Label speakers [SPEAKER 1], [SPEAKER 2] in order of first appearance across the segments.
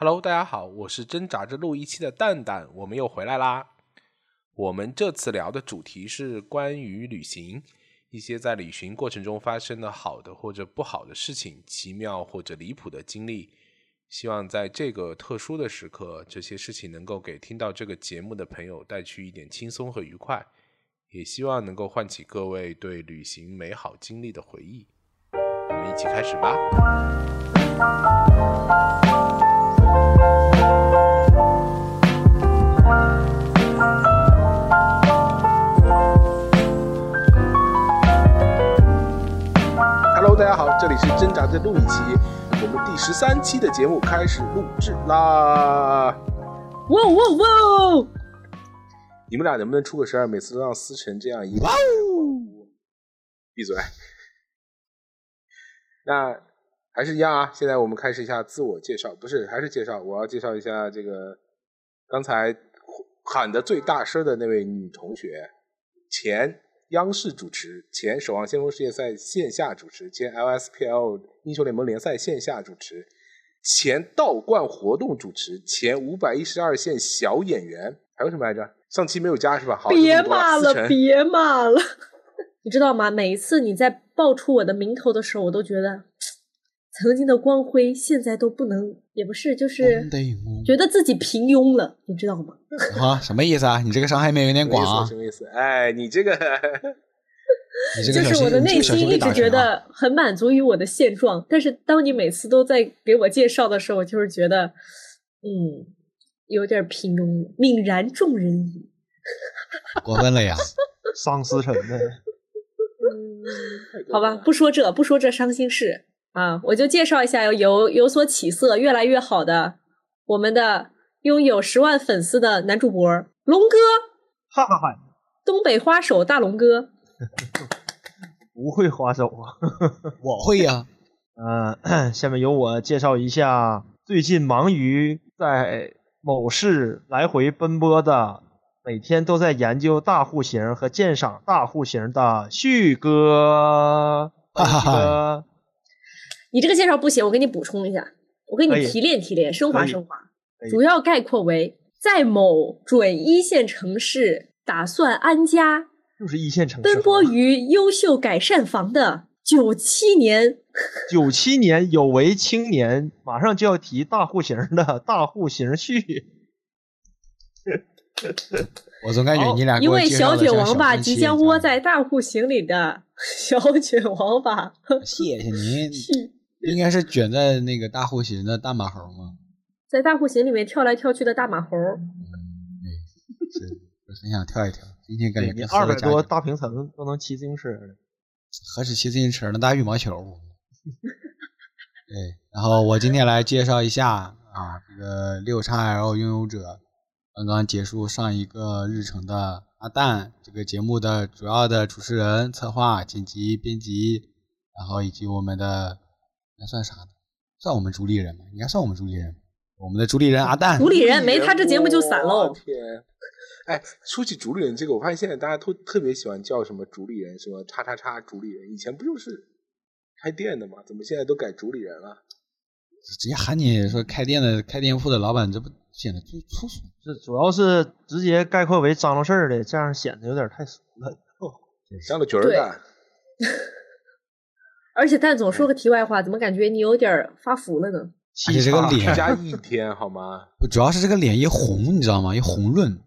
[SPEAKER 1] Hello，大家好，我是挣扎着录一期的蛋蛋，我们又回来啦。我们这次聊的主题是关于旅行，一些在旅行过程中发生的好的或者不好的事情，奇妙或者离谱的经历。希望在这个特殊的时刻，这些事情能够给听到这个节目的朋友带去一点轻松和愉快，也希望能够唤起各位对旅行美好经历的回忆。我们一起开始吧。Hello，大家好，这里是挣扎着录一期，我们第十三期的节目开始录制啦。
[SPEAKER 2] 哇哇哇！
[SPEAKER 1] 你们俩能不能出个声？每次都让思辰这样一哇哦！闭嘴。那还是一样啊，现在我们开始一下自我介绍，不是，还是介绍，我要介绍一下这个刚才喊的最大声的那位女同学，前央视主持，前守望先锋世界赛线下主持，前 LSPL 英雄联盟联赛线下主持，前道观活动主持，前五百一十二线小演员，还有什么来着？上期没有加是吧？好，
[SPEAKER 2] 别骂了，别骂了。你知道吗？每一次你在报出我的名头的时候，我都觉得曾经的光辉现在都不能，也不是，就是觉得自己平庸了，你知道吗？
[SPEAKER 3] 啊，什么意思啊？你这个伤害面有点广啊？
[SPEAKER 1] 什！么意思？哎，你这个
[SPEAKER 3] 你这个
[SPEAKER 2] 就是我的内
[SPEAKER 3] 心
[SPEAKER 2] 一直觉！得很满足于我的现状，但是当你每次都在给我介绍的时候，我就是觉得，嗯，有点平庸，泯然众人矣。
[SPEAKER 3] 过分了呀！
[SPEAKER 4] 丧思成的，
[SPEAKER 2] 嗯，好吧，不说这，不说这伤心事啊，我就介绍一下有有所起色、越来越好的我们的拥有十万粉丝的男主播龙哥，
[SPEAKER 4] 哈哈哈，
[SPEAKER 2] 东北花手大龙哥。
[SPEAKER 4] 不会花手啊。
[SPEAKER 3] 我会呀，
[SPEAKER 4] 嗯、下面由我介绍一下最近忙于在某市来回奔波的，每天都在研究大户型和鉴赏大户型的旭哥。
[SPEAKER 3] 哈哈哈
[SPEAKER 4] 旭哥，
[SPEAKER 2] 你这个介绍不行，我给你补充一下，我给你提炼提炼，升华升华主要概括为在某准一线城市打算安家，
[SPEAKER 4] 就是一线城市。
[SPEAKER 2] 奔波于优秀改善房的九七年
[SPEAKER 4] 九七年有为青年，马上就要提大户型的大户型序。
[SPEAKER 3] 我总感觉你俩给我
[SPEAKER 2] 一位小卷王八即将窝在大户型里的 小卷王八，
[SPEAKER 3] 谢谢您，应该是卷在那个大户型的大马猴吗？
[SPEAKER 2] 在大户型里面跳来跳去的大马猴。
[SPEAKER 3] 嗯是，我很想跳一跳。今天感觉
[SPEAKER 4] 你
[SPEAKER 3] 跟喝
[SPEAKER 4] 二百多大平层都能骑自行车了。
[SPEAKER 3] 何止骑自行车，能打羽毛球。对，然后我今天来介绍一下啊，这个六叉 L 拥有者刚刚结束上一个日程的阿蛋，这个节目的主要的主持人、策划、剪辑、编辑，然后以及我们的应该算啥呢？算我们主理人吗？应该算我们主理人。我们的主理人阿蛋，
[SPEAKER 2] 主理人没他这节目就散喽
[SPEAKER 1] 我。天！哎，说起主理人这个，我发现现在大家都特别喜欢叫什么主理人，什么叉叉叉主理人。以前不就是开店的吗？怎么现在都改主理人了？
[SPEAKER 3] 直接喊你说开店的、开店铺的老板，这不显得最粗俗？
[SPEAKER 4] 这主要是直接概括为张罗事儿的，这样显得有点太俗了。
[SPEAKER 1] 像个角儿蛋。
[SPEAKER 2] 而且蛋总说个题外话，怎么感觉你有点儿发福了呢？
[SPEAKER 3] 而且这个脸
[SPEAKER 1] 加一天好吗？
[SPEAKER 3] 主要是这个脸一红，你知道吗？一红润，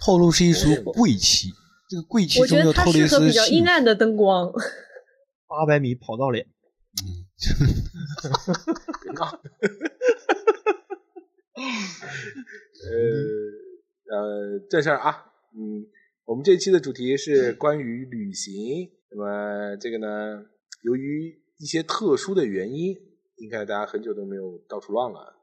[SPEAKER 3] 透露是一束贵气。这个贵气
[SPEAKER 2] 我觉得它
[SPEAKER 3] 中又透露一
[SPEAKER 2] 适合比较。阴暗的灯光。
[SPEAKER 4] 八百米跑道脸，
[SPEAKER 1] 别 闹。呃呃，这事儿啊，嗯，我们这期的主题是关于旅行。那么这个呢，由于一些特殊的原因，应该大家很久都没有到处浪了，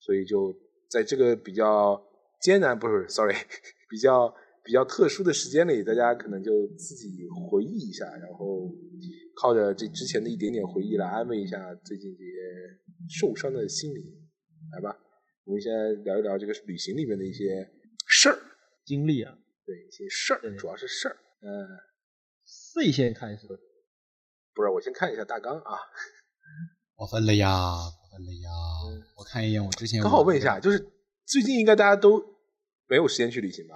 [SPEAKER 1] 所以就在这个比较艰难，不是，sorry，比较比较特殊的时间里，大家可能就自己回忆一下，然后靠着这之前的一点点回忆来安慰一下最近这些受伤的心灵，来吧，我们先聊一聊这个旅行里面的一些事儿，
[SPEAKER 4] 经历啊
[SPEAKER 1] 对一些事儿，主要是事儿。嗯、
[SPEAKER 4] ，C 先开始，
[SPEAKER 1] 不是，我先看一下大纲啊。
[SPEAKER 3] 我分了呀，过分了呀！我看一眼我之前
[SPEAKER 1] 刚好问一下，就是最近应该大家都没有时间去旅行吧？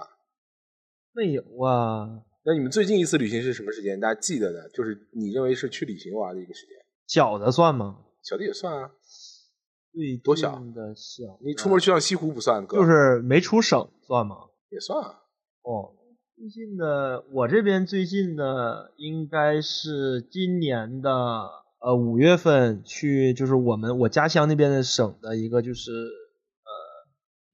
[SPEAKER 4] 没有啊，
[SPEAKER 1] 那你们最近一次旅行是什么时间？大家记得的，就是你认为是去旅行玩的一个时间。
[SPEAKER 4] 小的算吗？
[SPEAKER 1] 小的也算啊，
[SPEAKER 4] 对
[SPEAKER 1] 多小
[SPEAKER 4] 的小，
[SPEAKER 1] 你出门去趟西湖不算，哥
[SPEAKER 4] 就是没出省算吗？
[SPEAKER 1] 也算啊。
[SPEAKER 4] 哦，最近的我这边最近的应该是今年的呃五月份去，就是我们我家乡那边的省的一个就是呃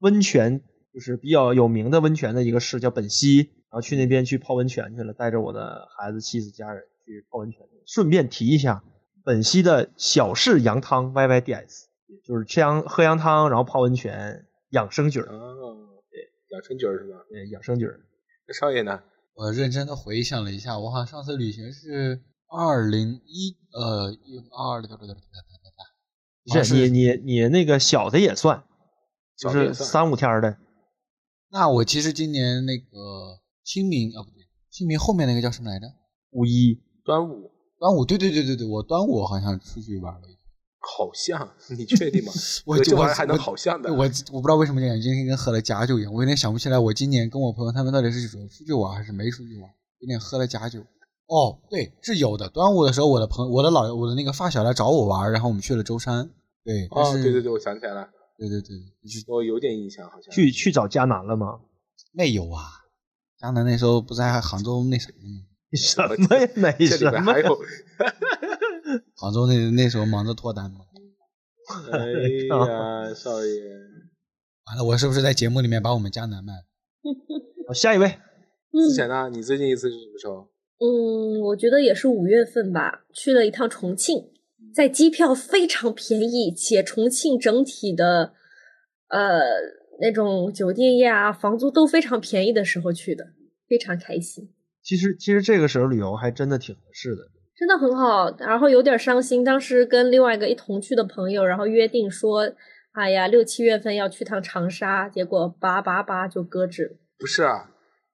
[SPEAKER 4] 温泉，就是比较有名的温泉的一个市叫本溪，然后去那边去泡温泉去了，带着我的孩子、妻子、家人去泡温泉。顺便提一下，本溪的小式羊汤 Y Y D S，就是吃羊喝羊汤，然后泡温泉，养生菌儿，
[SPEAKER 1] 哦，对，养生菌儿是吧？
[SPEAKER 4] 对，养生菌儿。
[SPEAKER 1] 那少爷呢？
[SPEAKER 3] 我认真的回想了一下，我好像上次旅行是二零一呃一二的，
[SPEAKER 4] 不是你你你那个小的也算，就是三五天的。
[SPEAKER 3] 那我其实今年那个清明啊不对，清明后面那个叫什么来着？
[SPEAKER 4] 五一
[SPEAKER 1] 端午
[SPEAKER 3] 端午，对对对对对，我端午好像出去玩了一次。
[SPEAKER 1] 好像，你确定吗？
[SPEAKER 3] 我
[SPEAKER 1] 这
[SPEAKER 3] 我
[SPEAKER 1] 玩意儿还能好像的？
[SPEAKER 3] 我我不知道为什么感觉今天跟喝了假酒一样，我有点想不起来我今年跟我朋友他们到底是说出去玩还是没出去玩，有点喝了假酒。哦，对，是有的。端午的时候，我的朋我的老我的那个发小来找我玩，然后我们去了舟山。对，但
[SPEAKER 1] 哦，对对对，我想起来了，
[SPEAKER 3] 对对对，
[SPEAKER 1] 我有点印象，好像
[SPEAKER 4] 去去找迦南了吗？
[SPEAKER 3] 没有啊。江南那时候不在杭州那啥吗？
[SPEAKER 4] 什么呀？没什么呀？
[SPEAKER 1] 面还有，
[SPEAKER 3] 杭州那那时候忙着脱单嘛。
[SPEAKER 1] 哎呀，少爷，
[SPEAKER 3] 完了，我是不是在节目里面把我们江南卖了？
[SPEAKER 4] 好下一位，
[SPEAKER 1] 之前呢？你最近一次是什么时候？
[SPEAKER 2] 嗯，我觉得也是五月份吧，去了一趟重庆，在机票非常便宜，且重庆整体的呃那种酒店业啊、房租都非常便宜的时候去的，非常开心，
[SPEAKER 4] 其实其实这个时候旅游还真的挺合适的。
[SPEAKER 2] 真的很好。然后有点伤心，当时跟另外一个一同去的朋友，然后约定说，哎呀，六七月份要去趟长沙，结果叭叭叭就搁置。
[SPEAKER 1] 不是啊，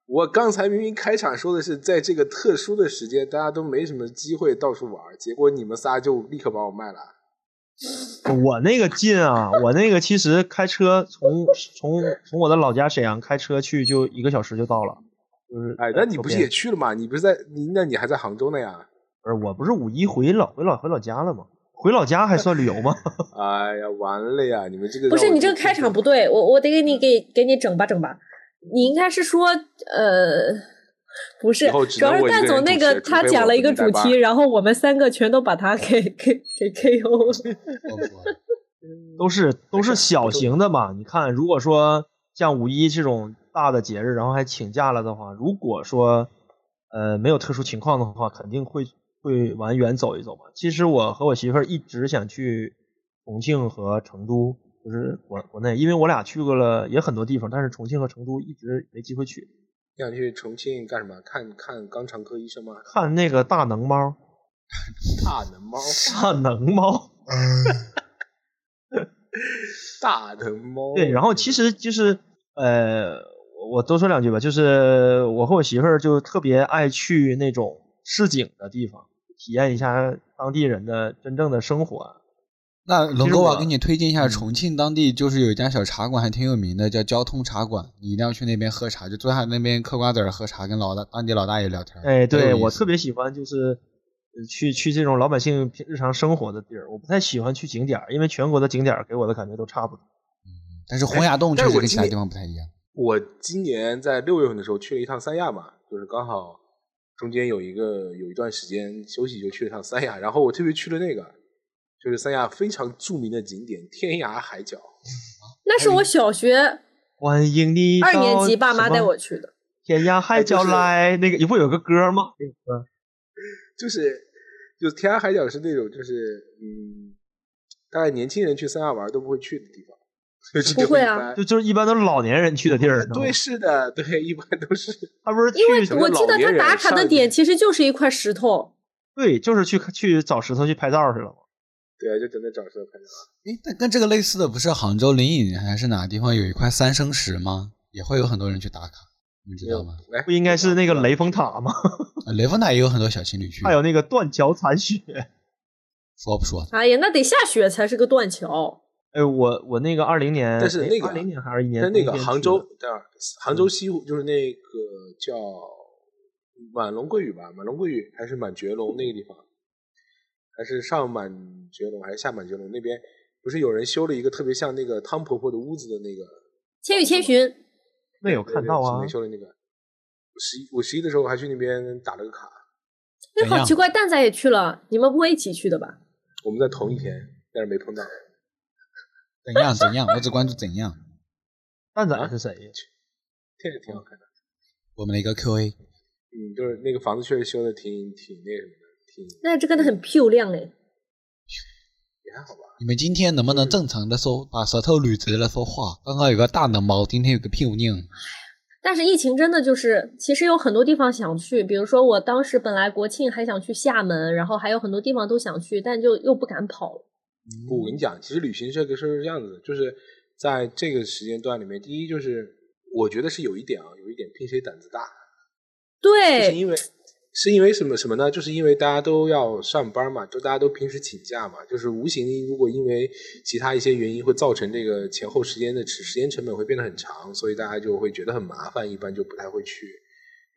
[SPEAKER 1] 我刚才明明开场说的是在这个特殊的时间，大家都没什么机会到处玩，结果你们仨就立刻把我卖了。
[SPEAKER 4] 我那个近啊，我那个其实开车从从从我的老家沈阳开车去就一个小时就到了，就是
[SPEAKER 1] 哎，那你不是也去了吗？你不是在你那你还在杭州呢呀？
[SPEAKER 4] 不是我不是五一回老回老回老家了吗？回老家还算旅游吗？
[SPEAKER 1] 哎呀，完了呀！你们这个
[SPEAKER 2] 不是你这个开场不对，我我得给你给给你整吧整吧。你应该是说呃，不是主要是蛋总那个他讲了一个主题，然后我们三个全都把他给给给 KO 了。
[SPEAKER 4] 都是都是小型的嘛。你看，如果说像五一这种大的节日，然后还请假了的话，如果说呃没有特殊情况的话，肯定会会往远走一走嘛。其实我和我媳妇儿一直想去重庆和成都，就是国国内，因为我俩去过了也很多地方，但是重庆和成都一直没机会去。
[SPEAKER 1] 你想去重庆干什么？看看肛肠科医生吗？
[SPEAKER 4] 看那个大能猫，
[SPEAKER 1] 大能猫，
[SPEAKER 4] 大能猫。
[SPEAKER 1] 大能猫。
[SPEAKER 4] 对，然后其实就是呃，我我多说两句吧，就是我和我媳妇儿就特别爱去那种市井的地方，体验一下当地人的真正的生活。
[SPEAKER 3] 那龙哥，
[SPEAKER 4] 我
[SPEAKER 3] 我给你推荐一下，
[SPEAKER 4] 嗯
[SPEAKER 3] 重庆当地就是有一家小茶馆，还挺有名的，叫交通茶馆。你一定要去那边喝茶，就坐下那边嗑瓜子儿喝茶，跟老大当地老大爷聊天。
[SPEAKER 4] 哎，对我特别喜欢就是呃去去这种老百姓平日常生活的地儿，我不太喜欢去景点儿，因为全国的景点儿给我的感觉都差不多。
[SPEAKER 3] 嗯但是洪崖洞确实跟其他地方不太一样。
[SPEAKER 1] 我今年在六月份的时候去了一趟三亚嘛，就是刚好中间有一个有一段时间休息，就去了趟三亚。然后我特别去了那个，就是三亚非常著名的景点天涯海角。
[SPEAKER 2] 那是我小学
[SPEAKER 4] 欢迎你
[SPEAKER 2] 二年级爸妈带我去的。
[SPEAKER 4] 天涯海角
[SPEAKER 1] 哎就是
[SPEAKER 4] 来，那个你不有个歌吗？那个歌
[SPEAKER 1] 就是就是天涯海角是那种就是嗯，大概年轻人去三亚玩都不会去的地方。就是
[SPEAKER 2] 不会啊
[SPEAKER 4] 就就是一般都是老年人去的地儿。
[SPEAKER 1] 对，是的，对，一般都是。
[SPEAKER 4] 他不是
[SPEAKER 2] 因为我记得他打卡的点其实就是一块石头，
[SPEAKER 4] 对，就是去去找石头去拍照去了嘛。
[SPEAKER 1] 对啊，就真的找石头拍照。
[SPEAKER 3] 诶，但跟这个类似的不是杭州灵隐还是哪个地方有一块三生石吗？也会有很多人去打卡，你知道吗？
[SPEAKER 1] 哎，
[SPEAKER 4] 不应该是那个雷峰塔吗？
[SPEAKER 3] 啊 雷峰塔也有很多小情侣去。
[SPEAKER 4] 还有那个断桥残雪，
[SPEAKER 3] 说不说？
[SPEAKER 2] 哎呀，那得下雪才是个断桥。
[SPEAKER 4] 哎，我我那个二零年，
[SPEAKER 1] 但是那个
[SPEAKER 4] 二零年还是一年，
[SPEAKER 1] 但那个杭州，对吧？杭州西湖就是那个叫满龙桂屿吧，满龙桂屿还是满觉龙那个地方，还是上满觉龙还是下满觉龙那边，不是有人修了一个特别像那个汤婆婆的屋子的那个《
[SPEAKER 2] 千与千寻》？
[SPEAKER 4] 没有看到啊，
[SPEAKER 1] 修了那个。十一我十一的时候还去那边打了个卡。
[SPEAKER 2] 那，好奇怪，蛋仔也去了，你们不会一起去的吧？
[SPEAKER 1] 我们在同一天，但是没碰到。
[SPEAKER 3] 怎样怎样？我只关注怎样。
[SPEAKER 4] 蛋仔是谁？
[SPEAKER 1] 这个挺好看的。
[SPEAKER 3] 我们的一个 Q A。
[SPEAKER 1] 嗯，就是那个房子确实修的挺挺那什么的，挺。
[SPEAKER 2] 那这个的很漂亮哎。
[SPEAKER 1] 也还好吧。
[SPEAKER 3] 你们今天能不能正常的说，把舌头捋直了说话？刚刚有个大能猫，今天有个漂亮。
[SPEAKER 2] 但是疫情真的就是，其实有很多地方想去，比如说我当时本来国庆还想去厦门，然后还有很多地方都想去，但就又不敢跑。
[SPEAKER 1] 不，我跟你讲，其实旅行这个事儿是这样子的，就是在这个时间段里面，第一就是我觉得是有一点啊，有一点拼谁胆子大，
[SPEAKER 2] 对，
[SPEAKER 1] 是因为是因为什么什么呢？就是因为大家都要上班嘛，就大家都平时请假嘛，就是无形如果因为其他一些原因会造成这个前后时间的时时间成本会变得很长，所以大家就会觉得很麻烦，一般就不太会去。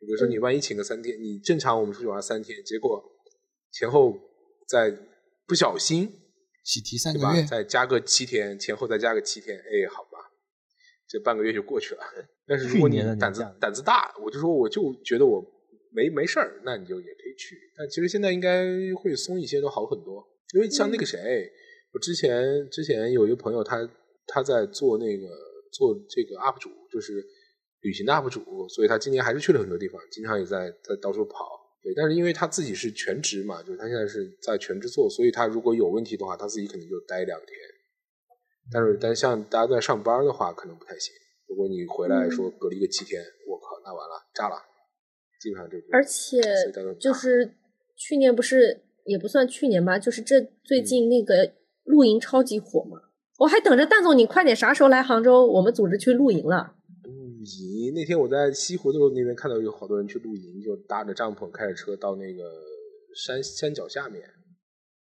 [SPEAKER 1] 比如说你万一请个三天，你正常我们出去玩三天，结果前后在不小心。
[SPEAKER 3] 喜提三个月，
[SPEAKER 1] 再加个七天，前后再加个七天，哎，好吧，这半个月就过去了。但是如果你胆子胆子大，我就说我就觉得我没没事儿，那你就也可以去。但其实现在应该会松一些，都好很多。因为像那个谁，我之前之前有一个朋友，他他在做那个做这个 UP 主，就是旅行的 UP 主，所以他今年还是去了很多地方，经常也在在到处跑。对，但是因为他自己是全职嘛，就是他现在是在全职做，所以他如果有问题的话，他自己可能就待两天。但是，但像大家在上班的话，可能不太行。如果你回来说隔离个七天，我靠，那完了，炸了，基本上就。
[SPEAKER 2] 而且就是去年不是也不算去年吧，就是这最近那个露营超级火嘛，我还等着蛋总你快点啥时候来杭州，我们组织去露营了。
[SPEAKER 1] 营那天我在西湖的时候，那边看到有好多人去露营，就搭着帐篷，开着车到那个山山脚下面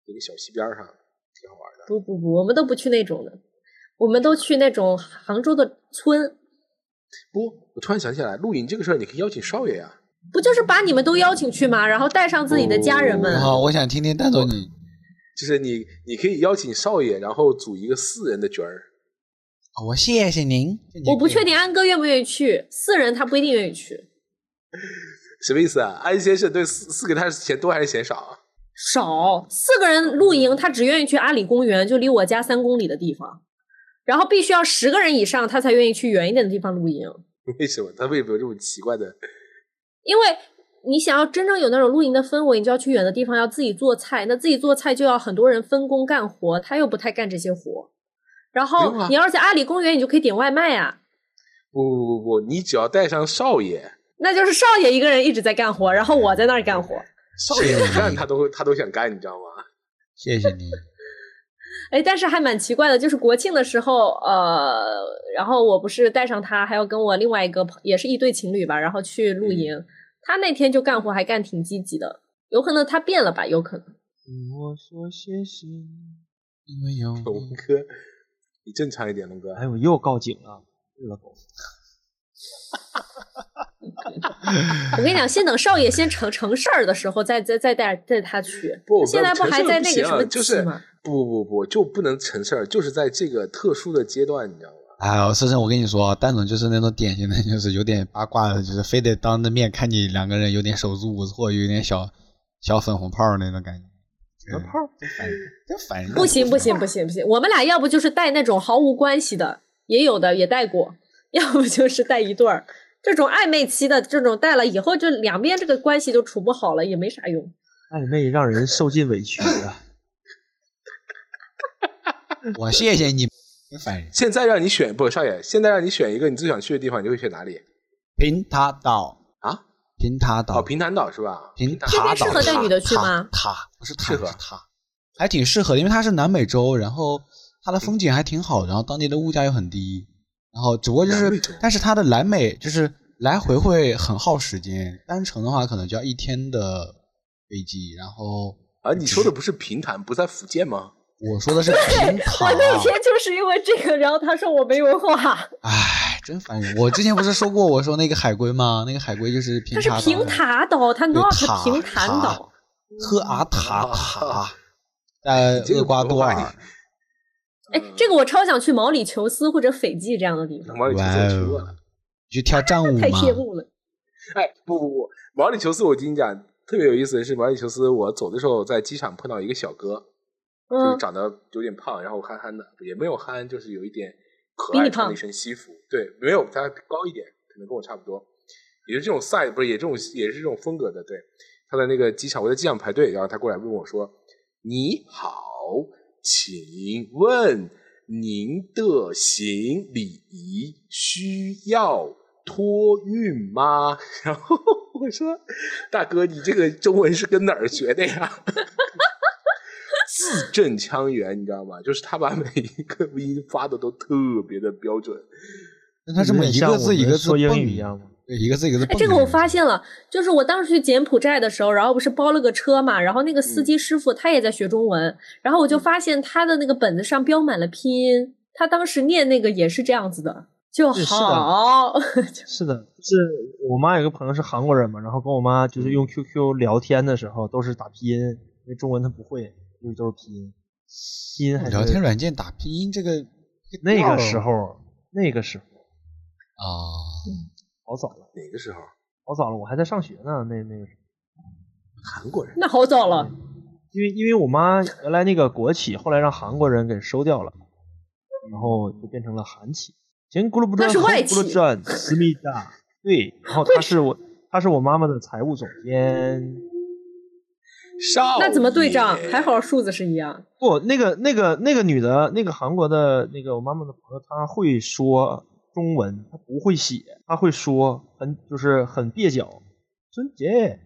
[SPEAKER 1] 一个小溪边上，挺好玩的。
[SPEAKER 2] 不不不，我们都不去那种的，我们都去那种杭州的村。
[SPEAKER 1] 不，我突然想起来，露营这个事儿，你可以邀请少爷呀。
[SPEAKER 2] 不就是把你们都邀请去吗？然后带上自己的家人们。
[SPEAKER 3] 好，我想听听蛋总你，
[SPEAKER 1] 就是你，你可以邀请少爷，然后组一个四人的局儿。
[SPEAKER 3] 我谢谢您。
[SPEAKER 2] 我不确定安哥愿不愿意去，四人他不一定愿意去。
[SPEAKER 1] 什么意思啊？安先生对四四个他是嫌多还是嫌少？
[SPEAKER 2] 少，四个人露营，他只愿意去阿里公园，就离我家三公里的地方。然后必须要十个人以上，他才愿意去远一点的地方露营。
[SPEAKER 1] 为什么？他为什么有这种奇怪的？
[SPEAKER 2] 因为你想要真正有那种露营的氛围，你就要去远的地方，要自己做菜。那自己做菜就要很多人分工干活，他又不太干这些活。然后你要是在阿里公园，你就可以点外卖呀。
[SPEAKER 1] 不不不不，你只要带上少爷，
[SPEAKER 2] 那就是少爷一个人一直在干活，然后我在那儿干活。
[SPEAKER 1] 少爷干他都他都想干，你知道吗？
[SPEAKER 3] 谢谢你。
[SPEAKER 2] 哎，但是还蛮奇怪的，就是国庆的时候，呃，然后我不是带上他，还要跟我另外一个朋，也是一对情侣吧，然后去露营。他那天就干活还干挺积极的，有可能他变了吧？有可能。
[SPEAKER 3] 我说谢谢，因为有
[SPEAKER 1] 龙哥。你正常一点，龙哥。
[SPEAKER 4] 哎，我又告警了。
[SPEAKER 2] 我跟你讲，先等少爷先成成事儿的时候，再再再带带他去。
[SPEAKER 1] 不，
[SPEAKER 2] 现在不还在那个什么
[SPEAKER 1] 就是不不不就不能成事儿，就是在这个特殊的阶段，你知道吗？
[SPEAKER 3] 哎，思成，我跟你说，蛋总就是那种典型的，就是有点八卦的，就是非得当着面看你两个人有点手足无措，有点小小粉红泡那种感觉。
[SPEAKER 4] 泡，
[SPEAKER 3] 真烦人！
[SPEAKER 2] 不行不行不行不行，我们俩要不就是带那种毫无关系的，也有的也带过，要不就是带一对儿，这种暧昧期的这种带了以后，就两边这个关系就处不好了，也没啥用。
[SPEAKER 4] 暧昧让人受尽委屈啊！
[SPEAKER 3] 我谢谢你，真烦人。
[SPEAKER 1] 现在让你选，不少爷，现在让你选一个你最想去的地方，你会选哪里？
[SPEAKER 3] 平塔岛。平塔岛
[SPEAKER 1] 哦，平潭岛是吧？
[SPEAKER 3] 平塔岛
[SPEAKER 2] 适合带女的去吗？
[SPEAKER 3] 塔不是适合塔，还挺适合的，因为它是南美洲，然后它的风景还挺好，然后当地的物价又很低，然后只不过就是，但是它的南美就是来回会很耗时间，单程的话可能就要一天的飞机，然后
[SPEAKER 1] 啊，你说的不是平潭，不在福建吗？
[SPEAKER 3] 我说的是 平
[SPEAKER 2] 我那天就是因为这个，然后他说我没文化。
[SPEAKER 3] 哎，真烦人！我之前不是说过，我说那个海龟吗？那个海龟就是平
[SPEAKER 2] 它是平塔岛，它 not 平潭岛。
[SPEAKER 3] 赫阿塔塔，在厄瓜多尔。
[SPEAKER 2] 哎，这个我超想去毛里求斯或者斐济这样的地方。
[SPEAKER 1] 毛里求斯去过了，
[SPEAKER 3] 去跳战舞吗？
[SPEAKER 2] 太羡慕了。
[SPEAKER 1] 哎，不不不，毛里求斯，我跟你讲，特别有意思的是，毛里求斯，我走的时候在机场碰到一个小哥。就是长得有点胖，然后憨憨的，也没有憨，就是有一点可爱，穿了一身西服。对，没有他高一点，可能跟我差不多，也是这种 size，不是也这种也是这种风格的。对，他在那个机场，我在机场排队，然后他过来问我说：“你好，请问您的行李需要托运吗？” 然后我说：“大哥，你这个中文是跟哪儿学的呀？” 字正腔圆，你知道吗？就是他把每一个 音发的都特别的标准。
[SPEAKER 3] 那他这么一个字一个字
[SPEAKER 4] 说英语一样吗？
[SPEAKER 3] 对，一个字一个字。
[SPEAKER 2] 这个我发现了，就是我当时去柬埔寨的时候，然后不是包了个车嘛，然后那个司机师傅他也在学中文，然后我就发现他的那个本子上标满了拼音，他当时念那个也是这样子的，就好。
[SPEAKER 4] 是的，是我妈有个朋友是韩国人嘛，然后跟我妈就是用 QQ 聊天的时候都是打拼音，因为中文她不会。因为都是拼音，拼音还
[SPEAKER 3] 聊天软件打拼音这个
[SPEAKER 4] 那个时候那个时候
[SPEAKER 3] 啊，
[SPEAKER 4] 好早了，
[SPEAKER 1] 哪个时候？
[SPEAKER 4] 好早了，我还在上学呢。那那个
[SPEAKER 1] 韩国人，
[SPEAKER 2] 那好早了。
[SPEAKER 4] 因为因为我妈原来那个国企，后来让韩国人给收掉了，然后就变成了韩企。前咕噜不转，
[SPEAKER 2] 那是外企。
[SPEAKER 4] 思密达，对，然后 他是我，他是我妈妈的财务总监。
[SPEAKER 2] 那怎么对账？还好数字是一样。
[SPEAKER 4] 不，那个、那个、那个女的，那个韩国的那个我妈妈的朋友，她会说中文，她不会写，她会说，很就是很蹩脚。孙杰，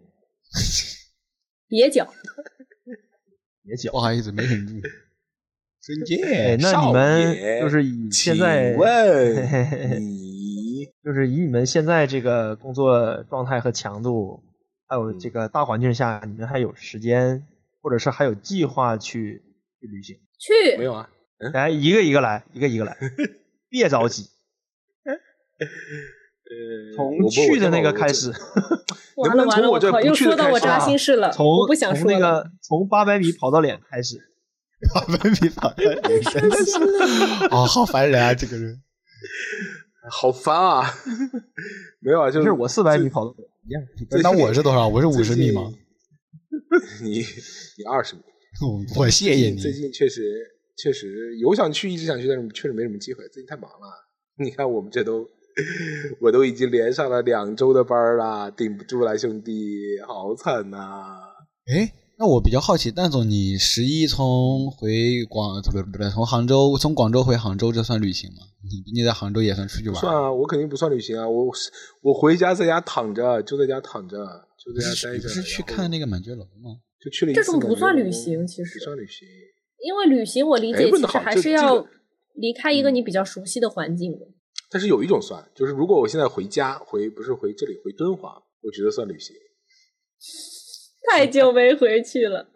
[SPEAKER 2] 蹩脚，
[SPEAKER 4] 蹩脚，
[SPEAKER 3] 不好意思，没忍住。孙
[SPEAKER 4] 杰，那你们就是以现在，
[SPEAKER 1] 你
[SPEAKER 4] 就是以你们现在这个工作状态和强度。还有这个大环境下，你们还有时间，或者是还有计划去去旅行？
[SPEAKER 2] 去
[SPEAKER 1] 没有啊？
[SPEAKER 4] 来一个一个来，一个一个来，别着急。
[SPEAKER 1] 呃，
[SPEAKER 4] 从去的那个开始，
[SPEAKER 2] 完了完了，
[SPEAKER 1] 我
[SPEAKER 2] 又说到我扎心事了。
[SPEAKER 4] 从
[SPEAKER 2] 不想
[SPEAKER 4] 从那个从八百米跑到脸开始，
[SPEAKER 3] 八百米跑到脸，真的是啊，好烦人啊，这个人，
[SPEAKER 1] 好烦啊！没有啊，就是
[SPEAKER 4] 我四百米跑到脸。
[SPEAKER 3] 一样，那我是多少？我是五十米吗？
[SPEAKER 1] 你你二十米，
[SPEAKER 3] 我谢谢你。
[SPEAKER 1] 最近确实确实有想去，一直想去，但是确实没什么机会。最近太忙了。你看我们这都，我都已经连上了两周的班了，顶不住了，兄弟，好惨呐！
[SPEAKER 3] 哎。那我比较好奇，蛋总，你十一从回广不对不对，从杭州从广州回杭州，这算旅行吗？你你在杭州也算出去玩？
[SPEAKER 1] 算啊，我肯定不算旅行啊！我我回家在家躺着，就在家躺着，就在家待着。
[SPEAKER 3] 不是去看那个满觉楼吗？
[SPEAKER 1] 就去了一
[SPEAKER 2] 次。这种不算旅行，其实
[SPEAKER 1] 不算旅行。
[SPEAKER 2] 因为旅行，我理解其实还是要离开一个你比较熟悉的环境的。
[SPEAKER 1] 但是有一种算，就是如果我现在回家，回不是回这里，回敦煌，我觉得算旅行。
[SPEAKER 2] 太久没回去了，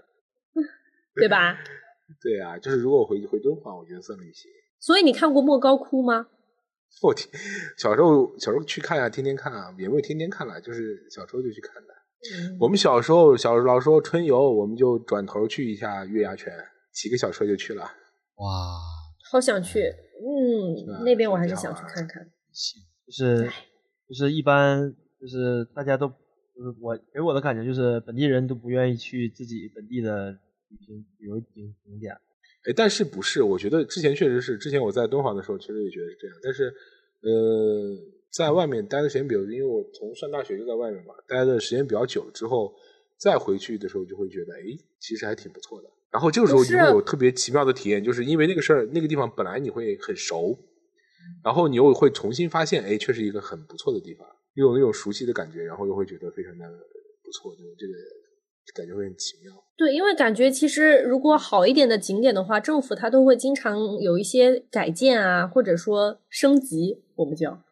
[SPEAKER 2] 对吧？
[SPEAKER 1] 对啊，就是如果回回敦煌，我觉得算旅行。
[SPEAKER 2] 所以你看过莫高窟吗？
[SPEAKER 1] 我天，小时候小时候去看啊，天天看啊，也没有天天看了，就是小时候就去看的。我们小时候小老时候春游，我们就转头去一下月牙泉，骑个小车就去了。
[SPEAKER 3] 哇，
[SPEAKER 2] 好想去，嗯，那边我还是想去看看。
[SPEAKER 4] 就是就是一般就是大家都。就是我给我的感觉就是，本地人都不愿意去自己本地的旅行旅游景景点。
[SPEAKER 1] 哎，但是不是？我觉得之前确实是，之前我在敦煌的时候，其实也觉得是这样。但是，呃，在外面待的时间比较，因为我从上大学就在外面嘛，待的时间比较久了之后，再回去的时候就会觉得，哎，其实还挺不错的。然后这个时候你会有特别奇妙的体验，就是因为那个事儿，那个地方本来你会很熟，然后你又会重新发现，哎，确实一个很不错的地方。又有那种熟悉的感觉，然后又会觉得非常的不错，就这个感觉会很奇妙。
[SPEAKER 2] 对，因为感觉其实如果好一点的景点的话，政府它都会经常有一些改建啊，或者说升级，我们叫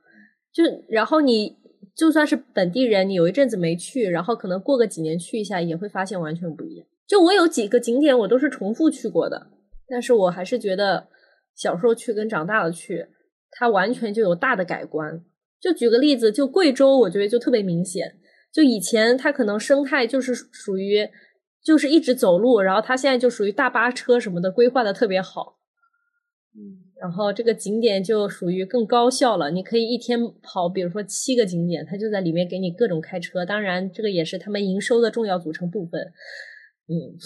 [SPEAKER 2] 就然后你就算是本地人，你有一阵子没去，然后可能过个几年去一下，也会发现完全不一样。就我有几个景点我都是重复去过的，但是我还是觉得小时候去跟长大了去，它完全就有大的改观。就举个例子，就贵州，我觉得就特别明显。就以前它可能生态就是属于就是一直走路，然后它现在就属于大巴车什么的规划的特别好。
[SPEAKER 1] 嗯，
[SPEAKER 2] 然后这个景点就属于更高效了，你可以一天跑，比如说七个景点，它就在里面给你各种开车。当然，这个也是他们营收的重要组成部分。嗯，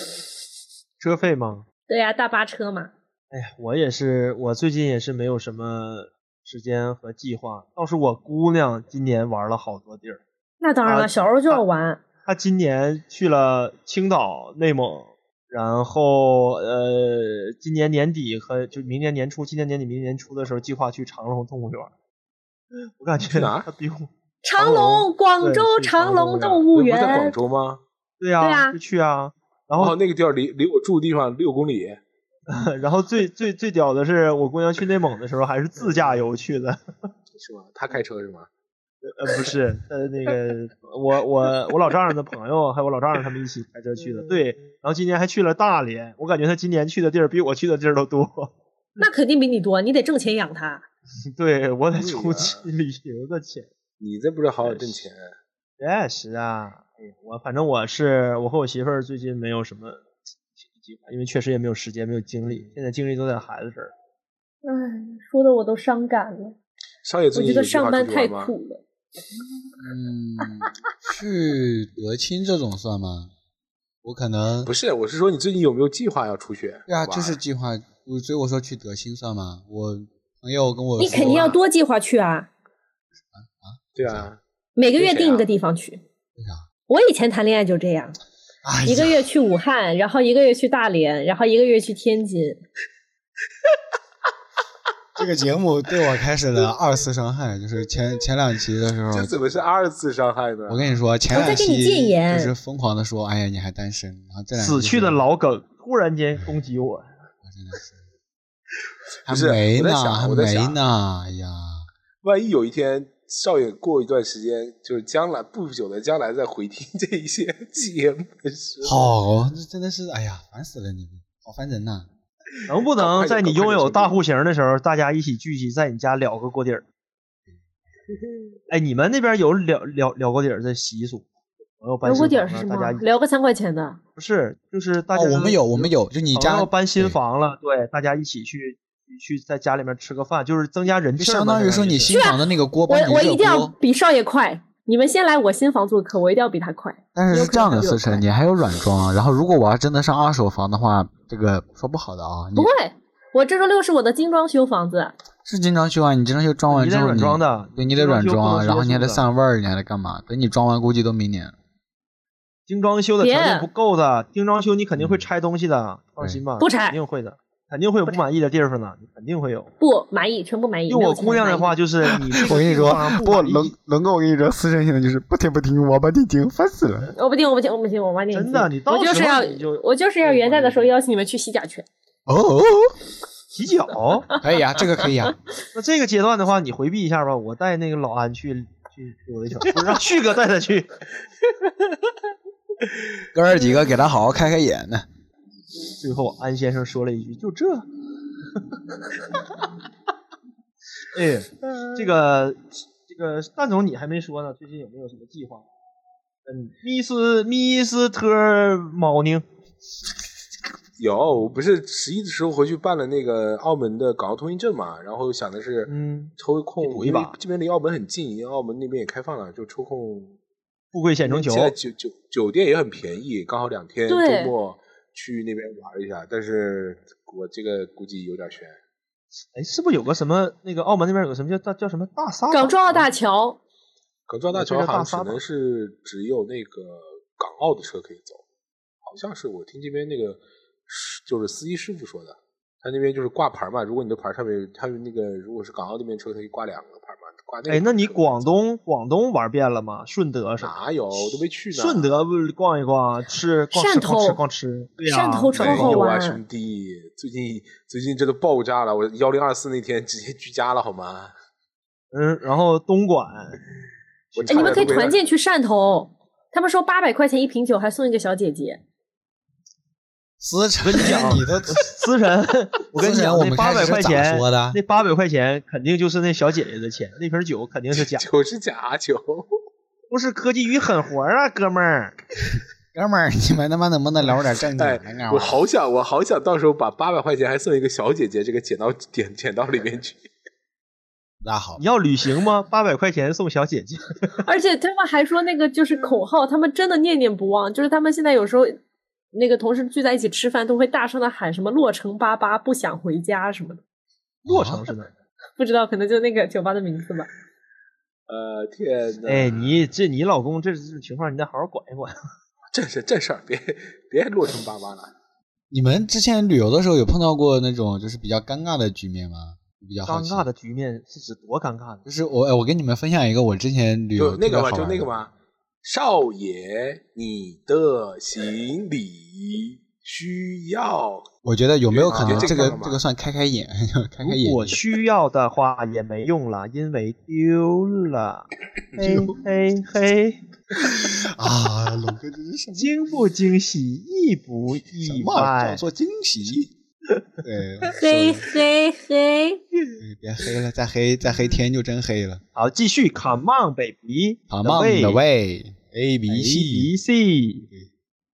[SPEAKER 4] 车费吗？
[SPEAKER 2] 对呀，大巴车嘛。
[SPEAKER 4] 哎呀，我也是，我最近也是没有什么时间和计划。倒是我姑娘今年玩了好多地儿。
[SPEAKER 2] 那当然了，小时候就要玩。
[SPEAKER 4] 她今年去了青岛、内蒙。然后，呃，今年年底和就明年年初，今年年底、明年年初的时候，计划去长隆动物园。我感觉
[SPEAKER 1] 哪
[SPEAKER 4] 比我
[SPEAKER 2] 长隆，广州长隆动物园
[SPEAKER 1] 不在广州吗？
[SPEAKER 4] 对呀，
[SPEAKER 2] 对呀
[SPEAKER 4] 就去啊。然后
[SPEAKER 1] 哦，那个地儿离离我住的地方六公里。
[SPEAKER 4] 然后最最最屌的是，我姑娘去内蒙的时候还是自驾游去的。
[SPEAKER 1] 是吗？她开车是吗？
[SPEAKER 4] 呃，不是，呃，那个 我我我老丈人的朋友还有我老丈人他们一起开车去的。对，然后今年还去了大连，我感觉他今年去的地儿比我去的地儿都多。
[SPEAKER 2] 那肯定比你多，你得挣钱养他。
[SPEAKER 4] 对我得出去旅游的钱。
[SPEAKER 1] 你这不是好好挣钱？
[SPEAKER 4] 确实啊，哎呀，我反正我是我和我媳妇儿最近没有什么计划，因为确实也没有时间，没有精力，现在精力都在孩子这儿。
[SPEAKER 2] 唉，说的我都伤感了。
[SPEAKER 1] 少爷
[SPEAKER 2] 我觉得上班太？苦了。
[SPEAKER 3] 嗯，去德清这种算吗？我可能
[SPEAKER 1] 不是，我是说你最近有没有计划要出去？
[SPEAKER 3] 对啊，就是计划，我所以我说去德清算吗？我朋友跟我说
[SPEAKER 2] 你肯定要多计划去啊，啊啊
[SPEAKER 1] 对啊，
[SPEAKER 2] 每个月定一个地方去。
[SPEAKER 3] 为啥？
[SPEAKER 2] 我以前谈恋爱就这样，
[SPEAKER 3] 哎
[SPEAKER 2] 一个月去武汉，然后一个月去大连，然后一个月去天津。
[SPEAKER 3] 这个节目对我开始了二次伤害，就是前前两期的时候，
[SPEAKER 1] 这怎么是二次伤害呢？
[SPEAKER 3] 我跟你说，前两
[SPEAKER 2] 我在给你
[SPEAKER 3] 期就是疯狂的说，哎呀，你还单身，然后这两期
[SPEAKER 4] 死去的老梗突然间攻击我，
[SPEAKER 3] 还
[SPEAKER 1] 不是
[SPEAKER 3] 没呢，还没呢，哎呀，
[SPEAKER 1] 万一有一天少爷过一段时间，就是将来不久的将来再回听这一些节目的时候，
[SPEAKER 3] 好，这真的是，哎呀，烦死了你，好烦人呐！
[SPEAKER 4] 能不能在你拥有大户型的时候，大家一起聚集在你家聊个锅底儿？哎，你们那边有聊聊聊锅底儿的习俗？朋友搬
[SPEAKER 2] 聊
[SPEAKER 4] 新
[SPEAKER 2] 锅底儿是什么
[SPEAKER 4] 房了大家？
[SPEAKER 2] 聊个三块钱的。
[SPEAKER 4] 不是，就是大家、
[SPEAKER 3] 哦，我们有，我们有，就你家
[SPEAKER 4] 要搬新房了，对，大家一起去去在家里面吃个饭，就是增加人气。
[SPEAKER 3] 相当于说你新房的那个锅
[SPEAKER 2] 我
[SPEAKER 3] 帮你热
[SPEAKER 2] 我一定要，比少爷快。你们先来我新房做客，我一定要比他快。
[SPEAKER 5] 但是是这样的，思辰，你还有软装。然后如果我要真的上二手房的话，这个说不好的啊，
[SPEAKER 2] 不会，我这周六是我的精装修房子，
[SPEAKER 5] 是精装修啊，你精装修装完
[SPEAKER 4] 你得
[SPEAKER 5] 之后你
[SPEAKER 4] 软装的，
[SPEAKER 5] 对你得软
[SPEAKER 4] 装修不
[SPEAKER 5] 装，
[SPEAKER 4] 能
[SPEAKER 5] 然后你还得散味儿，你还得干嘛？等你装完，估计都明年。
[SPEAKER 4] 精装修的条件不够的，精装修你肯定会拆东西的，放心吧，
[SPEAKER 2] 不拆
[SPEAKER 4] 肯定会的，肯定会有不满意的地方呢，你肯定会有。
[SPEAKER 2] 不满意，全部满意。
[SPEAKER 4] 用我姑娘的话，就是 你
[SPEAKER 5] 我跟你说不
[SPEAKER 4] 不满意
[SPEAKER 5] 龙龙哥，我跟你说，私生性的就是不听不听，王八听听，烦死了。
[SPEAKER 2] 我不听，我不听，我不听，我晚点
[SPEAKER 4] 真的你到时候
[SPEAKER 2] 我就是要
[SPEAKER 4] 你就
[SPEAKER 2] 我就是要元旦的时候邀请你们去洗甲去。
[SPEAKER 5] 哦哦，
[SPEAKER 4] 洗脚。
[SPEAKER 3] 可以啊，这个可以啊。
[SPEAKER 4] 那这个阶段的话，你回避一下吧，我带那个老安去去溜达去，不是让旭哥带他去。
[SPEAKER 5] 哥儿几个给他好好开开眼呢。
[SPEAKER 4] 最后安先生说了一句：“就这。”哎，这个这个蛋总你还没说呢，最近有没有什么计划？嗯，，Miss Mr. Morning，
[SPEAKER 1] 有，我不是十一的时候回去办了那个澳门的港澳通行证嘛，然后想的是，
[SPEAKER 4] 嗯
[SPEAKER 1] 抽空
[SPEAKER 4] 去赌一把
[SPEAKER 1] 这边离澳门很近，因为澳门那边也开放了，就抽空。
[SPEAKER 4] 富贵险中求
[SPEAKER 1] 现。在酒酒酒店也很便宜，刚好两天周末去那边玩一下，但是我这个估计有点悬。
[SPEAKER 4] 哎，是不是有个什么那个澳门那边有个什么叫大叫什么大沙
[SPEAKER 2] 港珠澳大
[SPEAKER 4] 桥？
[SPEAKER 1] 港珠澳大桥好像只能是只有那个港澳的车可以走，好像是我听这边那个就是司机师傅说的，他那边就是挂牌嘛，如果你的牌上面他们那个如果是港澳那边车可以挂两个挂那
[SPEAKER 4] 哎，那你广东广东玩遍了吗？顺德什么？
[SPEAKER 1] 哪有都没去呢？
[SPEAKER 4] 顺德不是逛一逛，吃逛吃
[SPEAKER 2] 汕
[SPEAKER 4] 逛吃
[SPEAKER 2] 头
[SPEAKER 4] 逛吃，对呀
[SPEAKER 2] 汕头超
[SPEAKER 1] 没有啊，
[SPEAKER 2] 好玩
[SPEAKER 1] 兄弟，最近最近这都爆炸了，我幺零二四那天直接居家了好吗？
[SPEAKER 4] 嗯，然后东莞，
[SPEAKER 1] 我
[SPEAKER 2] 哎，你们可以团建去汕头，他们说八百块钱一瓶酒还送一个小姐姐。
[SPEAKER 3] 思辰，
[SPEAKER 4] 我跟你讲
[SPEAKER 3] 你都
[SPEAKER 4] 思辰，我跟你讲，
[SPEAKER 3] 我
[SPEAKER 4] 八百块钱，
[SPEAKER 3] 说的
[SPEAKER 4] 那八百块钱肯定就是那小姐姐的钱，那瓶酒肯定是假，
[SPEAKER 1] 酒是假酒，
[SPEAKER 4] 不是科技与狠活啊，哥们儿。
[SPEAKER 3] 哥们儿，你们他妈能不能聊点正经
[SPEAKER 1] 哎
[SPEAKER 3] 的？干，
[SPEAKER 1] 我好想，我好想到时候把八百块钱还送一个小姐姐，这个捡到捡捡到里面去。
[SPEAKER 3] 那好
[SPEAKER 4] 你，要旅行吗？八百块钱送小姐姐，
[SPEAKER 2] 而且他们还说那个就是口号，他们真的念念不忘。就是他们现在有时候那个同事聚在一起吃饭，都会大声的喊什么“洛城八八不想回家”什么的，
[SPEAKER 4] 洛城是哪儿？
[SPEAKER 2] 不知道可能就那个酒吧的名字吧。
[SPEAKER 1] 呃，天呐，
[SPEAKER 4] 哎，你这你老公这这种情况，你得好好管一管。
[SPEAKER 1] 这事正事儿，别别落成巴巴了。
[SPEAKER 3] 你们之前旅游的时候有碰到过那种就是比较尴尬的局面吗？比较
[SPEAKER 4] 尴尬的局面是指多尴尬呢？
[SPEAKER 3] 就是我哎我跟你们分享一个我之前旅游
[SPEAKER 1] 就那个嘛，
[SPEAKER 3] 特别好玩的
[SPEAKER 1] 就那个嘛，少爷，你的行李需要。
[SPEAKER 3] 我觉得有没有可能
[SPEAKER 1] 啊
[SPEAKER 3] 这个
[SPEAKER 1] 这个
[SPEAKER 3] 这个算开开眼，开开眼
[SPEAKER 4] 如果？需要的话也没用了，因为丢了。嘿嘿嘿，
[SPEAKER 3] 啊，龙哥这是
[SPEAKER 4] 惊不惊喜，意不
[SPEAKER 3] 什
[SPEAKER 4] 意
[SPEAKER 3] 么叫
[SPEAKER 4] 外？
[SPEAKER 3] 做惊喜？对，
[SPEAKER 2] 嘿
[SPEAKER 3] 手
[SPEAKER 2] 嘿嘿，
[SPEAKER 3] 别黑了，再黑再黑天就真黑了。
[SPEAKER 4] 好，继续，Come on
[SPEAKER 3] baby，Come on the way，A B
[SPEAKER 4] B
[SPEAKER 3] C。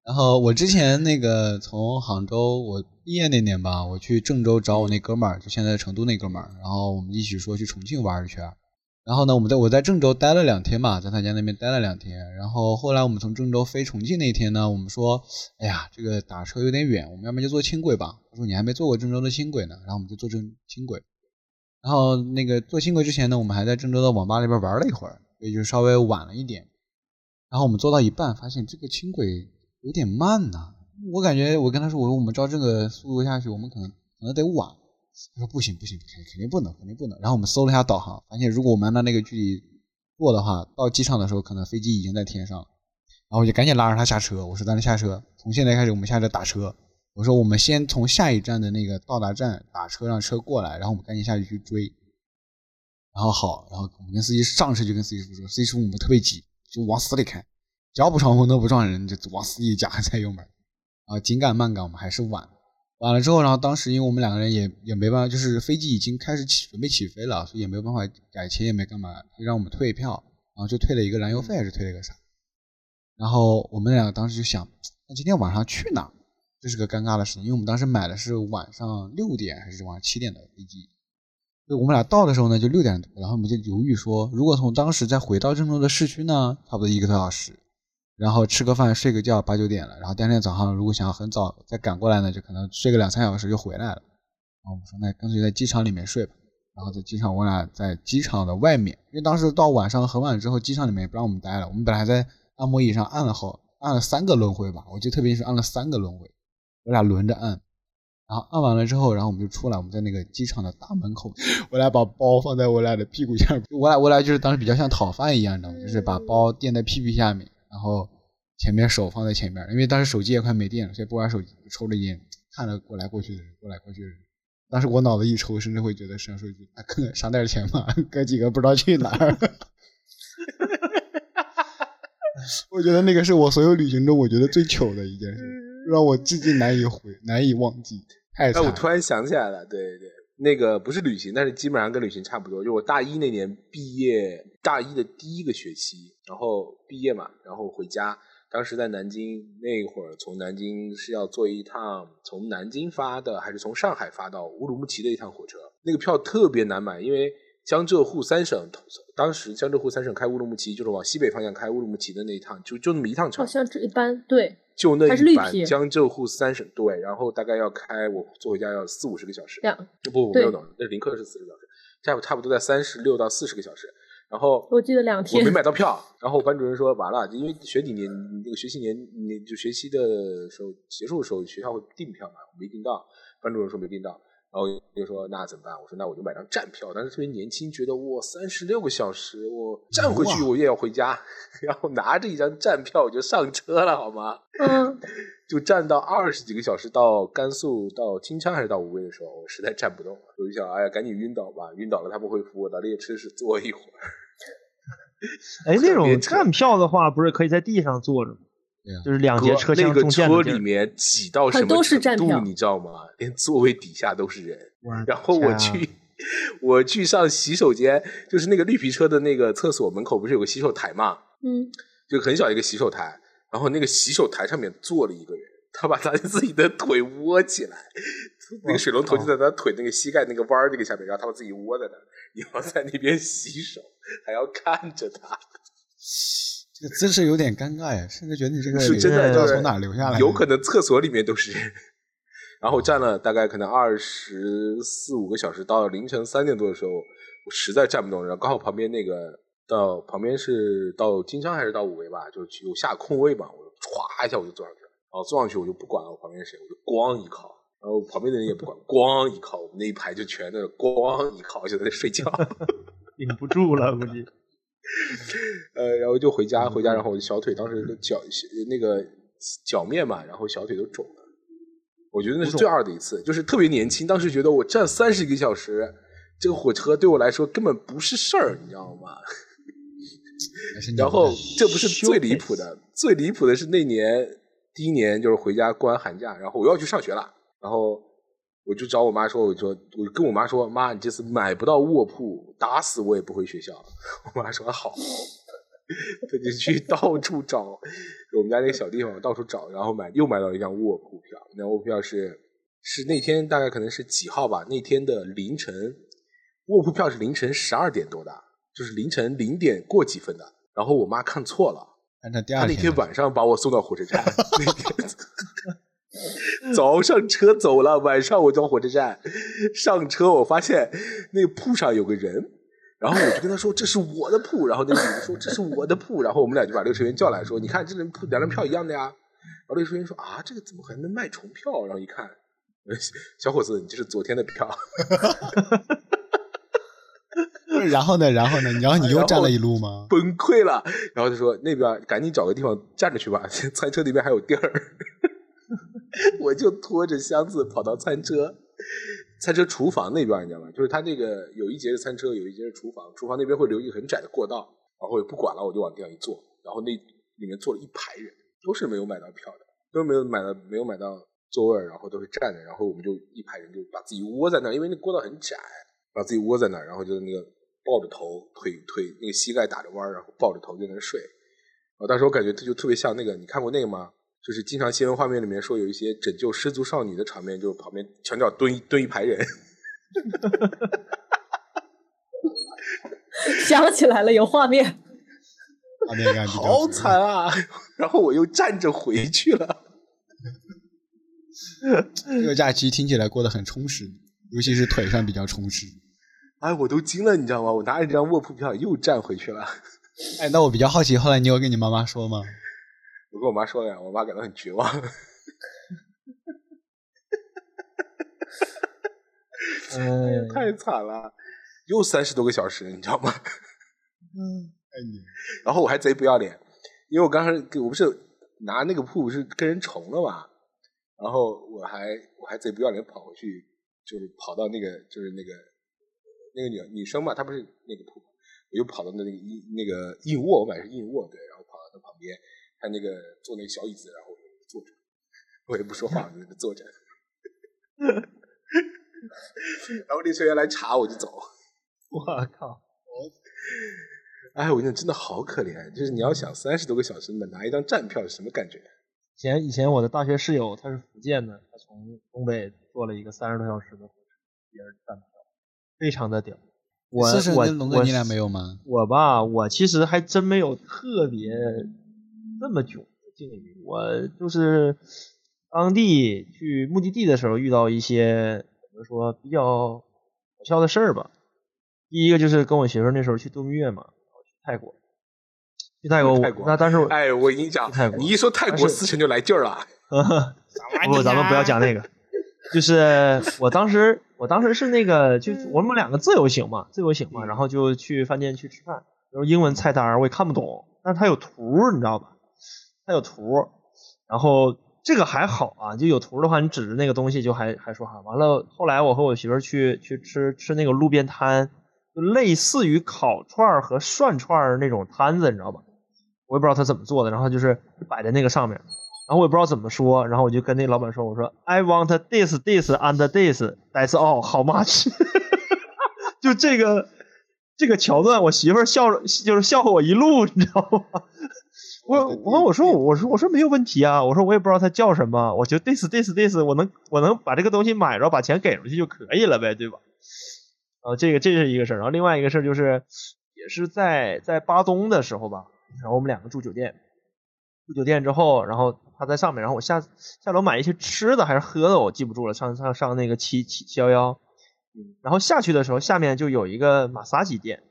[SPEAKER 3] 然后我之前那个从杭州，我毕业那年吧，我去郑州找我那哥们儿，就现在成都那哥们儿，然后我们一起说去重庆玩一圈儿。然后呢，我们在我在郑州待了两天嘛，在他家那边待了两天。然后后来我们从郑州飞重庆那天呢，我们说，哎呀，这个打车有点远，我们要么就坐轻轨吧。他说你还没坐过郑州的轻轨呢，然后我们就坐郑轻轨。然后那个坐轻轨之前呢，我们还在郑州的网吧里边玩了一会儿，所以就稍微晚了一点。然后我们坐到一半，发现这个轻轨有点慢呐、我感觉我跟他说，我说我们照这个速度下去，我们可能可能得晚。他说不行不行，肯肯定不能，肯定不能。然后我们搜了一下导航，发现如果我们按照那个距离过的话，到机场的时候，可能飞机已经在天上了。然后我就赶紧拉着他下车，我说咱们下车，从现在开始我们下车打车。我说我们先从下一站的那个到达站打车，让车过来，然后我们赶紧下去去追。然后好，然后我们跟司机上车就跟司机师傅说，司机师傅我们特别急，就往死里开，只要不闯红灯不撞人，就往死里加 踩油门。啊，紧赶慢赶，我们还是晚。晚了之后，然后当时因为我们两个人也也没办法，就是飞机已经开始起准备起飞了，所以也没有办法改签，也没干嘛，就让我们退票，然后就退了一个燃油费还是退了一个啥？然后我们两个当时就想，那今天晚上去哪？这是个尴尬的事情，因为我们当时买的是晚上六点还是晚上七点的飞机，所以我们俩到的时候呢就六点多，然后我们就犹豫说，如果从当时再回到郑州的市区呢，差不多一个多小时，然后吃个饭睡个觉八九点了，然后第二天早上如果想要很早再赶过来呢，就可能睡个两三小时就回来了。然后我们说那干脆在机场里面睡吧，然后在机场我俩在机场的外面，因为当时到晚上很晚之后，机场里面也不让我们待了，我们本来还在按摩椅上按了好按了三个轮回吧，我记得特别是按了三个轮回，我俩轮着按。然后按完了之后，然后我们就出来，我们在那个机场的大门口，我俩把包放在我俩的屁股下面，我俩我俩就是当时比较像讨饭一样，你知道吗？就是把包垫在屁股下面，然后前面手放在前面，因为当时手机也快没电了，所以不玩手机，抽着烟看着过来过去的人，过来过去的人。当时我脑子一抽，甚至会觉得身上说一句：“啊，哥，赏点钱吧，哥几个不知道去哪儿。”我觉得那个是我所有旅行中我觉得最糗的一件事，让我至今难以回难以忘记，太
[SPEAKER 1] 哎，
[SPEAKER 3] 惨了。
[SPEAKER 1] 我突然想起来了，对对，那个不是旅行，但是基本上跟旅行差不多。就我大一那年毕业，大一的第一个学期，然后毕业嘛，然后回家。当时在南京那会儿，从南京是要坐一趟从南京发的，还是从上海发到乌鲁木齐的一趟火车？那个票特别难买，因为江浙沪三省，当时江浙沪三省开乌鲁木齐，就是往西北方向开乌鲁木齐的那一趟，就就那么一趟车。
[SPEAKER 2] 好。像这一般对，
[SPEAKER 1] 就那
[SPEAKER 2] 还是绿
[SPEAKER 1] 一班
[SPEAKER 2] 皮。
[SPEAKER 1] 江浙沪三省对，然后大概要开我坐回家要四五十个小时，
[SPEAKER 2] 两
[SPEAKER 1] 不不
[SPEAKER 2] 对
[SPEAKER 1] 没有等，那临客是四十个小时，差不差不多在三十六到四十个小时。然后
[SPEAKER 2] 我记得两天。
[SPEAKER 1] 我没买到票，然后班主任说完了，因为学几年那个学习年你就学期的时候结束的时候学校会订票嘛，我没订到，班主任说没订到，然后就说那怎么办？我说那我就买张站票，当时特别年轻，觉得哇三十六个小时我站回去我也要回家，然后拿着一张站票我就上车了，好吗？
[SPEAKER 2] 嗯，
[SPEAKER 1] 就站到二十几个小时到甘肃到金昌还是到无为的时候，我实在站不动了，我就想，哎呀，赶紧晕倒吧，晕倒了他们会扶我到列车室坐一会儿。
[SPEAKER 4] 哎，那种站票的话，不是可以在地上坐着吗？就是两节车厢
[SPEAKER 1] 那个
[SPEAKER 4] 中间的地儿
[SPEAKER 1] 车里面挤到什么
[SPEAKER 2] 很多是
[SPEAKER 1] 程度，
[SPEAKER 2] 站票
[SPEAKER 1] 你知道吗？连座位底下都是人。然后我去，我去上洗手间，就是那个绿皮车的那个厕所门口不是有个洗手台嘛？
[SPEAKER 2] 嗯，
[SPEAKER 1] 就很小一个洗手台，然后那个洗手台上面坐了一个人，他把他 自己的腿窝起来，那个水龙头就在他腿那个膝盖那个弯儿那个下面，然后他把自己窝在那儿，你要在那边洗手，还要看着他，
[SPEAKER 3] 这个姿势有点尴尬呀，甚至觉得你这个
[SPEAKER 1] 是真的就是
[SPEAKER 3] 脸不知道从哪儿流下来，
[SPEAKER 1] 有可能厕所里面都是人。然后站了大概可能二十四五个小时，到凌晨三点多的时候，我实在站不动，然后刚好旁边那个到旁边是到金昌还是到五维吧，就有下空位嘛，我就歘一下我就坐上去了，然后坐上去我就不管我旁边是谁，我就咣一靠，然后旁边的人也不管，咣一靠，我们那一排就全在那咣一靠就在那睡觉，
[SPEAKER 4] 顶不住了，估计。
[SPEAKER 1] 呃，然后就回家回家，然后我的小腿当时脚那个脚面嘛，然后小腿都肿了。我觉得那是最二的一次，就是特别年轻，当时觉得我站三十个小时，这个火车对我来说根本不是事儿，你知道吗？然后这不是最离谱的，最离谱的是那年第一年就是回家过完寒假，然后我要去上学了，然后我就找我妈说，我说我跟我妈说，妈，你这次买不到卧铺，打死我也不回学校。我妈说好，她就去 到处找我们家那个小地方到处找，然后买又买到一张卧铺票，那卧铺票是是那天大概可能是几号吧？那天的凌晨，卧铺票是凌晨十二点多的，就是凌晨零点过几分的。然后我妈看错了，
[SPEAKER 3] 按照第
[SPEAKER 1] 她那
[SPEAKER 3] 二天的
[SPEAKER 1] 天晚上把我送到火车站，那天 早上车走了，晚上我到火车站上车，我发现那个铺上有个人，然后我就跟他说这是我的铺，然后那个女的说这是我的铺，然后我们俩就把六十元叫来说，你看这人铺两张票一样的呀，然后六十元说啊这个怎么还能卖重票？然后一看，呃 小伙子你这是昨天的票，
[SPEAKER 3] 然后呢，然后呢，然后你又站了一路吗？
[SPEAKER 1] 崩溃了，然后就说那边赶紧找个地方站着去吧，餐车那边还有地儿。我就拖着箱子跑到餐车，餐车厨房那边，你知道吗？就是它那个有一节是餐车，有一节是厨房，厨房那边会留一个很窄的过道，然后也不管了，我就往地上一坐，然后那里面坐了一排人，都是没有买到票的，都没有买到没有买到座位，然后都是站着，然后我们就一排人就把自己窝在那，因为那过道很窄，把自己窝在那，然后就那个抱着头，腿腿那个膝盖打着弯，然后抱着头在那睡。我当时我感觉他就特别像那个，你看过那个吗？就是经常新闻画面里面说有一些拯救失足少女的场面，就是旁边墙角蹲一蹲一排人，
[SPEAKER 2] 想起来了，有画面。
[SPEAKER 3] 画面感
[SPEAKER 1] 好惨啊！然后我又站着回去了。
[SPEAKER 3] 这个假期听起来过得很充实，尤其是腿上比较充实。
[SPEAKER 1] 哎，我都惊了，你知道吗？我拿着这张卧铺票又站回去了。
[SPEAKER 3] 哎，那我比较好奇，后来你有跟你妈妈说吗？
[SPEAKER 1] 我跟我妈说了呀，我妈感到很绝望。
[SPEAKER 4] 哎，
[SPEAKER 1] 太惨了，又三十多个小时，你知道吗？
[SPEAKER 3] 嗯，哎你
[SPEAKER 1] 然后我还贼不要脸，因为我刚才我不是拿那个铺是跟人重了嘛，然后我还我还贼不要脸跑回去，就是跑到那个就是那个那个女女生嘛，她不是那个铺，我就跑到那个硬那个硬卧，我买的是硬卧，对，然后跑到她旁边，看那个坐那个小椅子，然后坐着，我也不说话，我就坐着，然后列车员来查我就走。
[SPEAKER 4] 我靠，
[SPEAKER 1] 哎，我跟你讲，真的好可怜。就是你要想三十多个小时买拿一张站票是什么感觉？
[SPEAKER 4] 以前以前我的大学室友他是福建的，他从东北坐了一个三十多小时的火车，也是站票，非常的屌。我我
[SPEAKER 3] 你俩没有吗？
[SPEAKER 4] 我吧，我其实还真没有特别这么囧的境遇。我就是当地去目的地的时候遇到一些怎么说比较搞笑的事儿吧。第一个就是跟我媳妇那时候去度蜜月嘛，去泰国，去泰国，
[SPEAKER 1] 泰国
[SPEAKER 4] 那当时我
[SPEAKER 1] 哎，我跟你讲
[SPEAKER 4] 泰，国
[SPEAKER 1] 你一说泰国，思成就来劲儿了。
[SPEAKER 4] 不，咱们不要讲那个。就是我当时，我当时是那个，就我们两个自由行嘛，自由行嘛，然后就去饭店去吃饭。然后英文菜单我也看不懂，但是它有图，你知道吧？它有图，然后这个还好啊，就有图的话，你指着那个东西就还还说哈。完了，后来我和我媳妇去去吃吃那个路边摊，就类似于烤串和涮串那种摊子，你知道吧？我也不知道他怎么做的，然后就是摆在那个上面，然后我也不知道怎么说，然后我就跟那老板说，我说 I want this this and this that's all how much，就这个这个桥段，我媳妇儿笑就是笑话我一路，你知道吗？我我我说我说我说没有问题啊，我说我也不知道它叫什么，我就 this this this，我能我能把这个东西买着，把钱给出去就可以了呗，对吧？啊，这个这是一个事儿，然后另外一个事儿就是也是在在巴东的时候吧，然后我们两个住酒店，住酒店之后，然后他在上面，然后我下下楼买一些吃的还是喝的，我记不住了，上上上那个七七七幺幺，然后下去的时候，下面就有一个马杀鸡店，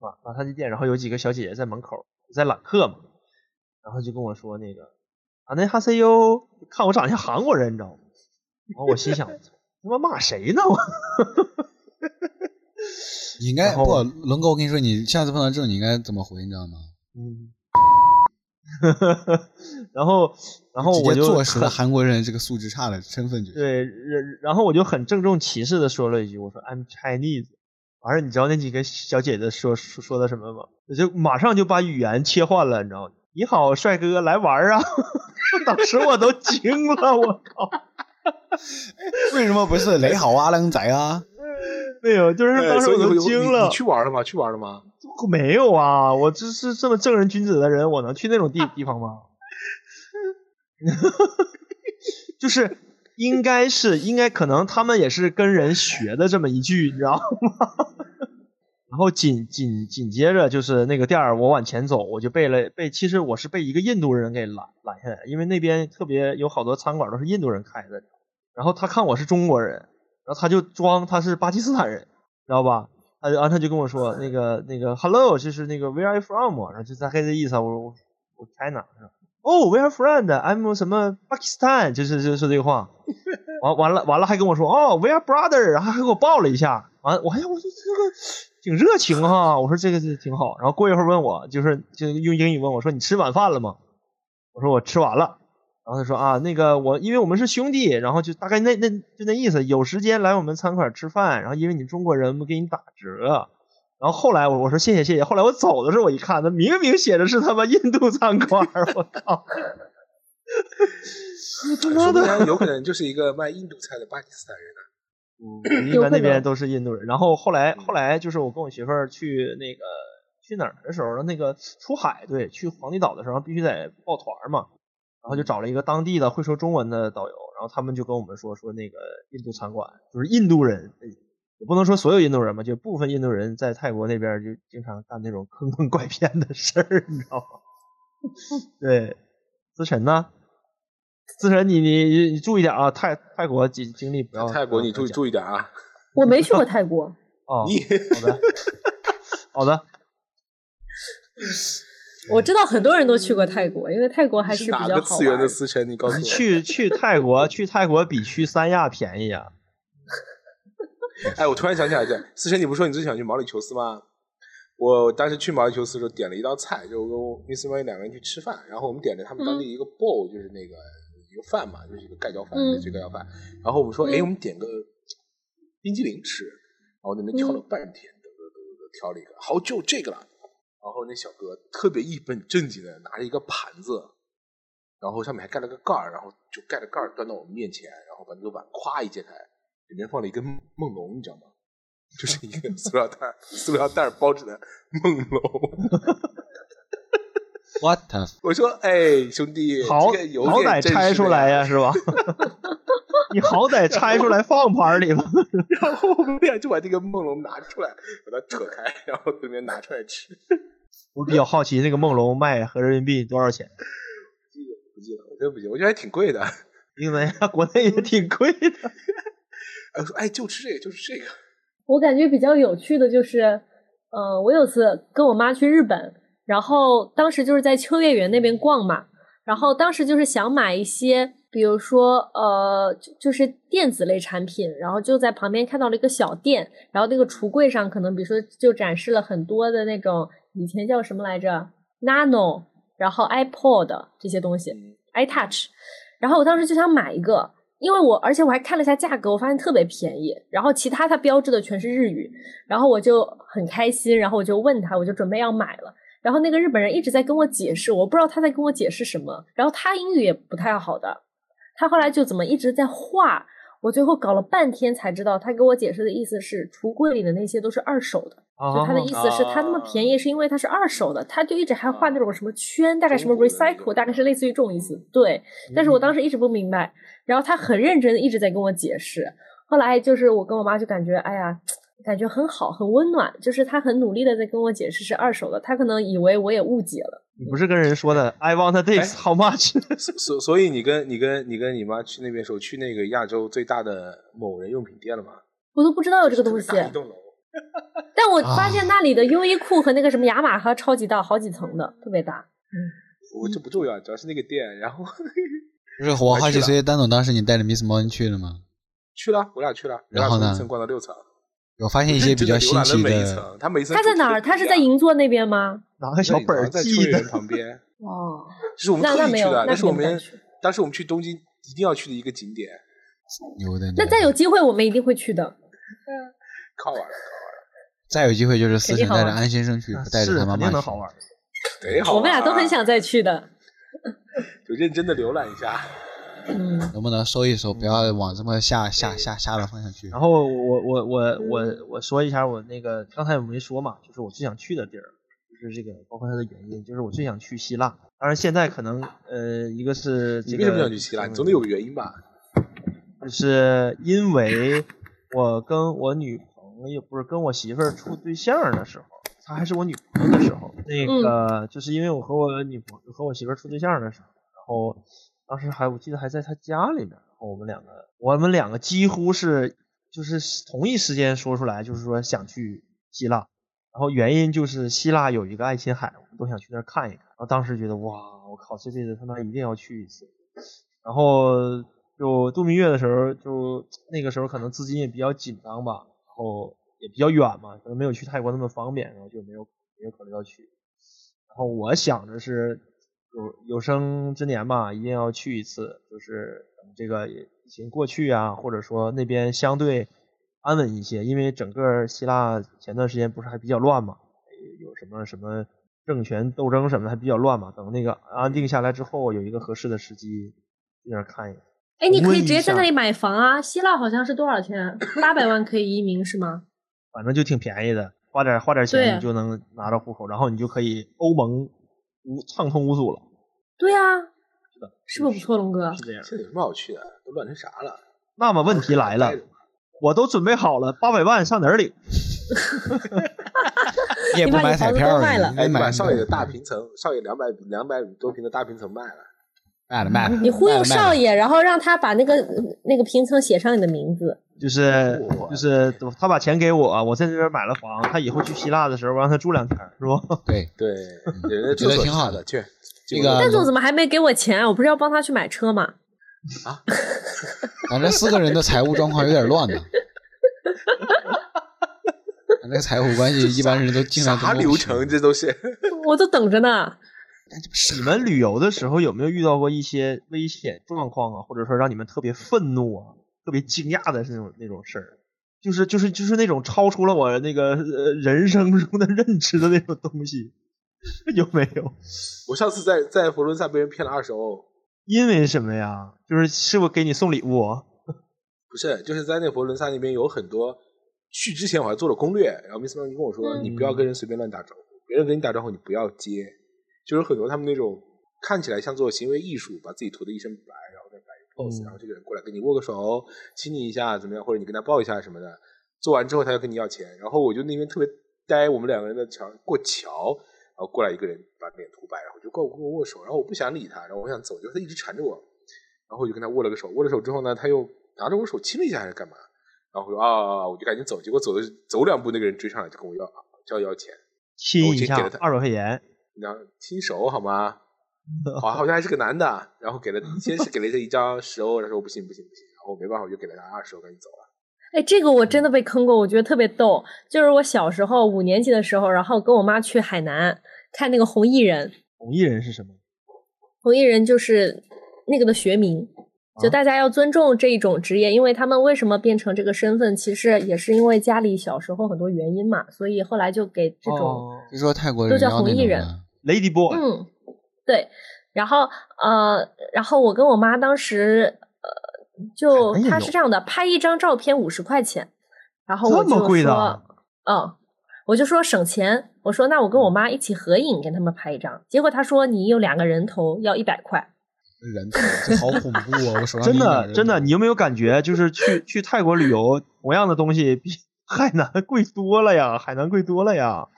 [SPEAKER 4] 啊，马杀鸡店，然后有几个小姐姐在门口在揽客嘛。然后就跟我说那个啊，那哈 CEO，看我长得像韩国人，你知道吗？然后我心想，他妈骂谁呢？我
[SPEAKER 3] 你应该不，龙哥，我跟你说，你下次碰到这种，你应该怎么回，你知道吗？
[SPEAKER 4] 嗯。然后，然后我就
[SPEAKER 3] 坐实了韩国人这个素质差的身份，就
[SPEAKER 4] 对。然后我就很郑重其事的说了一句，我说 I'm Chinese。完事你知道那几个小姐姐说说的什么吗？我就马上就把语言切换了，你知道吗？你好，帅哥，来玩啊！当时我都惊了，我靠！
[SPEAKER 3] 为什么不是你好啊，靓仔啊？
[SPEAKER 4] 没有，就是当时我都惊了。
[SPEAKER 1] 你去玩了吗？去玩了吗？
[SPEAKER 4] 没有啊！我这是这么正人君子的人，我能去那种地地方吗？就是应该是应该，可能他们也是跟人学的这么一句，你知道吗？然后紧紧紧接着就是那个店儿，我往前走，我就被了被，其实我是被一个印度人给拦拦下来，因为那边特别有好多餐馆都是印度人开的。然后他看我是中国人，然后他就装他是巴基斯坦人，知道吧？他然后他就跟我说那个那个 Hello，就是那个 Where are you from？然后就大概这意思，我我我 China 是吧？哦，Where friend？I'm 什么 Pakistan？就是就说这个话。完完了完了还跟我说哦，Where brother？然后还给我抱了一下。完我还我说这个。挺热情哈，我说这个是挺好。然后过一会儿问我，就是就用英语问我说：“你吃晚饭了吗？”我说：“我吃完了。”然后他说：“啊，那个我因为我们是兄弟，然后就大概那那就那意思，有时间来我们餐馆吃饭。然后因为你中国人，我们给你打折。”然后后来我我说：“谢谢谢谢。”后来我走的时候，我一看，那明明写的是他妈印度餐馆，我靠！
[SPEAKER 1] 他妈的，有可能就是一个卖印度菜的巴基斯坦人呢。
[SPEAKER 4] 嗯，一般那边都是印度人。然后后来后来就是我跟我媳妇儿去那个去哪儿的时候，那个出海对，去黄帝岛的时候必须得抱团嘛。然后就找了一个当地的会说中文的导游，然后他们就跟我们说说那个印度餐馆就是印度人，也不能说所有印度人吧，就部分印度人在泰国那边就经常干那种坑蒙拐骗的事儿，你知道吗？对，思辰呢？思辰，你你你注意点啊！泰泰国经经历不要
[SPEAKER 1] 泰国，你注意注意点啊！
[SPEAKER 2] 我没去过泰国。
[SPEAKER 4] 哦，好的，好的。
[SPEAKER 2] 我知道很多人都去过泰国，因为泰国还是比较好玩。哪
[SPEAKER 1] 个次元的思辰？你告诉我。
[SPEAKER 4] 去去泰国，去泰国比去三亚便宜啊！
[SPEAKER 1] 哎，我突然想起来，这思辰，你不是说你最想去毛里求斯吗？我当时去毛里求斯的时候点了一道菜，就跟 Miss May 两个人去吃饭，然后我们点了他们当地一个 bowl，就是那个。一个饭嘛，就是一个盖浇饭，这个盖浇饭。然后我们说，哎，我们点个冰激凌吃。然后那边挑了半天，得得得得挑了一个，好，就这个了。然后那小哥特别一本正经的拿着一个盘子，然后上面还盖了个盖儿，然后就盖着盖儿端到我们面前，然后把那个碗咵一揭开，里面放了一根梦龙，你知道吗？就是一个 塑料袋，塑料袋包着的梦龙。
[SPEAKER 3] What？
[SPEAKER 1] 我说，哎，兄弟，
[SPEAKER 4] 好好歹拆出来呀，是吧？你好歹拆出来放盘里吧。
[SPEAKER 1] 然后我们俩就把这个梦龙拿出来，把它扯开，然后对面拿出来吃。
[SPEAKER 4] 我比较好奇，那个梦龙卖合人民币多少钱？
[SPEAKER 1] 不记得，不记得，我真不记得。我觉得还挺贵的，
[SPEAKER 4] 因为国内也挺贵的。
[SPEAKER 1] 我说，哎，就吃这个，就是这个。
[SPEAKER 2] 我感觉比较有趣的就是，呃，我有次跟我妈去日本。然后当时就是在秋叶原那边逛嘛，然后当时就是想买一些，比如说呃，就是电子类产品，然后就在旁边看到了一个小店，然后那个橱柜上可能比如说就展示了很多的那种以前叫什么来着，Nano，然后 iPod 这些东西，iTouch，然后我当时就想买一个，因为我而且我还看了一下价格，我发现特别便宜，然后其他它标志的全是日语，然后我就很开心，然后我就问他，我就准备要买了。然后那个日本人一直在跟我解释，我不知道他在跟我解释什么。然后他英语也不太好的，他后来就怎么一直在画，我最后搞了半天才知道，他给我解释的意思是橱柜里的那些都是二手的。就他的意思是，他那么便宜是因为它是二手的，他就一直还画那种什么圈，大概什么 recycle，大概是类似于这种意思。对，但是我当时一直不明白，然后他很认真的一直在跟我解释。后来就是我跟我妈就感觉，哎呀，感觉很好，很温暖，就是他很努力的在跟我解释是二手的，他可能以为我也误解了。
[SPEAKER 4] 你不是跟人说的 I want this how much？
[SPEAKER 1] 所所以你跟你跟你跟你妈去那边时候去那个亚洲最大的某人用品店了吗？
[SPEAKER 2] 我都不知道有这个东西。
[SPEAKER 1] 一栋楼。
[SPEAKER 2] 但我发现那里的优衣库和那个什么雅马哈超级大，好几层的，特别大。嗯，
[SPEAKER 1] 我这不重要，主要是那个店。然后
[SPEAKER 3] 不是我好奇，所以丹总当时你带着 Miss 猫去了吗？
[SPEAKER 1] 去了，我俩去了。
[SPEAKER 3] 然后呢？
[SPEAKER 1] 一层逛到六层。
[SPEAKER 3] 有发现一些比较新奇
[SPEAKER 1] 的。他每层
[SPEAKER 2] 他在哪儿？他是在银座那边吗？
[SPEAKER 4] 拿个小本
[SPEAKER 1] 在
[SPEAKER 4] 记的
[SPEAKER 1] 旁边。
[SPEAKER 2] 哦，
[SPEAKER 1] 这是我们特意去的，
[SPEAKER 2] 那
[SPEAKER 1] 是我们当时我们去东京一定要去的一个景点。
[SPEAKER 3] 牛的。
[SPEAKER 2] 那再有机会我们一定会去的。
[SPEAKER 1] 靠玩了，好玩了。
[SPEAKER 3] 再有机会就是思成带着安先生去，带着他妈妈
[SPEAKER 4] 去，能好玩。
[SPEAKER 1] 得好
[SPEAKER 2] 我们俩都很想再去的，
[SPEAKER 1] 就认真的浏览一下。
[SPEAKER 2] 嗯，
[SPEAKER 3] 能不能收一收，不要往这么下下下下的方向去。
[SPEAKER 4] 然后我我我我我说一下我那个刚才我没说嘛，就是我最想去的地儿，就是这个包括它的原因，就是我最想去希腊。当然现在可能呃一个是
[SPEAKER 1] 你为什么想去希腊？你总得有个原因吧？
[SPEAKER 4] 就是因为我跟我女。朋友不是跟我媳妇儿处对象的时候，她还是我女朋友的时候，那个就是因为我和我女朋友和我媳妇儿处对象的时候，然后当时还我记得还在他家里面，然后我们两个我们两个几乎是就是同一时间说出来，就是说想去希腊，然后原因就是希腊有一个爱琴海，我们都想去那儿看一看，然后当时觉得哇，我靠，这辈子他妈一定要去一次，然后就度蜜月的时候，就那个时候可能资金也比较紧张吧。然后也比较远嘛，可能没有去泰国那么方便，然后就没有没有考虑要去。然后我想着是有有生之年嘛，一定要去一次，就是等这个疫情过去啊，或者说那边相对安稳一些，因为整个希腊前段时间不是还比较乱嘛，有什么什么政权斗争什么的还比较乱嘛。等那个安定下来之后，有一个合适的时机去那儿看一眼。
[SPEAKER 2] 哎，你可以直接在那里买房啊！希腊好像是多少钱？八百万可以移民是吗？
[SPEAKER 4] 反正就挺便宜的，花点花点钱你就能拿到户口，然后你就可以欧盟无畅通无阻了。
[SPEAKER 2] 对啊，
[SPEAKER 4] 是的，
[SPEAKER 2] 是不是不错，龙哥？
[SPEAKER 4] 是这样。
[SPEAKER 1] 这有什么好去的？都乱成啥了？
[SPEAKER 4] 那么问题来了，我都准备好了，八百万上哪儿领？
[SPEAKER 3] 你也不买彩票
[SPEAKER 2] 了？
[SPEAKER 1] 哎，把少爷的大平层，少爷两百两百多平的大平层卖了。
[SPEAKER 3] 卖了卖了，
[SPEAKER 2] 你忽悠少爷，然后让他把那个那个平层写上你的名字，
[SPEAKER 4] 就是就是他把钱给我，我在这边买了房，他以后去希腊的时候，我让他住两天，是吧？
[SPEAKER 3] 对
[SPEAKER 1] 对，
[SPEAKER 3] 觉得挺好的。
[SPEAKER 1] 去，
[SPEAKER 3] 这个
[SPEAKER 2] 蛋总怎么还没给我钱？我不是要帮他去买车吗？
[SPEAKER 1] 啊，
[SPEAKER 3] 反正四个人的财务状况有点乱呢。那个财务关系，一般人都尽量
[SPEAKER 1] 啥流程？这都是，
[SPEAKER 2] 我都等着呢。
[SPEAKER 4] 你们旅游的时候有没有遇到过一些危险状况啊？或者说让你们特别愤怒啊、特别惊讶的那种那种事儿？就是就是就是那种超出了我那个呃人生中的认知的那种东西，有没有？
[SPEAKER 1] 我上次在在佛罗伦萨被人骗了二十欧，
[SPEAKER 4] 因为什么呀？就是是不是给你送礼物？
[SPEAKER 1] 不是，就是在那佛罗伦萨那边有很多。去之前我还做了攻略，然后 Miss 跟我说，你不要跟人随便乱打招呼，别人跟你打招呼你不要接。就是很多他们那种看起来像做行为艺术，把自己涂的一身白，然然后这个人过来跟你握个手，亲你一下怎么样，或者你跟他抱一下什么的。做完之后他要跟你要钱，然后我就那边特别呆，我们两个人在桥过桥，然后过来一个人把脸涂白，然后就跟我跟我握手，然后我不想理他，然后我想走，就他一直缠着我，然后我就跟他握了个手，握了手之后呢，他又拿着我手亲了一下还是干嘛？然后我说啊，我就赶紧走，结果走的走两步，那个人追上来就跟我要就要要钱，
[SPEAKER 4] 亲一下二百块钱。
[SPEAKER 1] 然后亲手好吗？好，好像还是个男的。然后给了，先是给了他一张十欧，他说不行不行不行。然后我没办法，我就给了他二十欧，赶紧走了。
[SPEAKER 2] 哎，这个我真的被坑过，我觉得特别逗。就是我小时候五年级的时候，然后跟我妈去海南看那个红艺人。
[SPEAKER 4] 红艺人是什么？
[SPEAKER 2] 红艺人就是那个的学名。就大家要尊重这一种职业，因为他们为什么变成这个身份，其实也是因为家里小时候很多原因嘛，所以后来就给这种
[SPEAKER 3] 就说泰国人都叫
[SPEAKER 2] 红艺人
[SPEAKER 4] Lady Boy，
[SPEAKER 2] 嗯，对。然后呃，然后我跟我妈当时呃，就她是这样的，拍一张照片五十块钱，然后我
[SPEAKER 4] 这么
[SPEAKER 2] 就说
[SPEAKER 4] 贵的啊，
[SPEAKER 2] 嗯，我就说省钱，我说那我跟我妈一起合影，跟他们拍一张。结果她说你有两个人头要一百块，
[SPEAKER 3] 人头，这好恐怖啊！我手上
[SPEAKER 4] 真的真的，你有没有感觉，就是去去泰国旅游，同样的东西比海南贵多了呀？海南贵多了呀！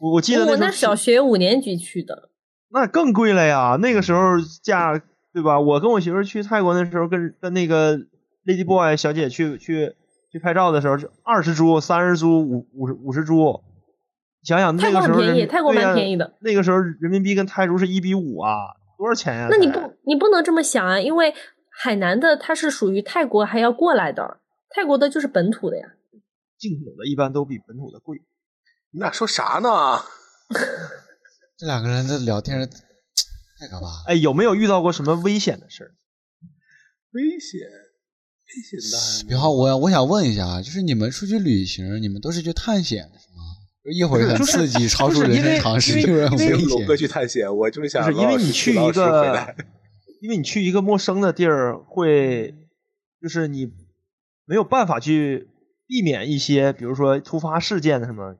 [SPEAKER 4] 我我记得
[SPEAKER 2] 我那小学五年级去的，
[SPEAKER 4] 那更贵了呀！那个时候价对吧？我跟我媳妇去泰国那时候跟跟那个 Lady Boy 小姐去去去拍照的时候，二十铢、三十铢、五五十五十铢。想想那
[SPEAKER 2] 泰国
[SPEAKER 4] 个时候人
[SPEAKER 2] 很便宜，泰国蛮便宜的。
[SPEAKER 4] 那个时候人民币跟泰铢是一比五啊，多少钱呀、才
[SPEAKER 2] 那你不你不能这么想啊，因为海南的它是属于泰国还要过来的，泰国的就是本土的呀。
[SPEAKER 4] 进口的一般都比本土的贵。
[SPEAKER 1] 你俩说啥呢？
[SPEAKER 3] 这两个人的聊天 太可怕了。
[SPEAKER 4] 哎，有没有遇到过什么危险的事儿？
[SPEAKER 1] 危险，危险的。
[SPEAKER 3] 比方我我想问一下啊，就是你们出去旅行，你们都是去探险是吗？一会儿很
[SPEAKER 4] 就
[SPEAKER 3] 刺激，超出人生常识，
[SPEAKER 4] 因为
[SPEAKER 3] 一会儿很危
[SPEAKER 1] 只有龙哥去。探险，我就是想
[SPEAKER 4] 不是因为你去一个，因为你去一个陌生的地儿，会就是你没有办法去避免一些，比如说突发事件的什么。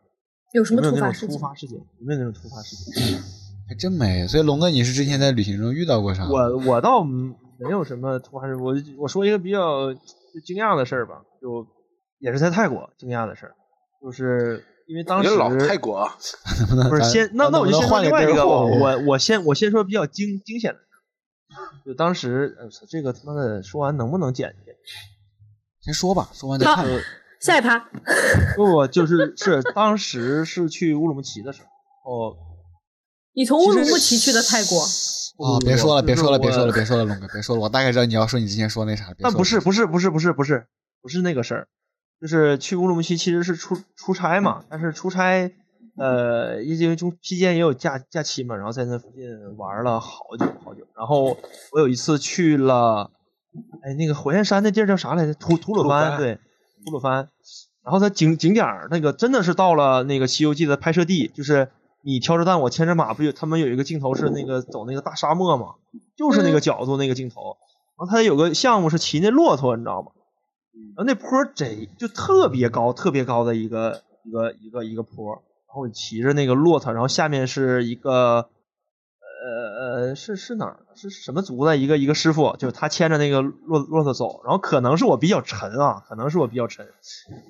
[SPEAKER 2] 有什么
[SPEAKER 4] 有没有那种
[SPEAKER 2] 突发事件？
[SPEAKER 4] 突发事件？有没有那种突发事件？
[SPEAKER 3] 还真没。所以龙哥，你是之前在旅行中遇到过啥？
[SPEAKER 4] 我我倒没有什么突发事，我我说一个比较惊讶的事儿吧，就也是在泰国惊讶的事儿，就是因为当时
[SPEAKER 1] 你老泰国
[SPEAKER 3] 不能
[SPEAKER 4] 不是先那那我就先说另外一个，我我我先我先说比较惊惊险的，就当时呃这个他妈的说完能不能剪去？
[SPEAKER 3] 先说吧，说完再
[SPEAKER 2] 好
[SPEAKER 3] 看。
[SPEAKER 2] 下一趴，
[SPEAKER 4] 不不就是是当时是去乌鲁木齐的时候，哦，
[SPEAKER 2] 你从乌鲁木齐去的泰国，
[SPEAKER 3] 啊，别说了，别说了，别说了，别说了，龙哥，别说了，我大概知道你要说你之前说那啥。了
[SPEAKER 4] 但不是不是不是不是不是不是那个事儿，就是去乌鲁木齐其实是出出差嘛，但是出差呃，因为中期间也有假假期嘛，然后在那附近玩了好久好久。然后我有一次去了，哎，那个火焰山那地儿叫啥来着？吐吐鲁
[SPEAKER 1] 番，
[SPEAKER 4] 对，吐鲁番。然后它景景点儿那个真的是到了那个《西游记》的拍摄地，就是你挑着担，我牵着马，不有他们有一个镜头是那个走那个大沙漠嘛，就是那个角度那个镜头。然后它有个项目是骑那骆驼，你知道吗？然后那坡儿贼就特别高，特别高的一个一个一个一个坡，然后你骑着那个骆驼，然后下面是一个呃呃是是哪儿是什么族的一个一个师傅，就他牵着那个骆骆驼走，然后可能是我比较沉啊，可能是我比较沉，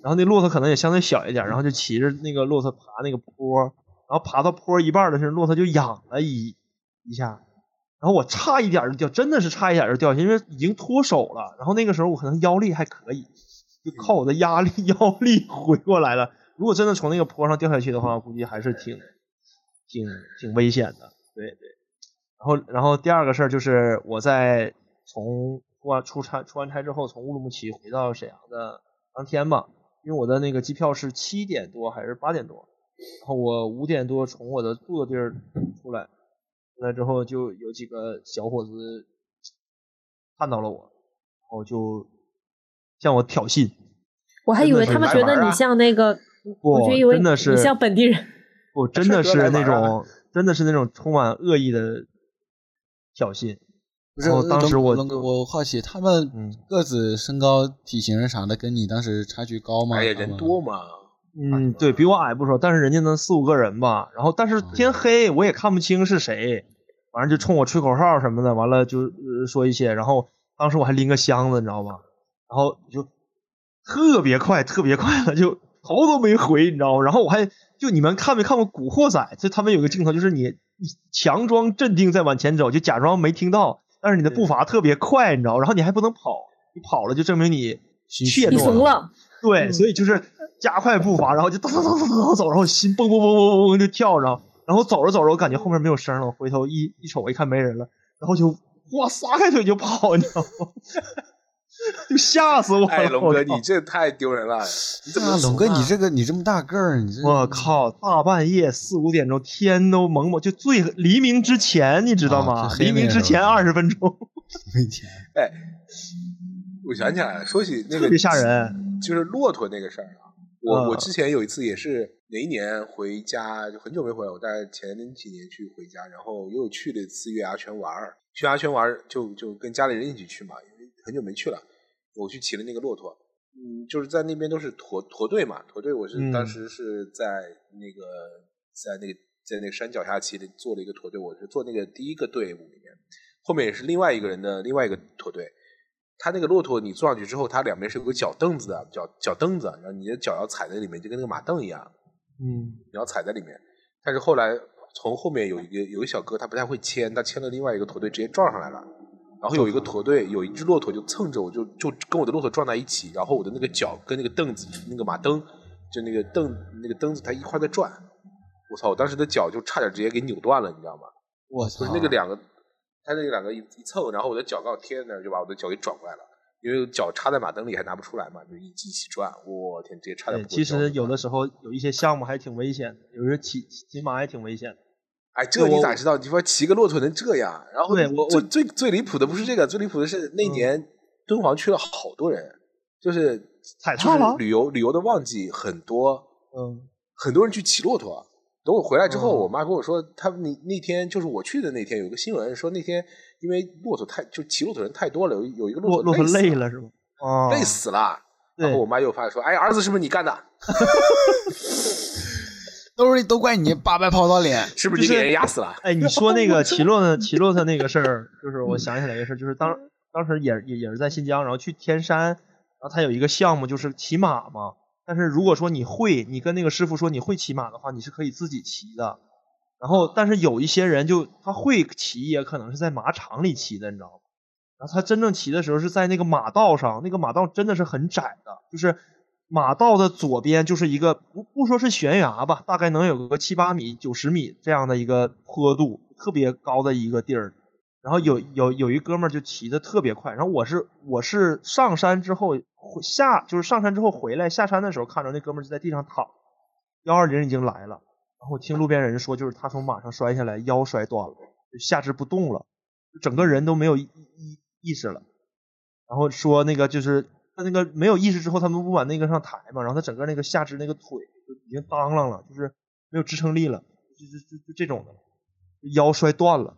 [SPEAKER 4] 然后那骆驼可能也相对小一点，然后就骑着那个骆驼爬那个坡，然后爬到坡一半的时候，骆驼就仰了一一下，然后我差一点就掉，真的是差一点就掉下去，因为已经脱手了。然后那个时候我可能腰力还可以，就靠我的压力 腰力回过来了。如果真的从那个坡上掉下去的话，估计还是挺挺挺危险的。对对。然后然后第二个事儿就是我在从出完出差出完差之后，从乌鲁木齐回到沈阳的当天吧，因为我的那个机票是七点多还是八点多，然后我五点多从我的住的地儿出来。出来之后就有几个小伙子看到了我，然后就向我挑衅。
[SPEAKER 2] 我还以为他们觉得你像那个，
[SPEAKER 4] 不
[SPEAKER 2] 我就以为
[SPEAKER 4] 真的是
[SPEAKER 2] 你像本地人。
[SPEAKER 4] 不，真的是那种，真的是那种充满恶意的挑衅。
[SPEAKER 3] 不是
[SPEAKER 4] 然后当时我
[SPEAKER 3] 我好奇他们
[SPEAKER 4] 嗯
[SPEAKER 3] 个子、身高、体型啥的，跟你当时差距高吗？
[SPEAKER 1] 哎呀，人多嘛，
[SPEAKER 4] 嗯，对比我矮不说，但是人家能四五个人吧。然后但是天黑，我也看不清是谁，反正就冲我吹口哨什么的，完了就、呃说一些。然后当时我还拎个箱子，你知道吧？然后就特别快，特别快的就头都没回，你知道吗？然后我还就你们看没看过《古惑仔》？就他们有个镜头，就是你你强装镇定再往前走，就假装没听到，但是你的步伐特别快，你知道？然后你还不能跑，你跑了就证明你怯
[SPEAKER 2] 你
[SPEAKER 4] 懦
[SPEAKER 2] 了，
[SPEAKER 4] 对，
[SPEAKER 2] 嗯
[SPEAKER 4] 所以就是加快步伐，然后就哒哒哒哒哒走，然后心蹦蹦蹦蹦蹦蹦就跳着，然后走着走着，我感觉后面没有声了，我回头一一瞅，我一看没人了，然后就哇撒开腿就跑，你知道吗？就 吓死我了！
[SPEAKER 1] 哎，龙哥，你这太丢人了，你怎么
[SPEAKER 3] 啊，龙哥，你这个你这么大个儿，你这
[SPEAKER 4] 我靠，大半夜四五点钟，天都蒙蒙，就最黎明之前，你知道吗？
[SPEAKER 3] 啊
[SPEAKER 4] 黎明之前二十分钟，
[SPEAKER 3] 没钱。
[SPEAKER 1] 哎，我想起来了，说起那个
[SPEAKER 4] 特别吓人。
[SPEAKER 1] 就是骆驼那个事儿啊，我我
[SPEAKER 4] 嗯
[SPEAKER 1] 之前有一次也是哪一年回家，就很久没回来，我大概前几年去回家，然后又去了一次月牙泉玩儿。去月牙泉玩儿就就跟家里人一起去嘛，因为很久没去了。我去骑了那个骆驼，嗯，就是在那边都是驼驼队嘛，驼队我是
[SPEAKER 4] 嗯
[SPEAKER 1] 当时是在那个在那个在那个山脚下骑的，做了一个驼队，我是做那个第一个队伍里面，后面也是另外一个人的另外一个驼队。他那个骆驼，你坐上去之后，它两边是有个脚凳子的，脚脚凳子，然后你的脚要踩在里面，就跟那个马凳一样，
[SPEAKER 4] 嗯
[SPEAKER 1] 你要踩在里面。但是后来从后面有一个有一个小哥，他不太会牵，他牵了另外一个驼队，直接撞上来了。然后有一个驼队，有一只骆驼就蹭着我就就跟我的骆驼撞在一起，然后我的那个脚跟那个凳子那个马蹬，就那个凳那个凳子它一块在转，我操！我当时的脚就差点直接给扭断了，你知道吗？
[SPEAKER 3] 我操
[SPEAKER 1] 就是，那个两个，它那个两个一一蹭，然后我的脚刚好贴在那儿，就把我的脚给转过来了。因为脚插在马蹬里还拿不出来嘛，就一起一起转，我天，直接差点
[SPEAKER 4] 其实有的，时候有一些项目还挺危险的，有时候骑骑马也挺危险的。
[SPEAKER 1] 哎，这你咋知道？你说骑个骆驼能这样？然后
[SPEAKER 4] 对我我
[SPEAKER 1] 最最最离谱的不是这个，最离谱的是那年敦煌去了好多人，就是就是
[SPEAKER 4] 踩踏了
[SPEAKER 1] 旅游旅游的旺季很多，
[SPEAKER 4] 嗯
[SPEAKER 1] 很多人去骑骆驼。等我回来之后，
[SPEAKER 4] 嗯
[SPEAKER 1] 我妈跟我说，他们那那天就是我去的那天，有个新闻说那天因为骆驼太就骑骆驼人太多了，有有一个驼
[SPEAKER 4] 骆骆驼累
[SPEAKER 1] 累了，
[SPEAKER 4] 是吗？啊，
[SPEAKER 1] 累死了。然后我妈又发现说，哎，儿子是不是你干的？
[SPEAKER 3] 都是都怪你八百跑到脸。
[SPEAKER 1] 是不是你给人压死了？
[SPEAKER 4] 哎，你说那个骑骆驼骑骆驼那个事儿，就是我想起来一个事儿，就是当当时也也也是在新疆，然后去天山，然后他有一个项目就是骑马嘛。但是如果说你会，你跟那个师傅说你会骑马的话，你是可以自己骑的。然后，但是有一些人就他会骑，也可能是在马场里骑的，你知道吗？然后他真正骑的时候是在那个马道上，那个马道真的是很窄的，就是马道的左边就是一个不不说是悬崖吧，大概能有个七八米、九十米这样的一个坡度，特别高的一个地儿。然后有有有一哥们儿就骑的特别快，然后我是我是上山之后下就是上山之后回来下山的时候看着那哥们儿就在地上躺，幺二零已经来了，然后我听路边人说就是他从马上摔下来腰摔断了，就下肢不动了，整个人都没有意意意识了，然后说那个就是他那个没有意识之后他们不往那个上抬嘛，然后他整个那个下肢那个腿就已经当啷了，就是没有支撑力了，就就就就这种的，腰摔断了。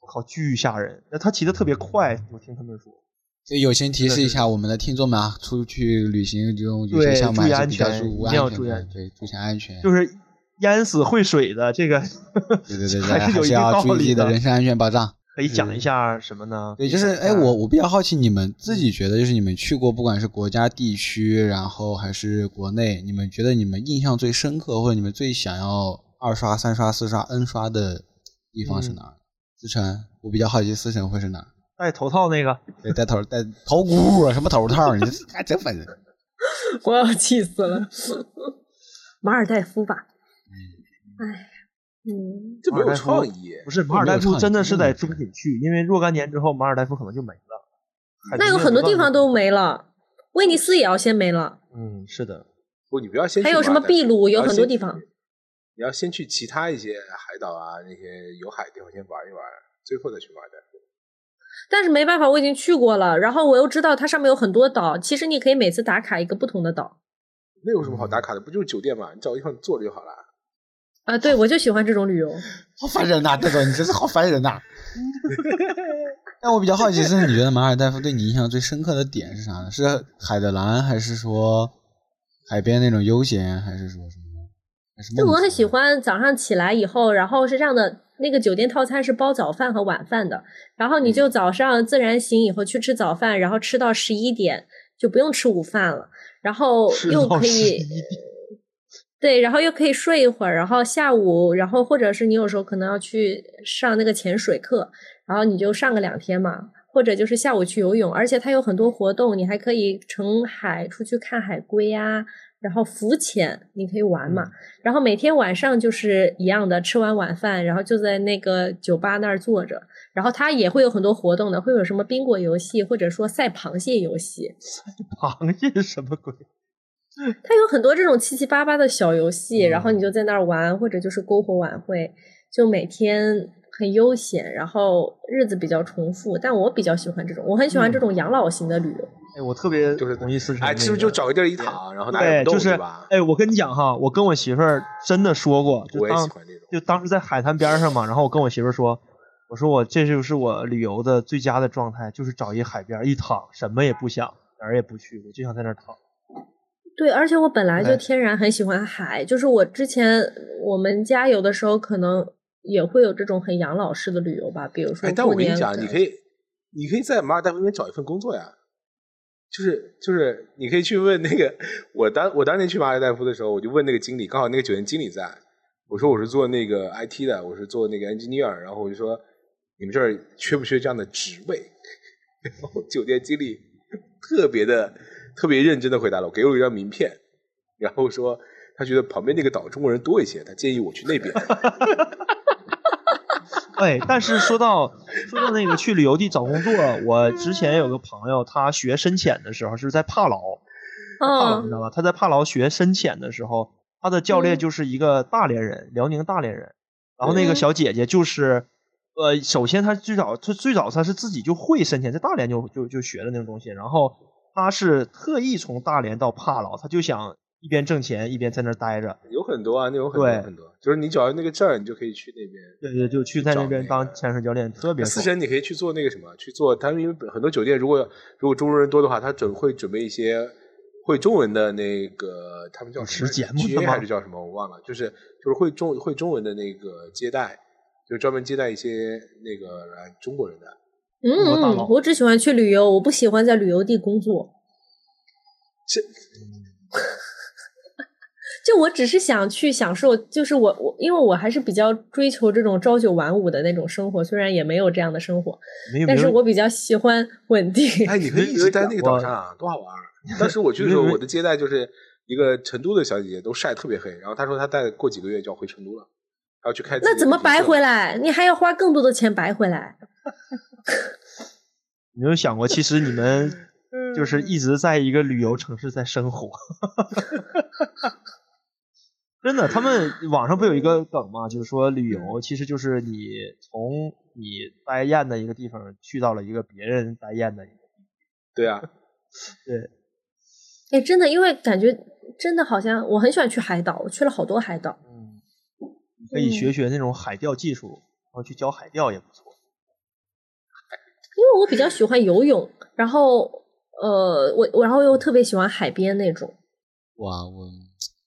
[SPEAKER 4] 我靠，巨吓人！那他骑的特别快，我听他们说。
[SPEAKER 3] 所以友情提示一下我们的听众们啊，出去旅行这种有些项目
[SPEAKER 4] 注意
[SPEAKER 3] 还是比较
[SPEAKER 4] 安全
[SPEAKER 3] 注意
[SPEAKER 4] 一定要
[SPEAKER 3] 安全，
[SPEAKER 4] 注意安
[SPEAKER 3] 对，注意安全。
[SPEAKER 4] 就是淹死会水的这个，
[SPEAKER 3] 对对对对，
[SPEAKER 4] 还是有一定
[SPEAKER 3] 还是要
[SPEAKER 4] 道理
[SPEAKER 3] 注意的人身安全保障。
[SPEAKER 4] 可以讲一下什么呢？
[SPEAKER 3] 对，就是哎，我我比较好奇，你们自己觉得，就是你们去过，不管是国家、地区，然后还是国内，你们觉得你们印象最深刻，或者你们最想要二刷、三刷、四刷、N 刷的地方是哪儿？思辰，我比较好奇思辰会是哪儿？
[SPEAKER 4] 戴头套那个，
[SPEAKER 3] 对，戴头戴头箍啊，什么头套？你这还真烦人。
[SPEAKER 2] 我要气死了。马尔代夫吧，哎，嗯，
[SPEAKER 1] 这没有创意。
[SPEAKER 4] 不是马尔代夫，真的是在中景区，因为若干年之后马尔代夫可能就没了。
[SPEAKER 2] 那有很多地方都没了，威尼斯也要先没了，
[SPEAKER 4] 嗯，是的，
[SPEAKER 1] 不，你不要先
[SPEAKER 2] 还有什么秘鲁，有很多地方。
[SPEAKER 1] 你要先去其他一些海岛啊，那些有海的地方先玩一玩，最后再去马尔代夫。
[SPEAKER 2] 但是没办法，我已经去过了，然后我又知道它上面有很多岛，其实你可以每次打卡一个不同的岛。
[SPEAKER 1] 那有什么好打卡的？不就是酒店嘛？你找个地方坐着就好了。
[SPEAKER 2] 啊，对，我就喜欢这种旅游。
[SPEAKER 3] 好烦人呐、这种你真是好烦人呐、但我比较好奇是，你觉得马尔代夫对你印象最深刻的点是啥呢？是海的蓝，还是说海边那种悠闲，还是说什么？
[SPEAKER 2] 就我很喜欢早上起来以后，然后是这样的，那个酒店套餐是包早饭和晚饭的，然后你就早上自然醒以后去吃早饭，然后吃到十一点就不用吃午饭了，然后又可以
[SPEAKER 4] 11点
[SPEAKER 2] 对，然后又可以睡一会儿，然后下午，然后或者是你有时候可能要去上那个潜水课，然后你就上个两天嘛，或者就是下午去游泳，而且它有很多活动，你还可以乘海出去看海龟呀、然后浮潜你可以玩嘛，然后每天晚上就是一样的，吃完晚饭，然后就在那个酒吧那儿坐着，然后它也会有很多活动的，会有什么宾果游戏，或者说赛螃蟹游戏，
[SPEAKER 4] 螃蟹是什么鬼？
[SPEAKER 2] 它有很多这种七七八八的小游戏，
[SPEAKER 4] 嗯
[SPEAKER 2] 然后你就在那儿玩，或者就是篝火晚会，就每天很悠闲，然后日子比较重复。但我比较喜欢这种，我很喜欢这种养老型的旅游。
[SPEAKER 4] 哎，我特别
[SPEAKER 1] 就是
[SPEAKER 4] 同意思成
[SPEAKER 1] 哎，
[SPEAKER 4] 那
[SPEAKER 1] 是不是就找个地儿一躺，然后哪也
[SPEAKER 4] 对，就是
[SPEAKER 1] 吧？
[SPEAKER 4] 哎，我跟你讲哈，我跟我媳妇儿真的说过，就
[SPEAKER 1] 我也喜
[SPEAKER 4] 当
[SPEAKER 1] 欢这种。
[SPEAKER 4] 就当时在海滩边上嘛，然后我跟我媳妇儿说，我说我这就是我旅游的最佳的状态，就是找一海边一躺，什么也不想，哪儿也不去，我就想在那儿躺。
[SPEAKER 2] 对，而且我本来就
[SPEAKER 4] 哎
[SPEAKER 2] 天然很喜欢海，就是我之前我们家有的时候可能也会有这种很养老式的旅游吧，比如说
[SPEAKER 1] 哎，但我跟你讲，你可以，你可以在马尔代夫那边找一份工作呀。就是就是，你可以去问那个，我当我当年去马尔代夫的时候，我就问那个经理，刚好那个酒店经理在，我说我是做那个 IT 的，我是做那个 engineer，然后我就说你们这儿缺不缺这样的职位？然后酒店经理特别的特别认真的回答了，我给我一张名片，然后说他觉得旁边那个岛中国人多一些，他建议我去那边。
[SPEAKER 4] 哎，但是说到说到那个去旅游地找工作，我之前有个朋友，他学深潜的时候是在帕劳，帕劳你
[SPEAKER 2] 嗯
[SPEAKER 4] 知道吧？他在帕劳学深潜的时候，他的教练
[SPEAKER 2] 嗯
[SPEAKER 4] 就是一个大连人，辽宁大连人。然后那个
[SPEAKER 2] 嗯
[SPEAKER 4] 小姐姐就是，呃，首先她最早她最早她是自己就会深潜，在大连就就就学的那种东西。然后她是特意从大连到帕劳，他就想一边挣钱一边在那儿待着。
[SPEAKER 1] 有很多啊，那有很多很多，就是你只要那个证儿，你就可以去那边。
[SPEAKER 4] 对对，就去在那边当
[SPEAKER 1] 个
[SPEAKER 4] 潜水教练，特别爽
[SPEAKER 1] 思辰，你可以去做那个什么，去做他们因为很多酒店，如果如果中国人多的话，他准会准备一些会中文的那个，他们叫什么
[SPEAKER 4] 主持节目的
[SPEAKER 1] GA
[SPEAKER 4] 吗
[SPEAKER 1] 还是叫什么，我忘了，就是就是会中会中文的那个接待，就专门接待一些那个来中国人的。
[SPEAKER 4] 国大佬
[SPEAKER 2] 嗯，我只喜欢去旅游，我不喜欢在旅游地工作。
[SPEAKER 1] 这
[SPEAKER 2] 就我只是想去享受，就是我我，因为我还是比较追求这种朝九晚五的那种生活，虽然也没有这样的生活，但是我比较喜欢稳定。
[SPEAKER 1] 哎，你可以一直待那个岛上啊，多好玩！当时我去的时候，我的接待就是一个成都的小姐姐，都晒特别黑，然后她说她再过几个月就要回成都了，还要去开
[SPEAKER 2] 那怎么白回来？你还要花更多的钱白回来。
[SPEAKER 4] 你有想过，其实你们就是一直在一个旅游城市在生活。真的，他们网上不有一个梗吗？就是说旅游其实就是你从你待厌的一个地方去到了一个别人待厌的一个地
[SPEAKER 1] 对啊，
[SPEAKER 4] 对，
[SPEAKER 2] 哎，真的，因为感觉真的好像我很喜欢去海岛，我去了好多海岛。
[SPEAKER 4] 嗯，你可以学学那种海钓技术，然后去教海钓也不错。
[SPEAKER 2] 因为我比较喜欢游泳，然后呃，我我然后又特别喜欢海边那种。
[SPEAKER 3] 哇，我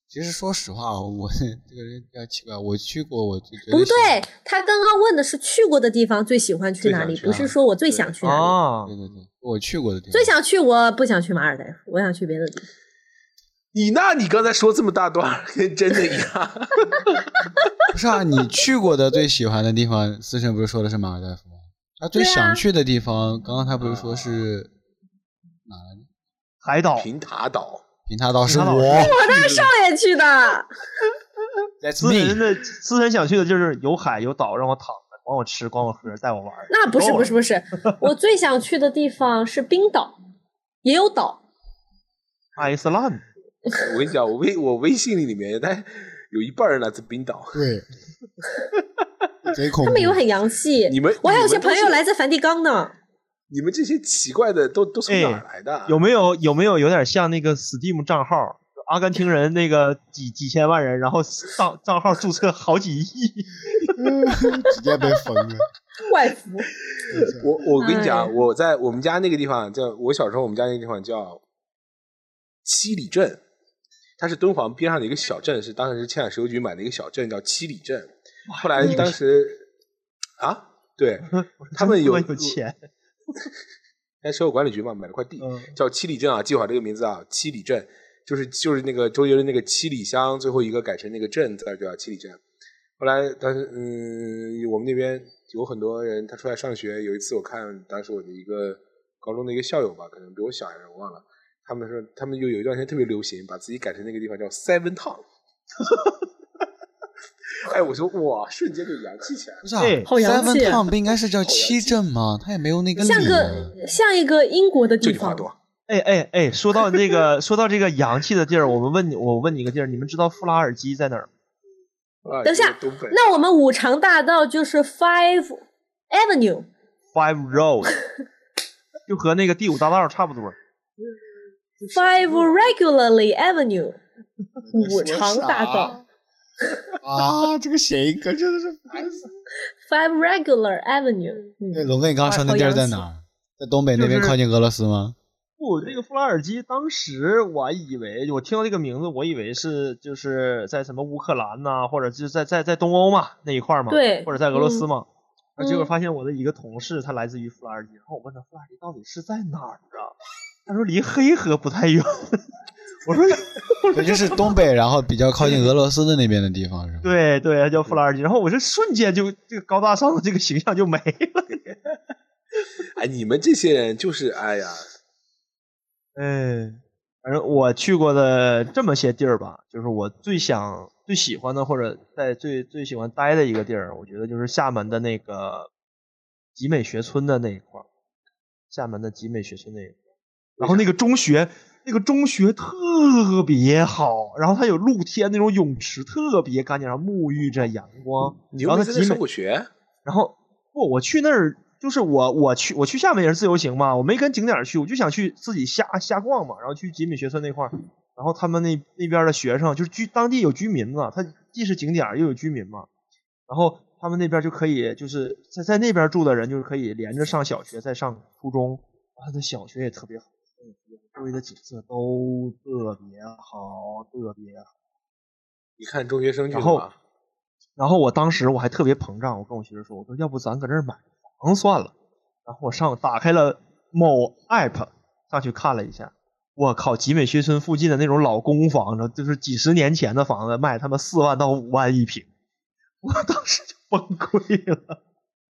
[SPEAKER 3] 其实说实话，我 这个人比较奇怪，我去过，我就
[SPEAKER 2] 不对，他刚刚问的是去过的地方最喜欢去哪里，不是说我最想去哪里。
[SPEAKER 4] 哦
[SPEAKER 3] 对，对对，我去过的地方，
[SPEAKER 2] 最想去，我不想去马尔代夫，我想去别的地方。
[SPEAKER 1] 你那你刚才说这么大段，跟真的一样。
[SPEAKER 3] 不是啊？你去过的最喜欢的地方，思辰不是说的是马尔代夫吗？他最想去的地方，刚刚他不是说是哪来着？
[SPEAKER 4] 海岛
[SPEAKER 1] 平塔岛，
[SPEAKER 3] 平塔岛是
[SPEAKER 4] 我
[SPEAKER 3] 我
[SPEAKER 4] 带
[SPEAKER 2] 少爷去的
[SPEAKER 4] 辰
[SPEAKER 3] me。
[SPEAKER 4] 的私人想去的就是有海有岛，让我躺着，管我吃，管我喝，带我玩。
[SPEAKER 2] 那不是不是不 是，我最想去的地方是冰岛，也有岛。
[SPEAKER 4] 爱斯兰，
[SPEAKER 1] 我跟你讲，我微我微信里面，但有一半人来自冰岛。
[SPEAKER 3] 对，贼恐怖。
[SPEAKER 2] 他们有很洋气。
[SPEAKER 1] 你们
[SPEAKER 2] 我还有些朋友来自梵蒂冈呢。
[SPEAKER 1] 你们这些奇怪的都都从哪儿来的？
[SPEAKER 4] 哎有没有有没有有点像那个 Steam 账号？阿根廷人那个几几千万人，然后账账号注册好几亿，
[SPEAKER 3] 直接被封了。
[SPEAKER 2] 外服，
[SPEAKER 1] 我我跟你讲，
[SPEAKER 2] 哎
[SPEAKER 1] 我在我们家那个地方叫，我小时候我们家那个地方叫七里镇，它是敦煌边上的一个小镇，是当时是青海石油局买的一个小镇，叫七里镇。后来当时啊，对 他们有
[SPEAKER 4] 钱，
[SPEAKER 1] 在石油管理局嘛买了块地，
[SPEAKER 4] 嗯
[SPEAKER 1] 叫七里镇啊，记好这个名字啊，七里镇就是就是那个周杰伦那个七里香，最后一个改成那个镇字叫七里镇。后来当时嗯，我们那边有很多人他出来上学，有一次我看当时我的一个高中的一个校友吧，可能比我小还是我忘了，他们说他们就有一段时间特别流行，把自己改成那个地方叫 Seven Town。哎，我说哇，瞬间就洋气起来了
[SPEAKER 3] 不。是啊
[SPEAKER 4] 哎
[SPEAKER 2] 好洋气
[SPEAKER 3] ，Seven Town 不应该是叫七镇吗？他也没有那个
[SPEAKER 2] 像。个像一个英国的地方。
[SPEAKER 4] 哎哎哎，说到这个，说到这个洋气的地儿，我们问你，我问你一个地儿，你们知道富拉尔基在哪儿
[SPEAKER 2] 等下那我们五常大道就是 Five
[SPEAKER 4] Avenue，Five Road，就和那个第五大道差不多。
[SPEAKER 2] Five Regularly Avenue，五常大道
[SPEAKER 3] 啊，这个谐音梗真的是烦死了。
[SPEAKER 2] ，Five Regular Avenue。
[SPEAKER 3] 对，
[SPEAKER 2] 嗯，
[SPEAKER 3] 龙哥，你刚刚说那地儿在哪儿？在东北那边靠近俄罗斯吗？
[SPEAKER 4] 不，这个弗拉尔基，当时我以为我听到这个名字，我以为是就是在什么乌克兰呐、或者就是在在在东欧嘛那一块儿嘛，
[SPEAKER 2] 对
[SPEAKER 4] 或者在俄罗斯嘛。而结果
[SPEAKER 2] 嗯
[SPEAKER 4] 发现我的一个同事他来自于弗拉尔基，然后我问他弗拉尔基到底是在哪儿啊？他说离黑河不太远。我说
[SPEAKER 3] 对，就是东北，然后比较靠近俄罗斯的那边的地方，是吧？
[SPEAKER 4] 对对，他叫富拉尔基。然后我这瞬间就这个高大上的这个形象就没了。
[SPEAKER 1] 哎，你们这些人就是哎呀，
[SPEAKER 4] 嗯，反正我去过的这么些地儿吧，就是我最想、最喜欢的，或者在最最喜欢待的一个地儿，我觉得就是厦门的那个集美学村的那一块儿，厦门的集美学村那一块儿。然后那个中学，那个中学特别好，然后它有露天那种泳池，特别干净，然后沐浴着阳光。
[SPEAKER 1] 你又没在那
[SPEAKER 4] 然后它集美
[SPEAKER 1] 上过学，
[SPEAKER 4] 然后不，我去那儿就是我我去我去厦门也是自由行嘛，我没跟景点去，我就想去自己瞎瞎逛嘛，然后去集美学村那块儿，然后他们那那边的学生就是居当地有居民嘛，他既是景点又有居民嘛，然后他们那边就可以就是在在那边住的人就是可以连着上小学再上初中，他的小学也特别好，周围的景色都特别好，特别好。
[SPEAKER 1] 你看中学生去
[SPEAKER 4] 然后
[SPEAKER 1] 了？
[SPEAKER 4] 然后我当时我还特别膨胀，我跟我媳妇说，我说要不咱搁这儿买房算了。然后我上打开了某 app 上去看了一下，我靠，集美学村附近的那种老公房子，就是几十年前的房子，卖他妈四万到五万一平，我当时就崩溃了。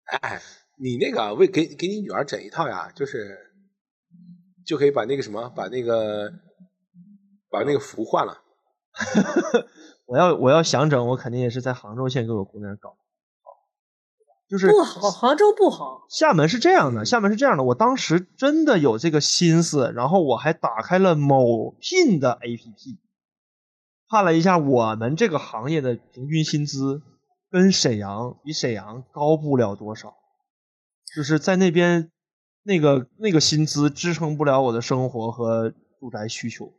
[SPEAKER 1] 哎，你那个为给给你女儿整一套呀，就是就可以把那个什么，把那个把那个服换了。
[SPEAKER 4] 我要我要想整，我肯定也是在杭州先给我姑娘搞，就是
[SPEAKER 2] 不好，杭州不好。
[SPEAKER 4] 厦门是这样的，厦门是这样的，我当时真的有这个心思，然后我还打开了某聘的 APP，看了一下我们这个行业的平均薪资，跟沈阳比沈阳高不了多少，就是在那边那个那个薪资支撑不了我的生活和住宅需求。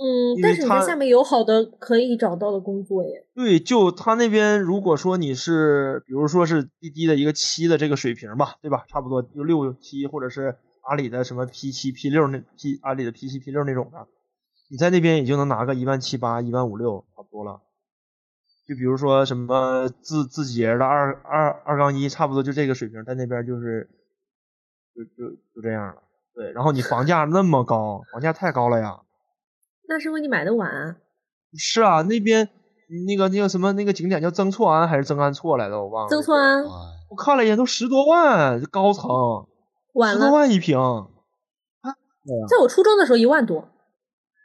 [SPEAKER 2] 嗯，但是你在下面有好的可以找到的工作耶。
[SPEAKER 4] 对，就他那边，如果说你是，比如说是滴滴的一个七的这个水平吧，对吧？差不多就六七，或者是阿里的什么 P 七 P 六那 P 阿里的 P 七 P 六那种的，你在那边也就能拿个一万七八、一万五六，差不多了。就比如说什么字字节的二二二杠一，差不多就这个水平，在那边就是就就就这样了。对，然后你房价那么高，房价太高了呀。
[SPEAKER 2] 那是因为你买的晚啊。
[SPEAKER 4] 是啊，那边那个那个什么那个景点叫曾厝垵还是曾安厝来的，我忘了。
[SPEAKER 2] 曾厝垵
[SPEAKER 3] 啊，
[SPEAKER 4] 我看了一眼，都十多万，高层，
[SPEAKER 2] 晚了，
[SPEAKER 4] 十多万一平。
[SPEAKER 2] 在我初中的时候一万多。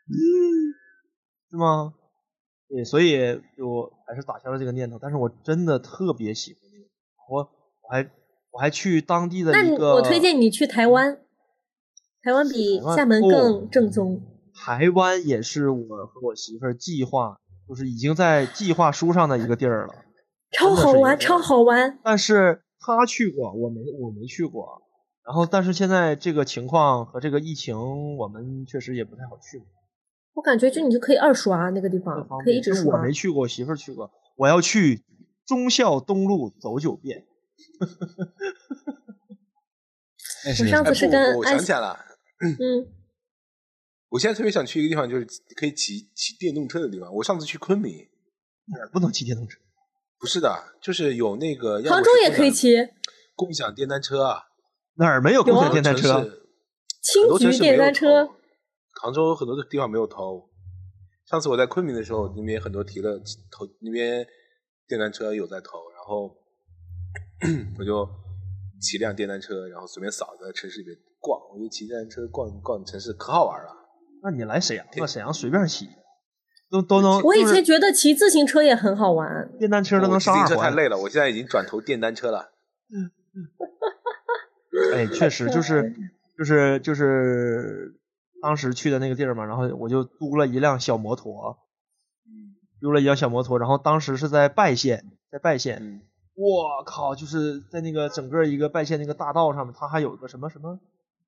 [SPEAKER 4] 嗯是吗？对，所以就还是打消了这个念头。但是我真的特别喜欢那个，我我还我还去当地的一个，
[SPEAKER 2] 我推荐你去台湾，台湾比厦门
[SPEAKER 4] 哦
[SPEAKER 2] 更正宗。
[SPEAKER 4] 台湾也是我和我媳妇儿计划，就是已经在计划书上的一个地儿了。
[SPEAKER 2] 超好玩，超好玩。
[SPEAKER 4] 但是他去过，我没我没去过。然后，但是现在这个情况和这个疫情，我们确实也不太好去。
[SPEAKER 2] 我感觉就你就可以二刷那个地方可以一直刷。
[SPEAKER 4] 我没去过，我媳妇儿去过。我要去忠孝东路走九遍。
[SPEAKER 2] 我上次是跟安
[SPEAKER 1] 我想起来了，
[SPEAKER 2] 嗯，
[SPEAKER 1] 我现在特别想去一个地方，就是可以骑骑电动车的地方。我上次去昆明，
[SPEAKER 4] 哪儿不能骑电动车？
[SPEAKER 1] 不是的，就是有那个
[SPEAKER 2] 杭州也可以骑，
[SPEAKER 1] 共享电单车啊，
[SPEAKER 4] 哪儿没有共享电单车？
[SPEAKER 1] 很
[SPEAKER 2] 青桔电单车。
[SPEAKER 1] 杭州很多的地方没有投。上次我在昆明的时候，那边很多提了投，那边电单车有在投，然后我就骑辆电单车，然后随便扫在城市里面逛。我觉得骑电单车逛逛城市可好玩了。
[SPEAKER 4] 那你来沈阳吧，沈阳随便骑，都都能。
[SPEAKER 2] 我以前觉得骑自行车也很好玩，
[SPEAKER 4] 电单车都能上二环。
[SPEAKER 1] 车太累了，我现在已经转投电单车了。
[SPEAKER 4] 哎，确实就是 就是就是当时去的那个地儿嘛，然后我就租了一辆小摩托，租了一辆小摩托，然后当时是在拜县，在拜县，
[SPEAKER 1] 嗯
[SPEAKER 4] 我靠，就是在那个整个一个拜县那个大道上面，它还有个什么什么，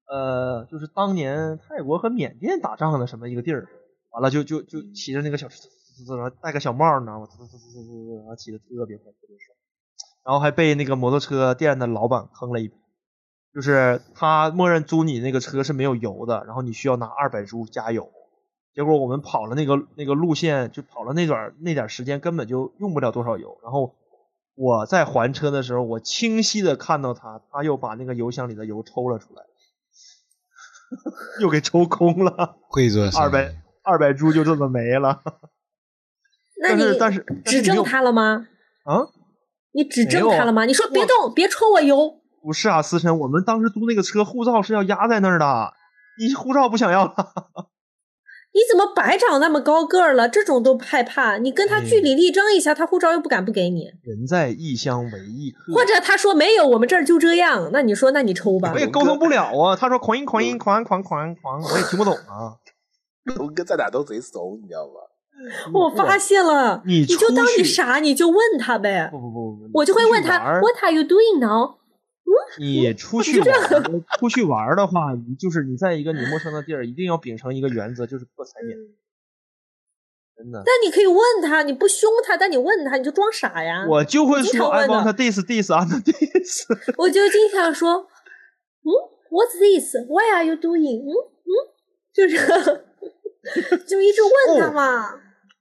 [SPEAKER 4] 呃，就是当年泰国和缅甸打仗的什么一个地儿，完了就就就骑着那个小车，然后戴个小帽儿，你知道吗？然后骑的特别快，特别爽，然后还被那个摩托车店的老板坑了一笔，就是他默认租你那个车是没有油的，然后你需要拿二百铢加油。结果我们跑了那个那个路线，就跑了那段那点时间，根本就用不了多少油。然后我在还车的时候，我清晰的看到他，他又把那个油箱里的油抽了出来，又给抽空了，
[SPEAKER 3] 会做
[SPEAKER 4] 二百二百株就这么没了。
[SPEAKER 2] 那你
[SPEAKER 4] 但是但是
[SPEAKER 2] 指正他了吗？
[SPEAKER 4] 啊，
[SPEAKER 2] 你指正他了吗？你说别动，别抽我油。
[SPEAKER 4] 不是啊，思辰，我们当时租那个车，护照是要压在那儿的，你护照不想要了？
[SPEAKER 2] 你怎么白长那么高个儿了？这种都害怕。你跟他据理力争一下，他护照又不敢不给你。
[SPEAKER 4] 人在异乡为异客，
[SPEAKER 2] 或者他说没有，我们这儿就这样。那你说，那你抽吧
[SPEAKER 4] 我。也沟通不了啊。他说狂音狂音狂狂狂狂，我也听不懂啊。
[SPEAKER 1] 龙哥在哪都贼怂，你知道吧？
[SPEAKER 2] 我发现了，
[SPEAKER 4] 你
[SPEAKER 2] 你就当你傻，你就问他呗
[SPEAKER 4] 不。不不不，
[SPEAKER 2] 我就会问他，What are you doing now？
[SPEAKER 4] 你出去玩出去玩的话，你就是你在一个你陌生的地儿，一定要秉承一个原则，就是破 财免。真的，
[SPEAKER 2] 但你可以问他，你不凶他，但你问他，你就装傻呀。
[SPEAKER 4] 我就会说 I want this this and this。
[SPEAKER 2] 我就经常说，嗯，What's this？Why are you doing？嗯嗯，就是 就一直问他嘛。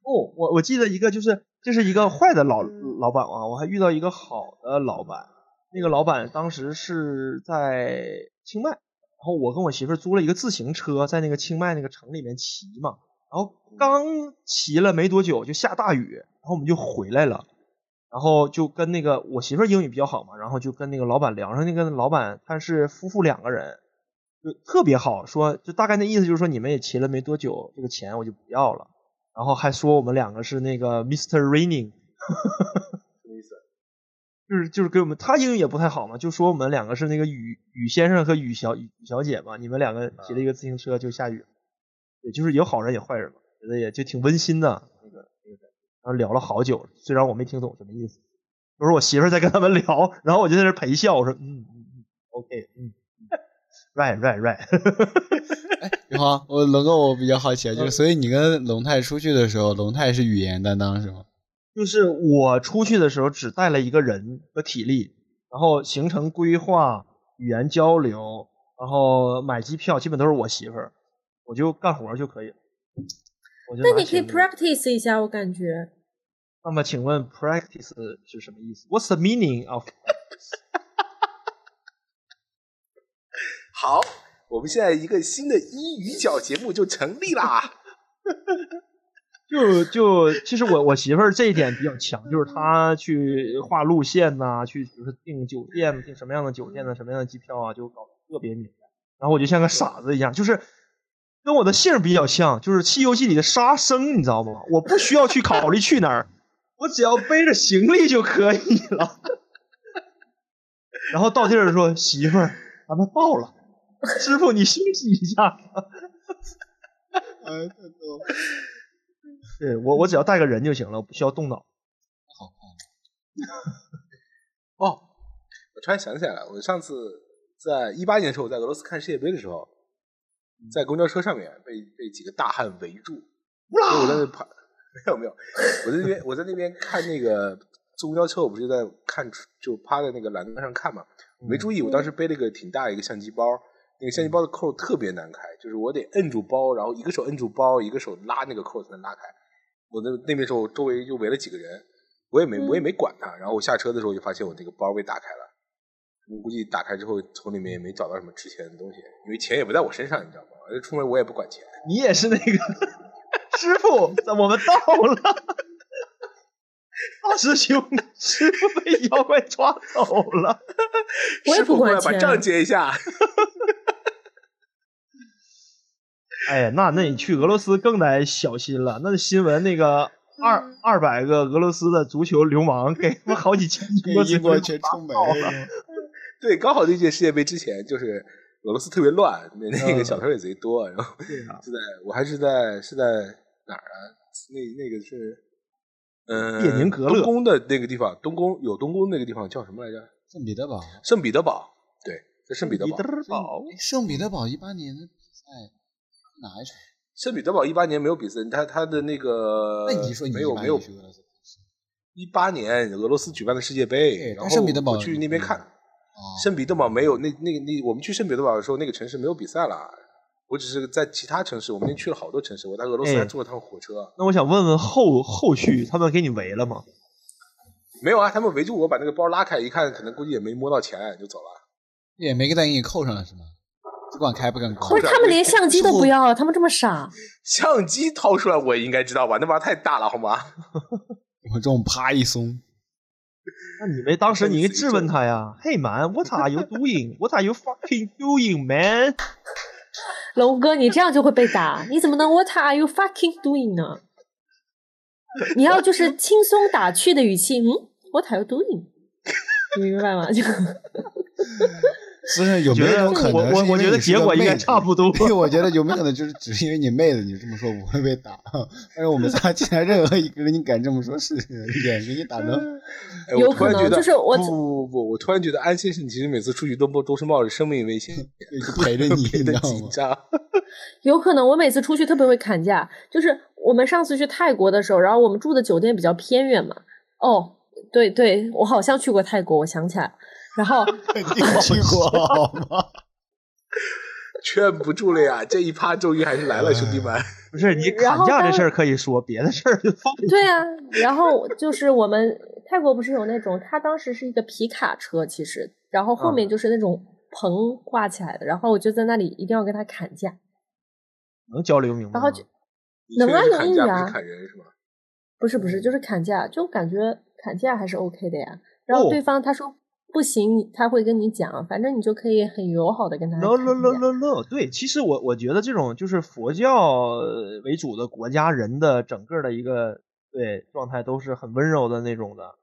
[SPEAKER 4] 哦，我我记得一个就是这是一个坏的老老板啊，我还遇到一个好的老板。那个老板当时是在清迈，然后我跟我媳妇租了一个自行车，在那个清迈那个城里面骑嘛。然后刚骑了没多久就下大雨，然后我们就回来了。然后就跟那个我媳妇英语比较好嘛，然后就跟那个老板聊上。那个老板他是夫妇两个人，就特别好，说就大概那意思就是说你们也骑了没多久，这个钱我就不要了。然后还说我们两个是那个 Mr. Raining？就是就是给我们他英语也不太好嘛，就说我们两个是那个雨雨先生和雨小雨小姐嘛，你们两个骑了一个自行车就下雨了，也就是有好人有坏人嘛，觉得也就挺温馨的那个那个。然后聊了好久，虽然我没听懂什么意思，都是我媳妇在跟他们聊，然后我就在那陪笑，我说嗯嗯嗯，OK，嗯嗯，right right right，
[SPEAKER 3] 宇航，我龙哥，我比较好奇啊，就是
[SPEAKER 4] 嗯
[SPEAKER 3] 所以你跟龙太出去的时候，龙太是语言担当是吗？
[SPEAKER 4] 就是我出去的时候只带了一个人和体力，然后行程规划、语言交流，然后买机票，基本都是我媳妇儿，我就干活就可以了。我就
[SPEAKER 2] 那你可以 practice 一下，我感觉。
[SPEAKER 4] 那么请问 practice 是什么意思？What's the meaning of？
[SPEAKER 1] 好，我们现在一个新的英语角节目就成立啦。
[SPEAKER 4] 就就其实我我媳妇儿这一点比较强，就是她去画路线呐、去比如说订酒店、订什么样的酒店呢、什么样的机票啊，就搞得特别明白。然后我就像个傻子一样，就是跟我的姓比较像，就是《西游记》里的沙僧，你知道吗？我不需要去考虑去哪儿，我只要背着行李就可以了。然后到地儿说媳妇儿，咱们到了，师傅你休息一下。
[SPEAKER 3] 哎，太逗。
[SPEAKER 4] 对我我只要带个人就行了，我不需要动脑。
[SPEAKER 1] 好 哦，我突然想起来了，我上次在一八年的时候，我在俄罗斯看世界杯的时候，在公交车上面被被几个大汉围住，所以我在那趴，没有没有，我在那边我在那边看那个坐公交车，我不是在看就趴在那个栏杆上看嘛，没注意，我当时背了一个挺大一个相机包，那个相机包的扣特别难开，就是我得摁住包，然后一个手摁住包，一个手拉那个扣才能拉开。我那那边时候周围就围了几个人，我也没我也没管他，然后我下车的时候就发现我那个包被打开了，我估计打开之后从里面也没找到什么值钱的东西，因为钱也不在我身上，你知道吗？而且出门我也不管钱。
[SPEAKER 4] 你也是那个师傅，我们到了。大师兄，师傅被妖怪抓走了。
[SPEAKER 2] 我也
[SPEAKER 1] 师傅过
[SPEAKER 2] 不管钱
[SPEAKER 1] 来把账结一下。
[SPEAKER 4] 哎呀，那那你去俄罗斯更得小心了。那新闻那个二二百个俄罗斯的足球流氓给他们好几千 英国
[SPEAKER 3] 英国
[SPEAKER 4] 全
[SPEAKER 3] 全冲没
[SPEAKER 4] 了。
[SPEAKER 1] 对，刚好那届世界杯之前就是俄罗斯特别乱，那那个小偷也贼多，然后
[SPEAKER 4] 对啊，
[SPEAKER 1] 就在我还是在是在哪儿啊？那那个是嗯，
[SPEAKER 4] 列宁格勒
[SPEAKER 1] 东宫的那个地方，东宫有东宫那个地方叫什么来着？
[SPEAKER 3] 圣彼得堡，
[SPEAKER 1] 圣彼得堡，对，在圣彼得堡。
[SPEAKER 3] 圣彼得堡一八年的比赛哪一场？
[SPEAKER 1] 圣彼得堡一八年没有比赛，他他的那个
[SPEAKER 3] 那你说你
[SPEAKER 1] 没有没有
[SPEAKER 3] 年去俄罗斯
[SPEAKER 1] 一八年俄罗斯举办的世界杯，然后
[SPEAKER 3] 圣彼得堡
[SPEAKER 1] 我去那边看，
[SPEAKER 3] 哦，
[SPEAKER 1] 圣彼得堡没有那那个那我们去圣彼得堡的时候，那个城市没有比赛了。我只是在其他城市，我们已经去了好多城市。我在俄罗斯
[SPEAKER 4] 哎
[SPEAKER 1] 还坐了趟火车，
[SPEAKER 4] 那我想问问后后续 他们给你围了吗？
[SPEAKER 1] 没有啊，他们围住我，把那个包拉开，一看可能估计也没摸到钱就走了。
[SPEAKER 3] 也没给再给你扣上了是吗？只管开不敢扣
[SPEAKER 2] 不是，他们连相机都不要，他们这么傻。
[SPEAKER 1] 相机掏出来我也应该知道吧？那玩意儿太大了好吗？
[SPEAKER 3] 我这种啪一松，
[SPEAKER 4] 那你们当时你应该质问他呀，Hey man，what are you doing？What are you fucking doing, man？
[SPEAKER 2] 龙哥，你这样就会被打，你怎么能 What are you fucking doing 呢？你要就是轻松打趣的语气，嗯，What are you doing？你明白吗？就
[SPEAKER 3] 不是有没有种可能？
[SPEAKER 4] 我我我觉得结果应该差不多
[SPEAKER 3] 因为我觉得有没有可能就是只是因为你妹子，你这么说我会被打。但是我们仨竟然任何一个人你敢这么说，是脸给你打的。
[SPEAKER 1] 哎
[SPEAKER 2] 有可能
[SPEAKER 1] 我突然觉得，
[SPEAKER 2] 就是我
[SPEAKER 1] 不不不不，我突然觉得安先生其实每次出去都不都是冒着生命危险，
[SPEAKER 3] 陪着你，
[SPEAKER 1] 的
[SPEAKER 3] 你知道吗？
[SPEAKER 1] 紧张。
[SPEAKER 2] 有可能我每次出去特别会砍价，就是我们上次去泰国的时候，然后我们住的酒店比较偏远嘛。哦，对对，我好像去过泰国，我想起来了。然后
[SPEAKER 3] 你去过好吗？
[SPEAKER 1] 劝不住了呀！这一趴终于还是来了，兄弟们。
[SPEAKER 4] 不是你砍价这事儿可以说，别的事儿就放
[SPEAKER 2] 对啊，然后就是我们泰国不是有那种，他当时是一个皮卡车，其实，然后后面就是那种棚挂起来的，然后我就在那里一定要跟他砍价，
[SPEAKER 4] 能交流明白吗？
[SPEAKER 2] 然后就能啊
[SPEAKER 1] 定是砍价
[SPEAKER 2] 有英语啊
[SPEAKER 1] 砍人是吗？
[SPEAKER 2] 不是不是，就是砍价，就感觉砍价还是 OK 的呀。然后
[SPEAKER 4] 哦
[SPEAKER 2] 对方他说不行，你他会跟你讲，反正你就可以很友好的跟他
[SPEAKER 4] no
[SPEAKER 2] 砍
[SPEAKER 4] no no no no，对，其实我我觉得这种就是佛教为主的国家人的整个的一个对状态都是很温柔的那种的，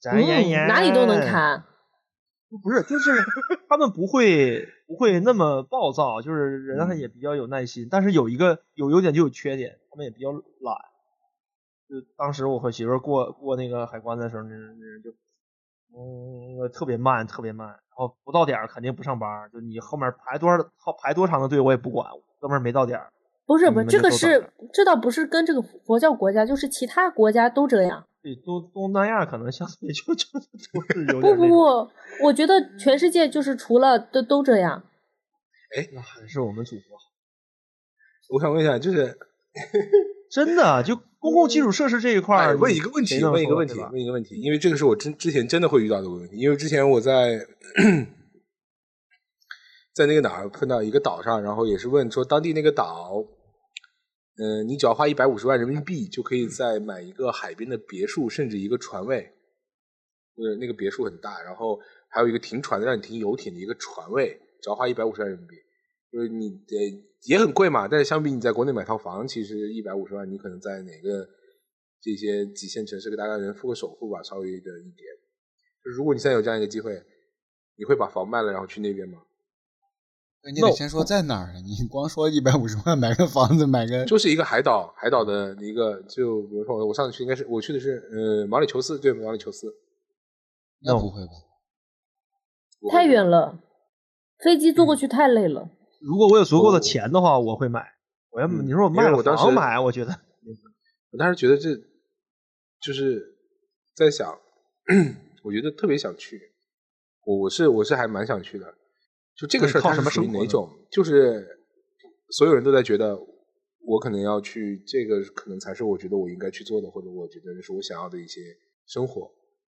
[SPEAKER 4] 咱
[SPEAKER 2] 嗯，哪里都能看。
[SPEAKER 4] 不是，就是 他们不会不会那么暴躁，就是人也比较有耐心，但是有一个有优点就有缺点，他们也比较懒。就当时我和媳妇过过那个海关的时候，那人那人就嗯特别慢，特别慢，然后不到点儿肯定不上班，就你后面排多少排多长的队我也不管，哥们儿没到点儿。
[SPEAKER 2] 不是不是，这个是这倒不是跟这个佛教国家，就是其他国家都这样。
[SPEAKER 4] 对，东东南亚可能相对就就就 是有
[SPEAKER 2] 不不不，我觉得全世界就是除了都都这样。
[SPEAKER 4] 哎那还是我们祖国好。
[SPEAKER 1] 我想问一下，就是
[SPEAKER 4] 真的，就公共基础设施这一块
[SPEAKER 1] 问一个问题，问一个问题问一个问题，因为这个是我之之前真的会遇到的问题，因为之前我在在那个哪儿碰到一个岛上，然后也是问说当地那个岛，嗯、你只要花一百五十万人民币就可以再买一个海边的别墅，甚至一个船位，就是那个别墅很大，然后还有一个停船的让你停游艇的一个船位，只要花一百五十万人民币，就是你得也很贵嘛，但是相比你在国内买套房，其实一百五十万你可能在哪个这些几线城市给大概能付个首付吧，稍微的一点。就如果你现在有这样一个机会，你会把房卖了然后去那边吗？
[SPEAKER 3] 那你得先说在哪儿啊？你光说一百五十万买个房子，买个
[SPEAKER 1] 就是一个海岛，海岛的一个，就比如说我上次去应该是我去的是呃毛里求斯，对毛里求斯，
[SPEAKER 3] 那不会吧？
[SPEAKER 2] 太远了，飞机坐过去太累了。
[SPEAKER 4] 如果我有足够的钱的话，我会买。我要
[SPEAKER 1] 嗯
[SPEAKER 4] 你说我卖了
[SPEAKER 1] 我当时
[SPEAKER 4] 房买，我觉得
[SPEAKER 1] 我当时觉得这就是在想，我觉得特别想去，我我是我是还蛮想去的。就这个事儿，
[SPEAKER 4] 靠
[SPEAKER 1] 它是属于哪种？就是所有人都在觉得我可能要去，这个可能才是我觉得我应该去做的，或者我觉得是我想要的一些生活。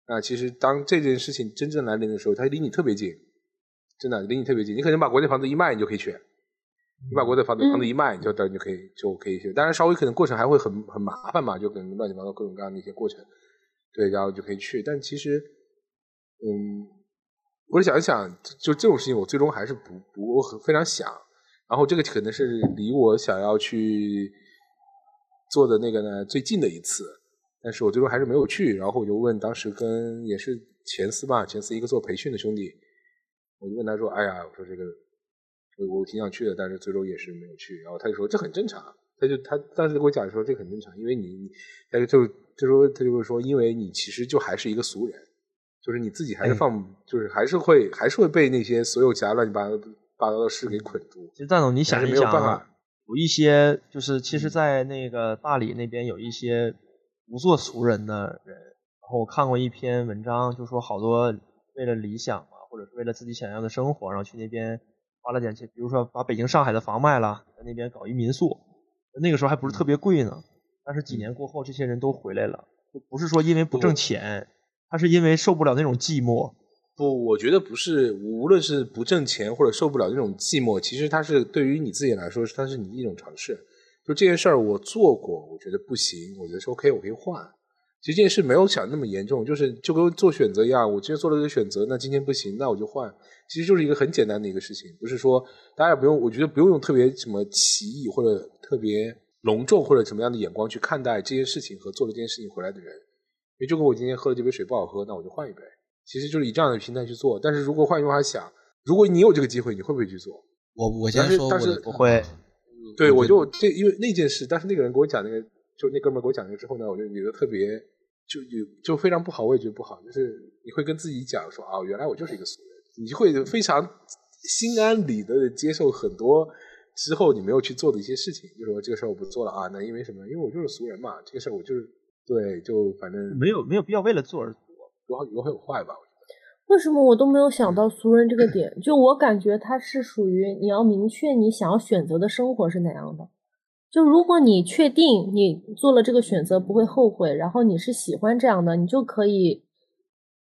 [SPEAKER 1] 那其实当这件事情真正来临的时候，它离你特别近，真的离你特别近。你可能把国内房子一卖，你就可以去。你把国内房子
[SPEAKER 2] 嗯
[SPEAKER 1] 房子一卖，你就等你就可以就可以去。当然，稍微可能过程还会很很麻烦嘛，就可能乱七八糟各种各样的一些过程。对，然后就可以去。但其实，嗯，我想一想，就这种事情，我最终还是不不，我很非常想。然后这个可能是离我想要去做的那个呢最近的一次，但是我最终还是没有去。然后我就问当时跟也是前司吧，前司一个做培训的兄弟，我就问他说：“哎呀，我说这个我我挺想去的，但是最终也是没有去。”然后他就说：“这很正常，他就他当时跟我讲说这很正常，因为你你他就就就说他就会说，因为你其实就还是一个俗人，就是你自己还是
[SPEAKER 4] 哎
[SPEAKER 1] 放，就是还是会还是会被那些所有其他乱七八糟八糟的事给捆住。
[SPEAKER 4] 其实蛋总，你想一想啊
[SPEAKER 1] 没有办法，
[SPEAKER 4] 有一些就是其实，在那个大理那边有一些不做俗人的人，然后我看过一篇文章，就说好多为了理想嘛，或者是为了自己想要的生活，然后去那边花了点钱，比如说把北京、上海的房卖了，在那边搞一民宿，那个时候还不是特别贵呢。但是几年过后，这些人都回来了，就不是说因为不挣钱，他是因为受不了那种寂寞。
[SPEAKER 1] 不，我觉得不是，无论是不挣钱或者受不了那种寂寞，其实它是对于你自己来说，它是你的一种尝试。就这件事儿我做过，我觉得不行，我觉得说 OK，我可以换。其实这件事没有想那么严重，就是就跟做选择一样，我今天做了这个选择，那今天不行，那我就换。其实就是一个很简单的一个事情，不是说大家也不用，我觉得不用用特别什么奇异或者特别隆重或者什么样的眼光去看待这件事情和做了这件事情回来的人。因为就跟我今天喝了这杯水不好喝，那我就换一杯。其实就是以这样的心态去做。但是如果换句话想，如果你有这个机会，你会不会去做？
[SPEAKER 3] 我我先
[SPEAKER 1] 但是但是
[SPEAKER 3] 说我
[SPEAKER 4] 不会
[SPEAKER 1] 对，我就这因为那件事，但是那个人给我讲那个，就那哥们儿给我讲那个之后呢，我就觉得特别就有就非常不好，我也觉得不好，就是你会跟自己讲说啊，原来我就是一个俗人，你就会非常心安理得的接受很多之后你没有去做的一些事情，就说这个事儿我不做了啊，那因为什么？因为我就是俗人嘛，这个事儿我就是对，就反正
[SPEAKER 4] 没有没有必要为了做而做。
[SPEAKER 1] 有好有好有坏吧。
[SPEAKER 2] 为什么我都没有想到俗人这个点？就我感觉它是属于你要明确你想要选择的生活是哪样的。就如果你确定你做了这个选择不会后悔，然后你是喜欢这样的，你就可以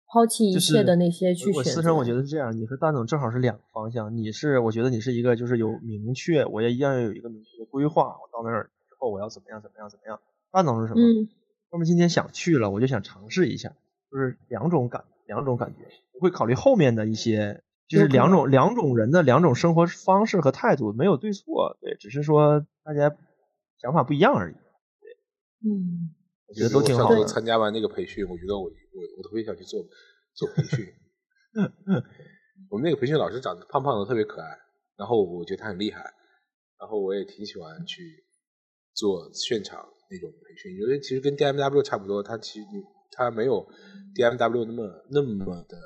[SPEAKER 2] 抛弃一切的那些去选择。
[SPEAKER 4] 我私生我觉得是这样，你和蛋总正好是两个方向。你是我觉得你是一个就是有明确，我也一样要有一个明确的规划，我到那儿之后我要怎么样怎么样怎么样。蛋总是什么？
[SPEAKER 2] 嗯，
[SPEAKER 4] 哥们今天想去了，我就想尝试一下，就是两种感两种感觉，不会考虑后面的一些，就是两种两种人的两种生活方式和态度，没有对错，对，只是说大家想法不一样而已。
[SPEAKER 2] 对嗯，
[SPEAKER 4] 我觉得都挺好的
[SPEAKER 1] 我。参加完那个培训，我觉得我我我特别想去做做培训。我们那个培训老师长得胖胖的，特别可爱，然后我觉得他很厉害，然后我也挺喜欢去做现场那种培训，因为其实跟 DMW 差不多，它其实你它没有 DMW 那么那么的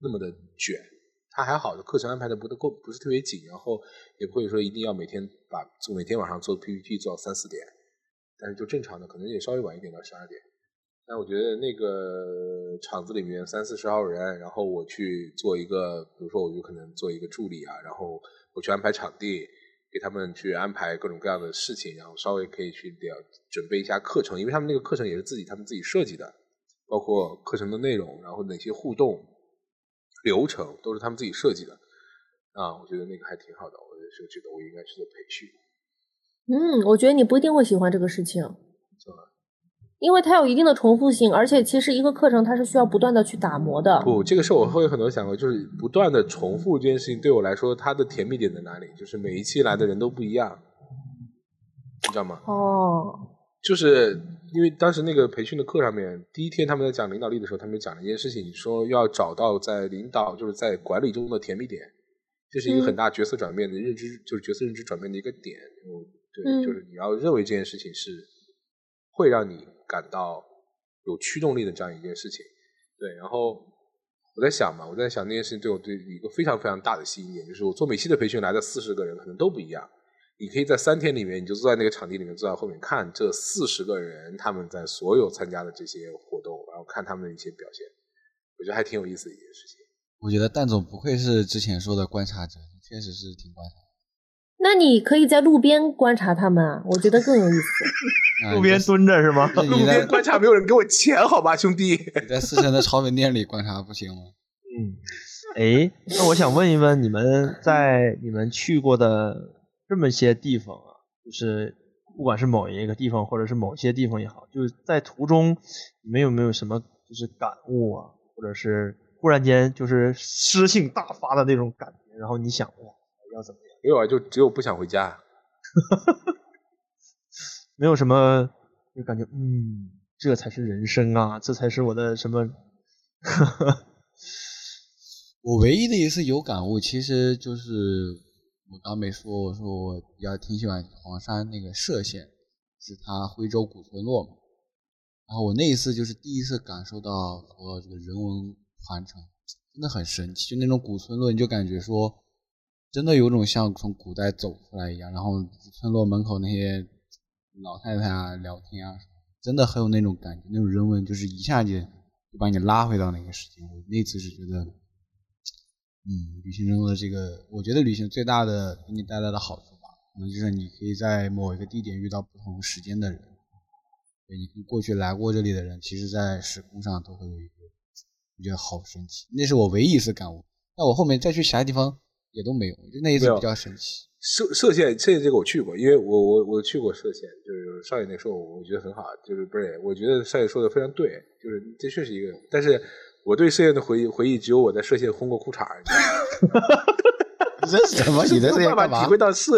[SPEAKER 1] 那么的卷，还好的课程安排的不得够不是特别紧，然后也不会说一定要每天把每天晚上做 PPT 做到三四点，但是就正常的可能也稍微晚一点到十二点。但我觉得那个场子里面三四十号人，然后我去做一个，比如说我就可能做一个助理啊，然后我去安排场地，给他们去安排各种各样的事情，然后稍微可以去了准备一下课程，因为他们那个课程也是自己他们自己设计的，包括课程的内容，然后哪些互动流程都是他们自己设计的。啊，我觉得那个还挺好的，我就觉得我应该去做培训。
[SPEAKER 2] 嗯，我觉得你不一定会喜欢这个事情，
[SPEAKER 1] 是吧
[SPEAKER 2] 因为它有一定的重复性，而且其实一个课程它是需要不断的去打磨的。
[SPEAKER 1] 不，这个事我会有很多想过，就是不断的重复这件事情对我来说，它的甜蜜点在哪里？就是每一期来的人都不一样，你知道吗？
[SPEAKER 2] 哦，
[SPEAKER 1] 就是因为当时那个培训的课上面，第一天他们在讲领导力的时候，他们讲了一件事情，说要找到在领导就是在管理中的甜蜜点，这是一个很大角色转变的认知，就是角色认知转变的一个点。嗯，对，
[SPEAKER 2] 嗯
[SPEAKER 1] 就是你要认为这件事情是会让你感到有驱动力的这样一件事情。对，然后我在想嘛，我在想那件事情对我对一个非常非常大的吸引点，就是我做每期的培训来的四十个人可能都不一样。你可以在三天里面，你就坐在那个场地里面，坐在后面看这四十个人他们在所有参加的这些活动，然后看他们的一些表现，我觉得还挺有意思的一件事情。
[SPEAKER 3] 我觉得蛋总不愧是之前说的观察者，确实是挺观察。
[SPEAKER 2] 那你可以在路边观察他们啊，我觉得更有意思。
[SPEAKER 3] 啊
[SPEAKER 4] 路边蹲着是吗？
[SPEAKER 1] 路边观察没有人给我钱，好吧，兄弟。
[SPEAKER 3] 你在四川的炒粉店里观察不行吗？
[SPEAKER 4] 嗯，哎，那我想问一问，你们在你们去过的这么些地方啊，就是不管是某一个地方，或者是某些地方也好，就是在途中，你们有没有什么就是感悟啊，或者是忽然间就是诗性大发的那种感觉，然后你想哇，要怎么样？
[SPEAKER 1] 没有啊，就只有不想回家。
[SPEAKER 4] 没有什么就感觉嗯，这才是人生啊，这才是我的什么？
[SPEAKER 3] 我唯一的一次有感悟，其实就是我刚没说，我说我比较挺喜欢黄山那个歙县，是它徽州古村落嘛。然后我那一次就是第一次感受到说这个人文传承真的很神奇，就那种古村落，你就感觉说真的有种像从古代走出来一样。然后村落门口那些老太太啊聊天啊，真的很有那种感觉，那种人文就是一下子就把你拉回到那个时间。我那次是觉得，嗯，旅行中的这个，我觉得旅行最大的给你带来的好处吧，可能就是你可以在某一个地点遇到不同时间的人。对你跟过去来过这里的人，其实在时空上都会有一个，我觉得好神奇。那是我唯一一次感悟。那我后面再去其他地方也都没有，就那一次比较神奇。
[SPEAKER 1] 歙歙县，歙县这个我去过，因为我我我去过歙县，就是少爷那时候我觉得很好，就是不是？我觉得少爷说的非常对，就是这确实一个。但是我对射线的回忆回忆只有我在射线烘过裤衩。
[SPEAKER 3] 这是什么？你在歙县干嘛？
[SPEAKER 1] 体会到是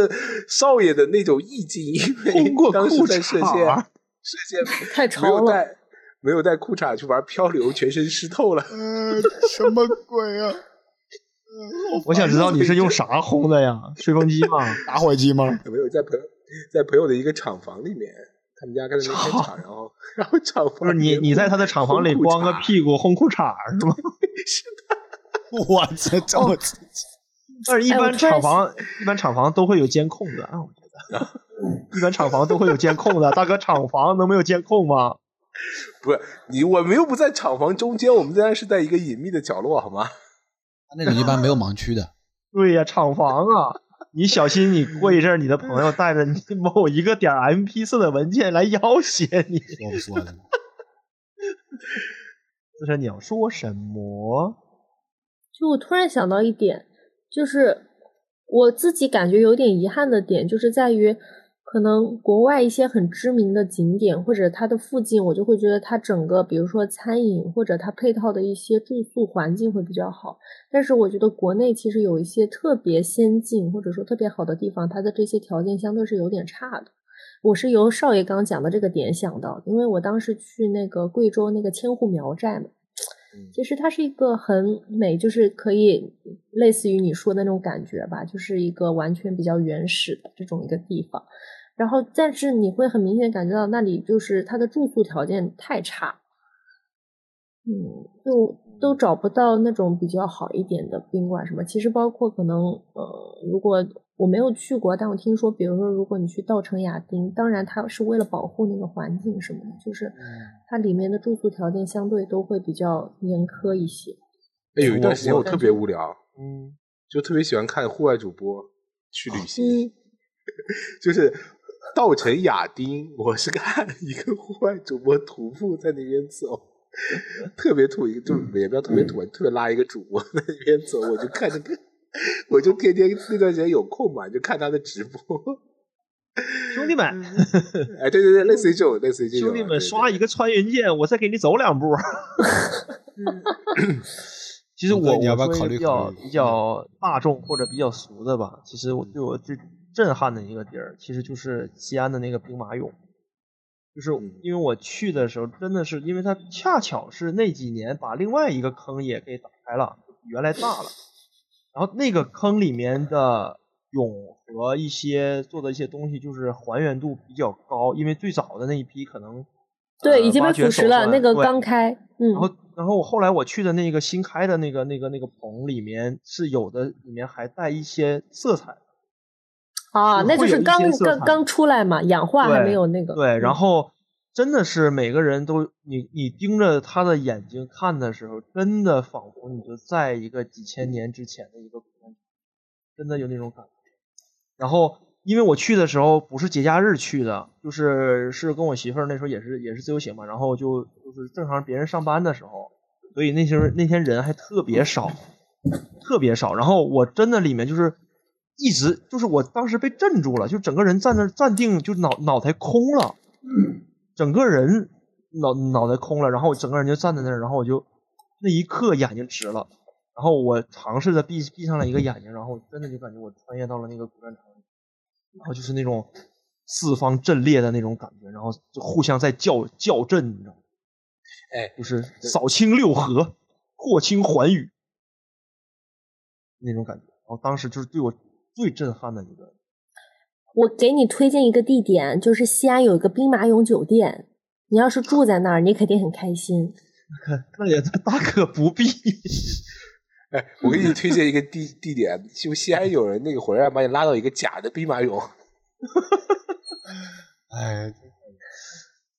[SPEAKER 1] 少爷的那种意境，因为当时在射线，射线
[SPEAKER 2] 太潮了，
[SPEAKER 1] 没有带没有带裤衩去玩漂流，全身湿透了。
[SPEAKER 3] 嗯，什么鬼啊？
[SPEAKER 4] 我想知道你是用啥烘的呀？吹风机吗？
[SPEAKER 3] 打火机吗？
[SPEAKER 1] 没有，在朋友在朋友的一个厂房里面，他们家开的那开厂，然后然后厂房
[SPEAKER 4] 不是你你在他的厂房里光个屁股烘裤衩是吗？
[SPEAKER 1] 是的，
[SPEAKER 3] 我操这么刺激。
[SPEAKER 4] 但是，一般厂房一般厂房都会有监控的啊，我觉得。一般厂房都会有监控的，大哥，厂房能没有监控吗？
[SPEAKER 1] 不是你，我们又不在厂房中间，我们在是在一个隐秘的角落，好吗？
[SPEAKER 3] 那种一般没有盲区的。
[SPEAKER 4] 对呀，厂房啊，你小心，你过一阵你的朋友带着你某一个点 MP 四的文件来要挟你。
[SPEAKER 3] 说不说的？
[SPEAKER 4] 四神，你要说什么？
[SPEAKER 2] 就我突然想到一点，就是我自己感觉有点遗憾的点，就是在于。可能国外一些很知名的景点或者它的附近，我就会觉得它整个，比如说餐饮或者它配套的一些住宿环境会比较好。但是我觉得国内其实有一些特别先进或者说特别好的地方，它的这些条件相对是有点差的。我是由少爷刚讲的这个点想到，因为我当时去那个贵州那个千户苗寨嘛，其实它是一个很美，就是可以类似于你说的那种感觉吧，就是一个完全比较原始的这种一个地方。然后，但是你会很明显感觉到那里就是它的住宿条件太差，嗯，就都找不到那种比较好一点的宾馆什么。其实包括可能，呃，如果我没有去过，但我听说，比如说如果你去稻城亚丁，当然它是为了保护那个环境什么的，就是它里面的住宿条件相对都会比较严苛一些。
[SPEAKER 1] 哎，有一段时间我特别无聊，嗯，就特别喜欢看户外主播去旅行，就是。稻城亚丁，我是看一个户外主播徒步在那边走，特别土一个，就也不要特别土，特别拉一个主播在那边走，我就看着，我就天天那段时间有空嘛，就看他的直播。
[SPEAKER 4] 兄弟们，
[SPEAKER 1] 哎，对对对，类似于这种，类似于这
[SPEAKER 4] 种。兄弟们，刷一个穿云箭，我再给你走两步。其实我
[SPEAKER 3] 要不要考虑
[SPEAKER 4] 比较比较大众或者比较俗的吧？其实我对我最。震撼的一个地儿，其实就是西安的那个兵马俑，就是因为我去的时候，真的是因为它恰巧是那几年把另外一个坑也给打开了，原来大了，然后那个坑里面的俑和一些做的一些东西，就是还原度比较高，因为最早的那一批可能
[SPEAKER 2] 对已经被腐蚀了，那个刚开，嗯，
[SPEAKER 4] 然后然后我后来我去的那个新开的那个那个那个棚里面是有的，里面还带一些色彩。
[SPEAKER 2] 啊，那就是刚刚刚出来嘛，氧化还没有那个。
[SPEAKER 4] 对，然后真的是每个人都，你你盯着他的眼睛看的时候，真的仿佛你就在一个几千年之前的一个古代，真的有那种感觉。然后因为我去的时候不是节假日去的，就是是跟我媳妇儿那时候也是也是自由行嘛，然后就就是正常别人上班的时候，所以那些那天人还特别少，特别少。然后我真的里面就是。一直就是我当时被镇住了，就整个人站那站定，就脑脑袋空了，整个人脑脑袋空了，然后我整个人就站在那儿，然后我就那一刻眼睛直了，然后我尝试着闭闭上了一个眼睛，然后真的就感觉我穿越到了那个古战场，然后就是那种四方阵列的那种感觉，然后就互相在叫叫阵，你知道吗？
[SPEAKER 1] 哎，
[SPEAKER 4] 就是扫清六合，破清寰宇那种感觉，然后当时就是对我。最震撼的一个。
[SPEAKER 2] 我给你推荐一个地点，就是西安有一个兵马俑酒店，你要是住在那儿，你肯定很开心。
[SPEAKER 4] 那也大可不必。
[SPEAKER 1] 哎，我给你推荐一个地 地点，就西安有人那个火车站把你拉到一个假的兵马俑。
[SPEAKER 3] 哎，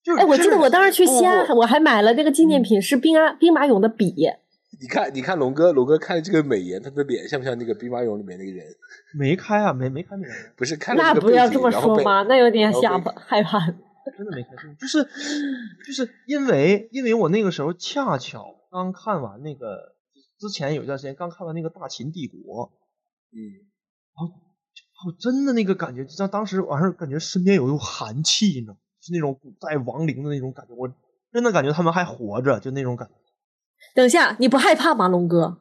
[SPEAKER 4] 就
[SPEAKER 2] 哎，我记得我当时去西安，我还买了那个纪念品，是兵马兵马俑的笔。
[SPEAKER 1] 你看，你看龙哥，龙哥看这个美颜，他的脸像不像那个兵马俑里面那个人？
[SPEAKER 4] 没开啊，没没开美颜，
[SPEAKER 1] 不是看了
[SPEAKER 2] 那不要这么说嘛，那有点吓怕害怕。
[SPEAKER 4] 真的没开，就是就是因为因为我那个时候恰巧刚看完那个，之前有一段时间刚看完那个《大秦帝国》，
[SPEAKER 1] 嗯，
[SPEAKER 4] 然后哦真的那个感觉，就像当时完事儿感觉身边有一股寒气，你知道吗？是那种古代亡灵的那种感觉，我真的感觉他们还活着，就那种感觉。
[SPEAKER 2] 等一下，你不害怕吗，龙哥？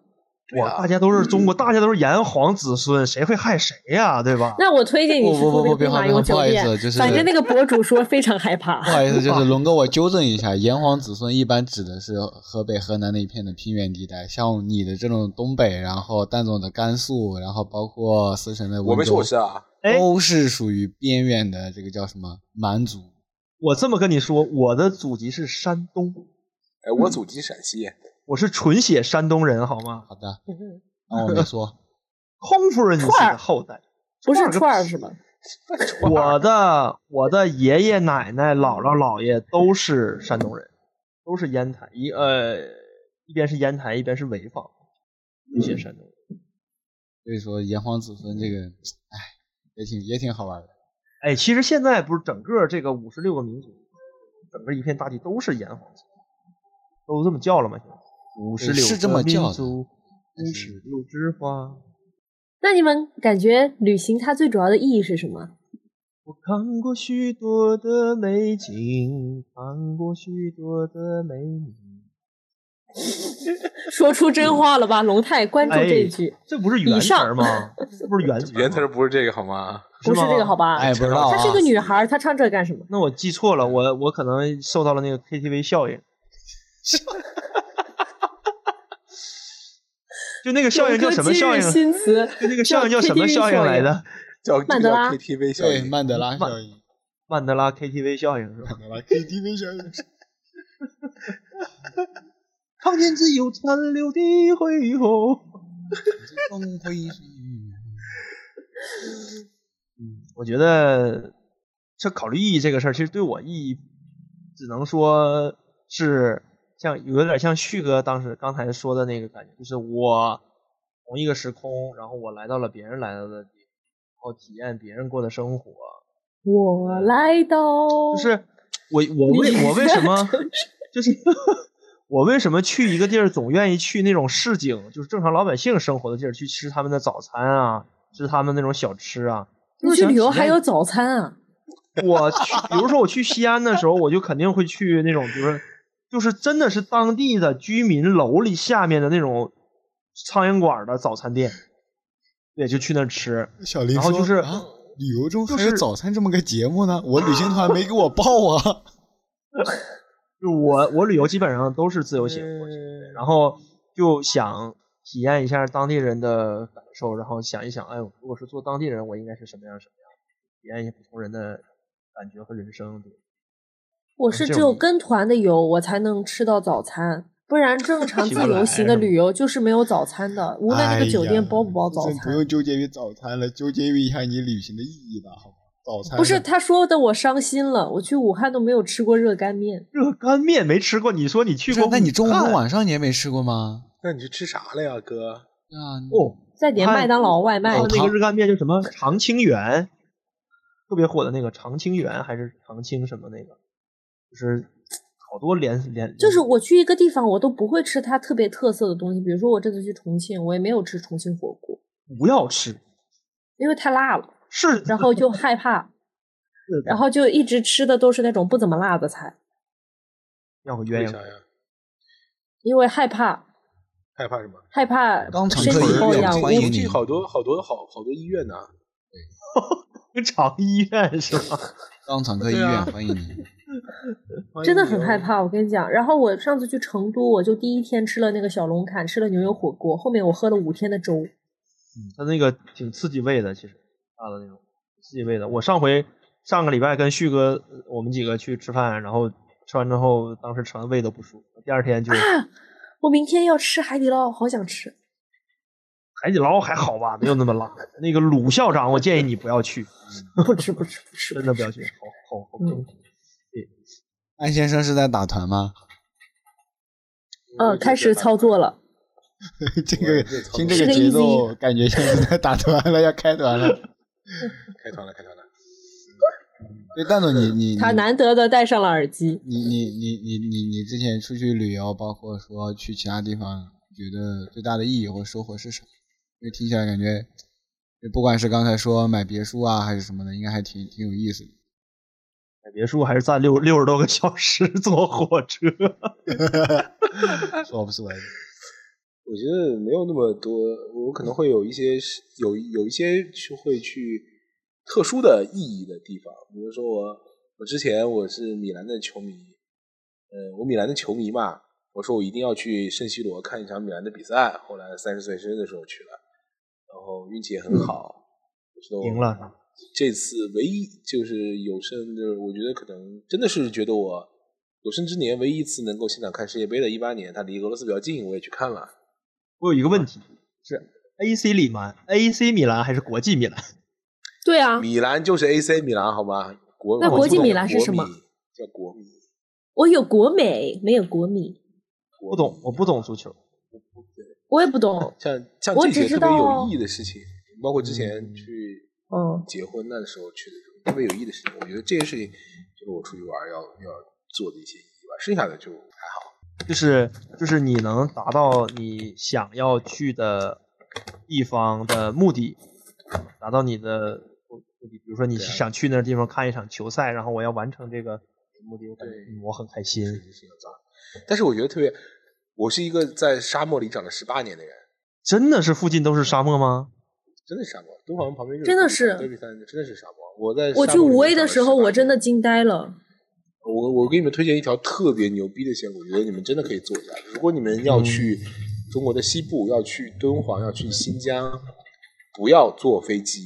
[SPEAKER 4] 哇，
[SPEAKER 1] 对啊
[SPEAKER 4] 大家都是中国，大家都是炎黄子孙，谁会害谁呀、对吧？
[SPEAKER 2] 那我推荐你去
[SPEAKER 5] 不不不不
[SPEAKER 2] 住那个兵马
[SPEAKER 5] 别
[SPEAKER 2] 俑酒店
[SPEAKER 5] 不好意思，就是
[SPEAKER 2] 反正那个博主说非常害怕
[SPEAKER 5] 不。好意思，就是龙哥，我纠正一下，炎黄子孙一般指的是河北、河南那一片的平原地带，像你的这种东北，然后蛋总的甘肃，然后包括思成的温州，
[SPEAKER 1] 我没说我是啊，
[SPEAKER 4] 哎
[SPEAKER 5] 都是属于边远的这个叫什么蛮族。
[SPEAKER 4] 我这么跟你说，我的祖籍是山东，
[SPEAKER 1] 哎，我祖籍陕西，
[SPEAKER 4] 我是纯血山东人，好吗？
[SPEAKER 5] 好的，那我没说。
[SPEAKER 4] 空夫人女婿的后代。
[SPEAKER 2] 不是
[SPEAKER 4] 串儿
[SPEAKER 2] 是吗？
[SPEAKER 4] 我的我的爷爷奶奶、姥姥姥爷都是山东人，都是烟台，一呃一边是烟台，一边是潍坊，一些山东人。
[SPEAKER 5] 所以说炎黄子孙这个，哎，也挺也挺好玩的。
[SPEAKER 4] 哎，其实现在不是整个这个五十六个民族，整个一片大地都是炎黄子孙，都这么叫了吗？现在五十六
[SPEAKER 5] 是这么
[SPEAKER 4] 个
[SPEAKER 5] 叫的
[SPEAKER 4] 民族，五十六枝花。
[SPEAKER 2] 那你们感觉旅行它最主要的意义是什么？
[SPEAKER 4] 我看过许多的美景，看过许多的美女。
[SPEAKER 2] 说出真话了吧，龙太，关注这一
[SPEAKER 4] 哎
[SPEAKER 2] 句，
[SPEAKER 4] 这不是原词吗？这不是原词
[SPEAKER 1] 原词不是这个好吗？
[SPEAKER 2] 不是这个好吧？
[SPEAKER 5] 哎，不知道啊。
[SPEAKER 2] 她是个女孩，她唱这干什么？
[SPEAKER 4] 那我记错了，我我可能受到了那个 KTV 效应。就那个效应叫什么效应？就那个效应叫什么效应来的？
[SPEAKER 1] 叫
[SPEAKER 2] 曼德拉
[SPEAKER 1] 这个叫 KTV 效
[SPEAKER 5] 对
[SPEAKER 1] 应，
[SPEAKER 5] 曼德拉效应，
[SPEAKER 4] 曼德拉 KTV 效应是吧？
[SPEAKER 5] 曼德拉 KTV 效应。
[SPEAKER 4] 看见只有残留的恢宏。
[SPEAKER 5] 风会雨。
[SPEAKER 4] 嗯，我觉得这考虑意义这个事儿，其实对我意义只能说是像有点像旭哥当时刚才说的那个感觉，就是我同一个时空，然后我来到了别人来到的地方，然后体验别人过的生活，
[SPEAKER 2] 我来到，
[SPEAKER 4] 就是我我为我为什么就是 我为什么去一个地儿总愿意去那种市井，就是正常老百姓生活的地儿去吃他们的早餐啊，吃他们那种小吃啊。
[SPEAKER 2] 你去旅游还有早餐啊？
[SPEAKER 4] 我去，比如说我去西安的时候，我就肯定会去那种，比如说，就是真的是当地的居民楼里下面的那种苍蝇馆的早餐店，对，就去那儿吃。
[SPEAKER 5] 小林
[SPEAKER 4] 然后就是
[SPEAKER 5] 啊，旅游中还有早餐这么个节目呢，我旅行团没给我报啊。
[SPEAKER 4] 就我我旅游基本上都是自由行过去，然后就想体验一下当地人的感受，然后想一想，哎呦，如果是做当地人，我应该是什么样什么样，体验一下普通人的感觉和人生。对，
[SPEAKER 2] 我是只有跟团的游，我才能吃到早餐，不然正常自由行的旅游就是没有早餐的，无论那个酒店包不包早
[SPEAKER 5] 真
[SPEAKER 2] 餐。
[SPEAKER 5] 不用纠结于早餐了，纠结于一下你旅行的意义吧，好吗？早餐
[SPEAKER 2] 不是，他说的我伤心了。我去武汉都没有吃过热干面，
[SPEAKER 4] 热干面没吃过，你说你去过？
[SPEAKER 5] 那你中午和晚上你也没吃过吗？
[SPEAKER 1] 那你去吃啥了呀，哥？
[SPEAKER 5] 啊，
[SPEAKER 4] 哦，
[SPEAKER 2] 在点麦当劳外卖。
[SPEAKER 4] 那个热干面叫什么长青园，特别火的那个长青园还是长青什么那个，就是好多连连
[SPEAKER 2] 就是我去一个地方，我都不会吃它特别特色的东西。比如说我这次去重庆，我也没有吃重庆火锅，
[SPEAKER 4] 不要吃，
[SPEAKER 2] 因为太辣了，
[SPEAKER 4] 是，
[SPEAKER 2] 然后就害怕，
[SPEAKER 4] 是的
[SPEAKER 2] 然后就一直吃的都是那种不怎么辣的菜，
[SPEAKER 4] 要个鸳鸯
[SPEAKER 1] 为啥呀？
[SPEAKER 2] 因为害怕，
[SPEAKER 1] 害怕什么？
[SPEAKER 2] 害怕身
[SPEAKER 5] 肛肠科医院欢迎你
[SPEAKER 1] 重庆好多好多好好多医院呢。
[SPEAKER 4] 长医院是吧？
[SPEAKER 5] 肛肠科医院欢迎你。
[SPEAKER 2] 真的很害怕。我跟你讲，然后我上次去成都，我就第一天吃了那个小龙坎，吃了牛油火锅，后面我喝了五天的粥。
[SPEAKER 4] 嗯，他那个挺刺激胃的，其实大的那种刺激胃的。我上回上个礼拜跟旭哥呃我们几个去吃饭，然后吃完之后，当时吃完胃都不舒服，第二天就
[SPEAKER 2] 啊，我明天要吃海底捞，好想吃。
[SPEAKER 4] 海底捞还好吧，没有那么辣。那个鲁校长，我建议你不要去，
[SPEAKER 2] 不吃不吃不吃，
[SPEAKER 4] 真的不要去，好好好
[SPEAKER 3] 安先生是在打团吗？
[SPEAKER 2] 嗯，开始操作了。
[SPEAKER 3] 这个听这
[SPEAKER 2] 个
[SPEAKER 3] 个节奏，感觉像是在打团了，要开团了。
[SPEAKER 1] 开团了，开团了。
[SPEAKER 3] 对，蛋总，你你你
[SPEAKER 2] 他难得的戴上了耳机。
[SPEAKER 3] 你你你你你你之前出去旅游，包括说去其他地方，觉得最大的意义或收获是什么？因为听起来感觉，不管是刚才说买别墅啊，还是什么的，应该还挺挺有意思的。
[SPEAKER 4] 买别墅还是站六六十多个小时坐火车，
[SPEAKER 3] 说不出来。
[SPEAKER 1] 我觉得没有那么多，我可能会有一些有有一些去会去特殊的意义的地方，比如说我我之前我是米兰的球迷，呃，我米兰的球迷嘛，我说我一定要去圣西罗看一场米兰的比赛，后来三十岁生日的时候去了，然后运气也很好，我觉得我
[SPEAKER 4] 赢了。
[SPEAKER 1] 这次唯一就是有生的，我觉得可能真的是觉得我有生之年唯一一次能够现场看世界杯的，一八年，它离俄罗斯比较近，我也去看了。
[SPEAKER 4] 我有一个问题是，AC 里曼、AC 米兰还是国际米兰？
[SPEAKER 2] 对啊，
[SPEAKER 1] 米兰就是 AC 米兰，好吗？国
[SPEAKER 2] 那国际米兰是什么
[SPEAKER 1] 叫国米，
[SPEAKER 2] 我有国美，没有国米，
[SPEAKER 4] 不懂，我不懂足球。
[SPEAKER 2] 我也不懂。
[SPEAKER 1] 像像
[SPEAKER 2] 我
[SPEAKER 1] 这些
[SPEAKER 2] 只知
[SPEAKER 1] 特别有
[SPEAKER 2] 道
[SPEAKER 1] 意义的事情，包括之前
[SPEAKER 4] 嗯
[SPEAKER 1] 去
[SPEAKER 2] 嗯
[SPEAKER 1] 结婚那时候去的时候，特别有意义的事情，我觉得这些事情就是我出去玩要要做的一些意义吧，剩下的就还好。
[SPEAKER 4] 就是就是你能达到你想要去的地方的目的，达到你的目的。比如说你想去那个地方看一场球赛，然后我要完成这个目的，我感觉
[SPEAKER 1] 对
[SPEAKER 4] 嗯我很开心。
[SPEAKER 1] 但是我觉得特别，我是一个在沙漠里长了十八年的人，
[SPEAKER 4] 真的是附近都是沙漠吗？
[SPEAKER 1] 真的是沙漠。敦煌旁边就是
[SPEAKER 2] 真的是
[SPEAKER 1] 德比山，真的是沙漠。我在
[SPEAKER 2] 我去武威的时候，我真
[SPEAKER 1] 的。
[SPEAKER 2] 惊呆了。
[SPEAKER 1] 我我给你们推荐一条特别牛逼的线路，我觉得你们真的可以做一下。如果你们要去中国的西部，要去敦煌，要去新疆，不要坐飞机，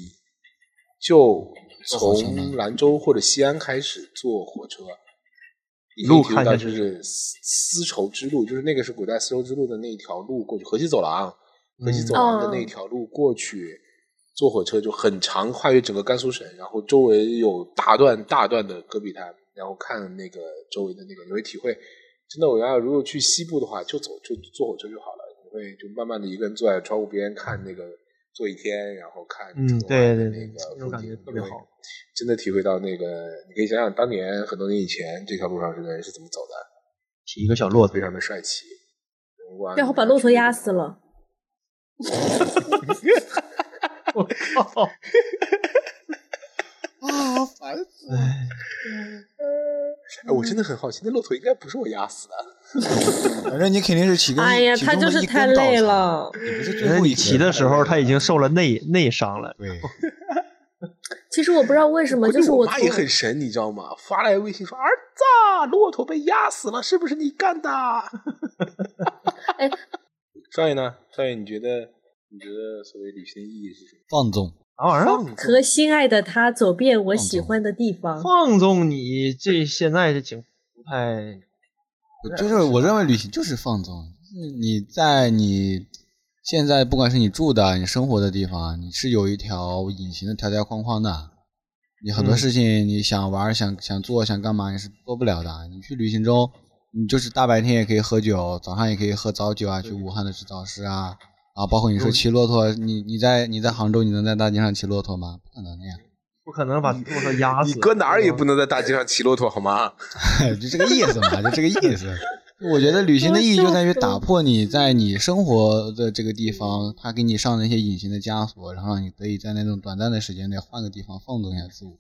[SPEAKER 1] 就从兰州或者西安开始坐火车，
[SPEAKER 4] 一路看下去
[SPEAKER 1] 就是丝丝绸之路，就是那个是古代丝绸之路的那一条路过去，河西走廊，河西走廊的那
[SPEAKER 2] 一
[SPEAKER 1] 条路过去。坐火车就很长，跨越整个甘肃省，然后周围有大段大段的戈壁滩，然后看那个周围的那个，你会体会，真的，我要如果去西部的话，就走就坐火车就好了，你会就慢慢的一个人坐在窗户边看那个坐一天，然后看
[SPEAKER 4] 嗯对对对
[SPEAKER 1] 那个风景
[SPEAKER 4] 特别好
[SPEAKER 1] 真的体会到那个，你可以想想当年很多年以前这条路上这个人是怎么走的，
[SPEAKER 4] 骑一个小骆驼
[SPEAKER 1] 非，常的帅气。
[SPEAKER 2] 然后把骆驼压死了。
[SPEAKER 4] 我靠！
[SPEAKER 3] 啊，烦死了！
[SPEAKER 1] 哎，我真的很好奇，那骆驼应该不是我压死的。
[SPEAKER 3] 反正你肯定是起根，
[SPEAKER 2] 哎呀，他就是太累了。
[SPEAKER 3] 你不是
[SPEAKER 4] 觉得你
[SPEAKER 3] 最后一
[SPEAKER 4] 骑的时候，他已经受了内内伤了。
[SPEAKER 3] 对，
[SPEAKER 2] 其实我不知道为什么，就是从
[SPEAKER 1] 我妈也很神，你知道吗？发来微信说：“儿子，骆驼被压死了，是不是你干的？”
[SPEAKER 2] 哎，
[SPEAKER 1] 少爷呢？少爷，你觉得你觉得所谓旅行的意义是什么？
[SPEAKER 3] 放纵。
[SPEAKER 4] 啥玩意儿？
[SPEAKER 1] 放纵
[SPEAKER 2] 和心爱的他走遍我喜欢的地方。
[SPEAKER 4] 放纵你这现在这情不太
[SPEAKER 3] 就是我认为旅行就是放纵，你在你现在不管是你住的、你生活的地方，你是有一条隐形的条条框框的。你很多
[SPEAKER 4] 嗯
[SPEAKER 3] 事情你想玩、想想做、想干嘛，你是做不了的。你去旅行中，你就是大白天也可以喝酒，早上也可以喝早酒啊，去武汉的吃早市啊，啊，包括你说骑骆驼，你你在你在杭州，你能在大街上骑骆驼吗？不可能的呀，
[SPEAKER 4] 不可能把骆驼压死。
[SPEAKER 1] 你搁哪儿也不能在大街上骑骆驼，好吗？
[SPEAKER 3] 就这个意思嘛，就这个意思。我觉得旅行的意义就在于打破你在你生活的这个地方，他给你上那些隐形的枷锁，然后让你得以在那种短暂的时间内换个地方放纵一下自我。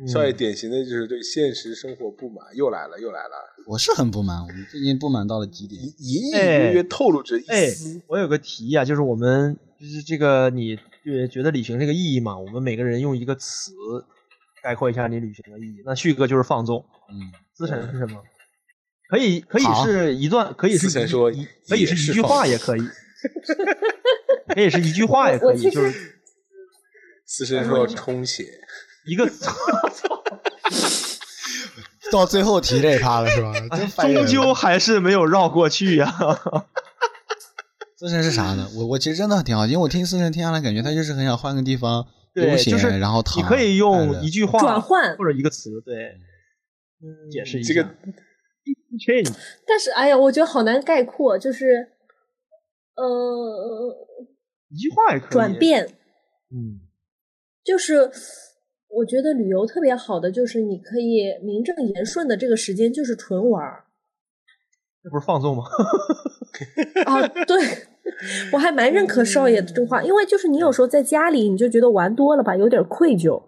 [SPEAKER 4] 嗯
[SPEAKER 1] 少爷典型的就是对现实生活不满，又来了，又来了，
[SPEAKER 3] 我是很不满，我们最近不满到了极点。
[SPEAKER 1] 隐隐隐约约透露着一
[SPEAKER 4] 哎
[SPEAKER 1] 丝。，
[SPEAKER 4] 我有个提议啊，就是我们就是这个你觉觉得旅行这个意义嘛，我们每个人用一个词概括一下你旅行的意义。那旭哥就是放纵，
[SPEAKER 3] 嗯，
[SPEAKER 4] 思辰是什么？可以可以是一段，可以是一
[SPEAKER 1] 思辰说
[SPEAKER 4] 一 可以是一句话也可以。可以是一句话也可以，就是
[SPEAKER 1] 四声说充血，
[SPEAKER 4] 一个
[SPEAKER 3] 到最后提这一趴了是吧？
[SPEAKER 4] 终究还是没有绕过去呀、
[SPEAKER 3] 四神是啥呢？我我其实真的挺好，因为我听四神听下来，感觉他就是很想换个地方
[SPEAKER 4] 对，
[SPEAKER 3] 悠闲，
[SPEAKER 4] 就是
[SPEAKER 3] 然后躺。
[SPEAKER 4] 你可以用一句话
[SPEAKER 2] 转换。
[SPEAKER 4] 或者一个词，对，解释一下。
[SPEAKER 1] 这个。
[SPEAKER 4] Change
[SPEAKER 2] 但是哎呀，我觉得好难概括，就是呃
[SPEAKER 4] 一句话也可以。
[SPEAKER 2] 转，变，
[SPEAKER 4] 嗯，
[SPEAKER 2] 就是我觉得旅游特别好的就是你可以名正言顺的这个时间就是纯玩儿
[SPEAKER 4] 这不是放纵吗？
[SPEAKER 2] 啊，对。我还蛮认可少爷的这话，因为就是你有时候在家里，你就觉得玩多了吧，有点愧疚，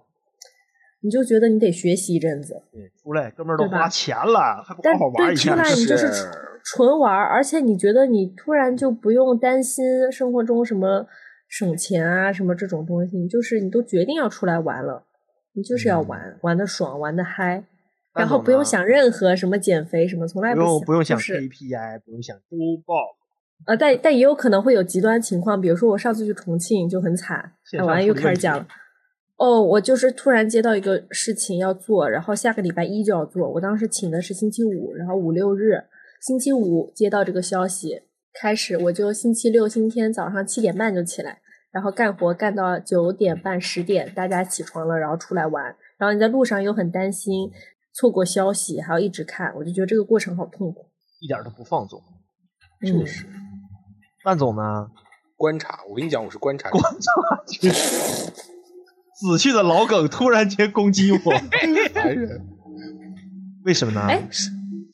[SPEAKER 2] 你就觉得你得学习一阵子。
[SPEAKER 4] 对，出来哥们儿都花钱了，还不
[SPEAKER 2] 但
[SPEAKER 4] 好好玩
[SPEAKER 2] 对出
[SPEAKER 4] 一下？
[SPEAKER 2] 来你就是
[SPEAKER 1] 是
[SPEAKER 2] 纯玩儿，而且你觉得你突然就不用担心生活中什么省钱啊什么这种东西，你就是你都决定要出来玩了，你就是要玩，玩的爽，玩的嗨，然后不用想任何什么减肥什么，从来
[SPEAKER 4] 不用
[SPEAKER 2] 想，
[SPEAKER 4] 不用想
[SPEAKER 2] 就是
[SPEAKER 4] KPI，不用想周报，
[SPEAKER 2] 呃，但但也有可能会有极端情况，比如说我上次去重庆就很惨，
[SPEAKER 4] 线上
[SPEAKER 2] 讲完又
[SPEAKER 4] 处理问题
[SPEAKER 2] 开始讲了。哦，我就是突然接到一个事情要做，然后下个礼拜一就要做。我当时请的是星期五，然后五六日，星期五接到这个消息，开始我就星期六、星期天早上七点半就起来，然后干活干到九点半、十点，大家起床了，然后出来玩。然后你在路上又很担心错过消息，还要一直看，我就觉得这个过程好痛苦。
[SPEAKER 4] 一点都不放纵。
[SPEAKER 2] 嗯，
[SPEAKER 4] 范总呢？
[SPEAKER 1] 观察。我跟你讲，我是观察者。
[SPEAKER 4] 观察，死去的老梗突然间攻击我，
[SPEAKER 1] 烦人，
[SPEAKER 4] 为什么呢？
[SPEAKER 2] 哎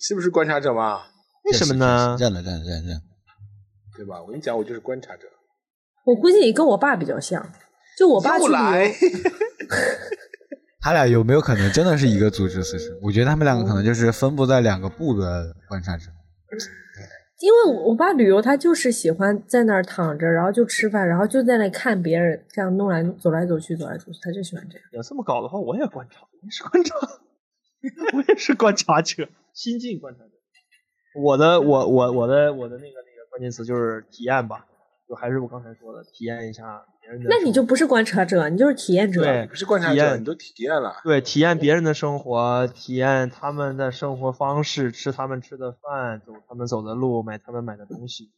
[SPEAKER 1] 是不是观察者嘛？
[SPEAKER 4] 为什么呢？
[SPEAKER 3] 认了认了认了认。
[SPEAKER 1] 对吧？我跟你讲，我就是观察者。
[SPEAKER 2] 我估计你跟我爸比较像，就我爸去旅
[SPEAKER 1] 又来
[SPEAKER 2] 游
[SPEAKER 3] 他俩有没有可能真的是一个组织死神？我觉得他们两个可能就是分布在两个部的观察者。
[SPEAKER 2] 因为我爸旅游，他就是喜欢在那儿躺着，然后就吃饭，然后就在那看别人这样弄来走来走去，走来走去，他就喜欢这样。
[SPEAKER 4] 要这么搞的话，我也观察，我也是观察，我也是观察者，新晋观察者。我的我我我的我的那个那个关键词就是体验吧，就还是我刚才说的，体验一下别人的。
[SPEAKER 2] 那你就不是观察者，你就是体验者。
[SPEAKER 4] 对
[SPEAKER 1] 不是观察者，
[SPEAKER 4] 体验
[SPEAKER 1] 你都体验了。
[SPEAKER 4] 对体验别人的生活，体验他们的生活方式，吃他们吃的饭，走他们走的路，买他们买的东西。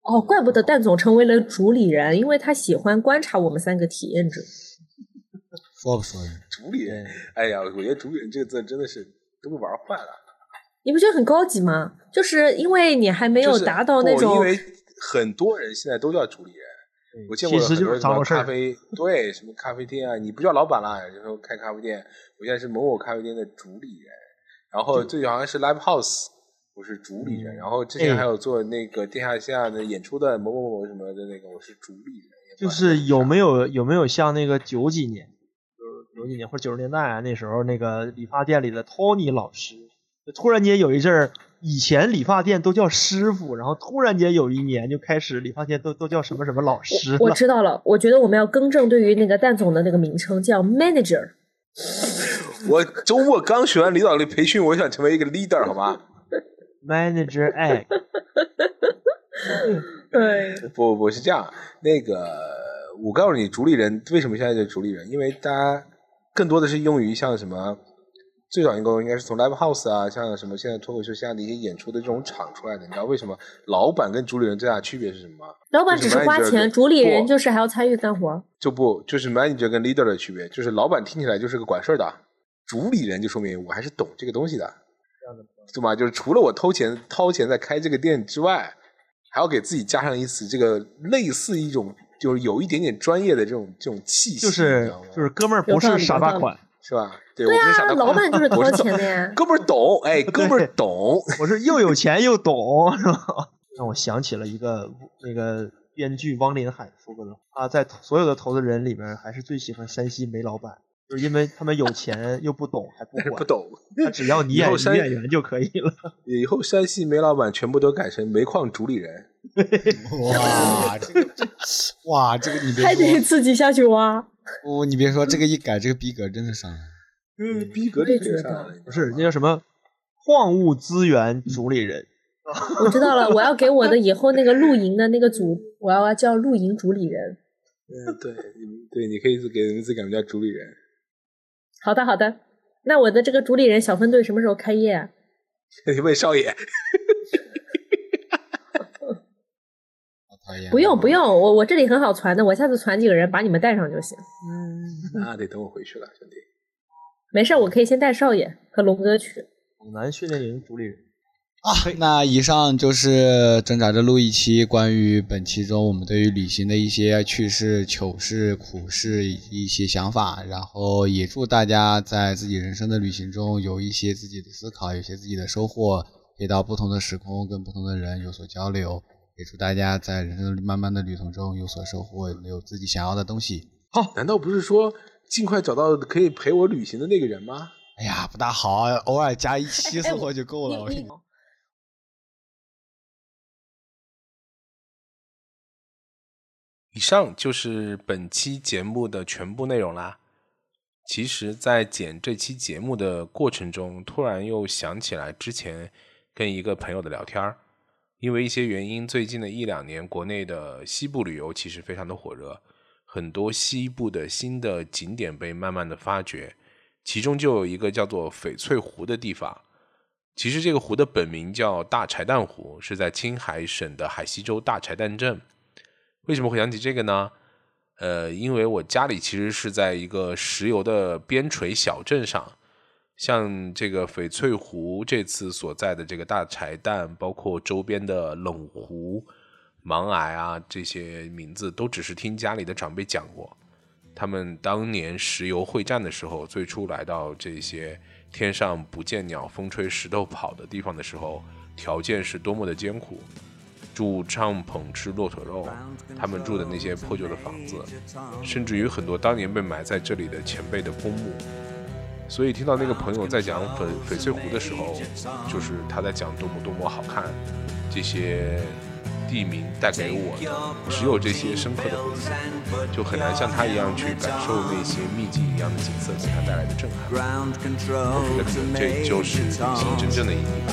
[SPEAKER 2] 哦，怪不得蛋总成为了主理人，因为他喜欢观察我们三个体验者。
[SPEAKER 3] 说不说的？
[SPEAKER 1] 主理人，哎呀，我觉得主理人这个字真的是都被玩坏了。
[SPEAKER 2] 你不觉得很高级吗？就是因为你还没有达到那种，
[SPEAKER 1] 很多人现在都叫主理人。我见过很多。咖啡，对，什么咖啡店啊，你不叫老板了，就说开咖啡店，我现在是某某咖啡店的主理人，然后最近好像是 Live House，我是主理人，然后之前
[SPEAKER 4] 哎。
[SPEAKER 1] 还有做那个地下线下的演出的某某某什么的那个，我是主理人，
[SPEAKER 4] 就是有没
[SPEAKER 1] 有
[SPEAKER 4] 有有没有像那个九几年，就是九几年或者九十年代啊，那时候那个理发店里的 Tony 老师，就突然间有一阵儿，以前理发店都叫师傅，然后突然间有一年就开始理发店都都叫什么什么老师
[SPEAKER 2] 我
[SPEAKER 4] 了。
[SPEAKER 2] 知道了。我觉得我们要更正对于那个蛋总的那个名称，叫 manager。
[SPEAKER 1] 我周末刚学完领导力培训，我想成为一个 leader，好吗
[SPEAKER 4] ？Manager egg，
[SPEAKER 2] 对，
[SPEAKER 1] 不不是这样，那个我告诉你，主理人为什么现在叫主理人？因为大家更多的是用于像什么，最早应该应该是从 live house 啊，像什么现在脱口秀线下的一些演出的这种场出来的。你知道为什么老板跟主理人最大的区别是什么吗？
[SPEAKER 2] 老板只是花钱，主理人就是还要参与干活。
[SPEAKER 1] 就不就是 manager 跟 leader 的区别，就是老板听起来就是个管事儿的，主理人就说明我还是懂这个东西的，对吗？就是除了我偷钱掏钱在开这个店之外，还要给自己加上一次这个类似一种就是有一点点专业的这种这种气息，
[SPEAKER 4] 就是就是哥们儿不是傻大款，
[SPEAKER 1] 是吧？对，
[SPEAKER 2] 对啊，
[SPEAKER 1] 我不是傻大
[SPEAKER 2] 老板就是掏
[SPEAKER 1] 我是
[SPEAKER 2] 钱的呀。
[SPEAKER 1] 哥们儿懂，哎，哥们儿懂，
[SPEAKER 4] 我是又有钱又懂，是吧？让我想起了一个那个编剧汪林海说过的话，他在所有的投资人里面还是最喜欢山西煤老板，就是因为他们有钱又不懂还不管，
[SPEAKER 1] 不懂。
[SPEAKER 4] 他只要你演演员就可以了。
[SPEAKER 1] 以后山西煤老板全部都改成煤矿主理人，
[SPEAKER 3] 哇，这个这哇，这个你别
[SPEAKER 2] 还得
[SPEAKER 3] 说，
[SPEAKER 2] 自己下去挖。
[SPEAKER 3] 不，你别说，这个一改，这个逼格真的上来了。
[SPEAKER 1] 嗯，逼格
[SPEAKER 2] 我也
[SPEAKER 1] 就可以
[SPEAKER 2] 觉得
[SPEAKER 1] 上来了
[SPEAKER 4] 不是那叫什么矿物资源主理人，
[SPEAKER 2] 我知道了，我要给我的以后那个露营的那个组，我要叫露营主理人。
[SPEAKER 1] 嗯，对，对，你可以给名字改名叫主理人。
[SPEAKER 2] 好的，好的。那我的这个主理人小分队什么时候开业啊？
[SPEAKER 1] 你问少爷。
[SPEAKER 2] 不用不用，我我这里很好传的，我下次传几个人把你们带上就行。
[SPEAKER 1] 嗯，那得等我回去了，兄弟。
[SPEAKER 2] 没事，我可以先带少爷和龙哥去。
[SPEAKER 4] 猛男训练营主理人。
[SPEAKER 3] 啊，那以上就是挣扎着录一期关于本期中我们对于旅行的一些趣事、糗事、苦事以及一些想法，然后也祝大家在自己人生的旅行中有一些自己的思考，有些自己的收获，可以到不同的时空跟不同的人有所交流，也祝大家在人生漫漫的旅途中有所收获，有自己想要的东西。
[SPEAKER 1] 好，难道不是说尽快找到可以陪我旅行的那个人吗？
[SPEAKER 3] 哎呀，不大好，偶尔加一期生活就够了。我跟你。
[SPEAKER 1] 以上就是本期节目的全部内容啦。其实，在剪这期节目的过程中，突然又想起来之前跟一个朋友的聊天因为一些原因，最近的一两年，国内的西部旅游其实非常的火热，很多西部的新的景点被慢慢的发掘，其中就有一个叫做翡翠湖的地方。其实这个湖的本名叫大柴旦湖，是在青海省的海西州大柴旦镇。为什么会想起这个呢？呃，因为我家里其实是在一个石油的边陲小镇上，像这个翡翠湖这次所在的这个大柴旦，包括周边的冷湖、芒崖啊这些名字，都只是听家里的长辈讲过。他们当年石油会战的时候，最初来到这些天上不见鸟、风吹石头跑的地方的时候，条件是多么的艰苦。住帐篷吃骆驼肉，他们住的那些破旧的房子，甚至于很多当年被埋在这里的前辈的公墓。所以听到那个朋友在讲翡翡翠湖的时候，就是他在讲多么多么好看，这些地名带给我的只有这些深刻的回忆，就很难像他一样去感受那些秘境一样的景色给他带来的震撼。我觉得可能这就是旅行真正的意义吧。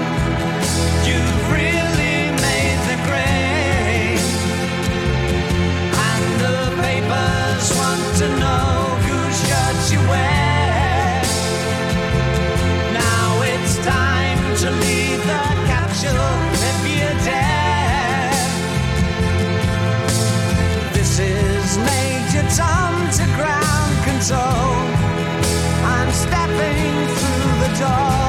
[SPEAKER 6] so I'm stepping through the door.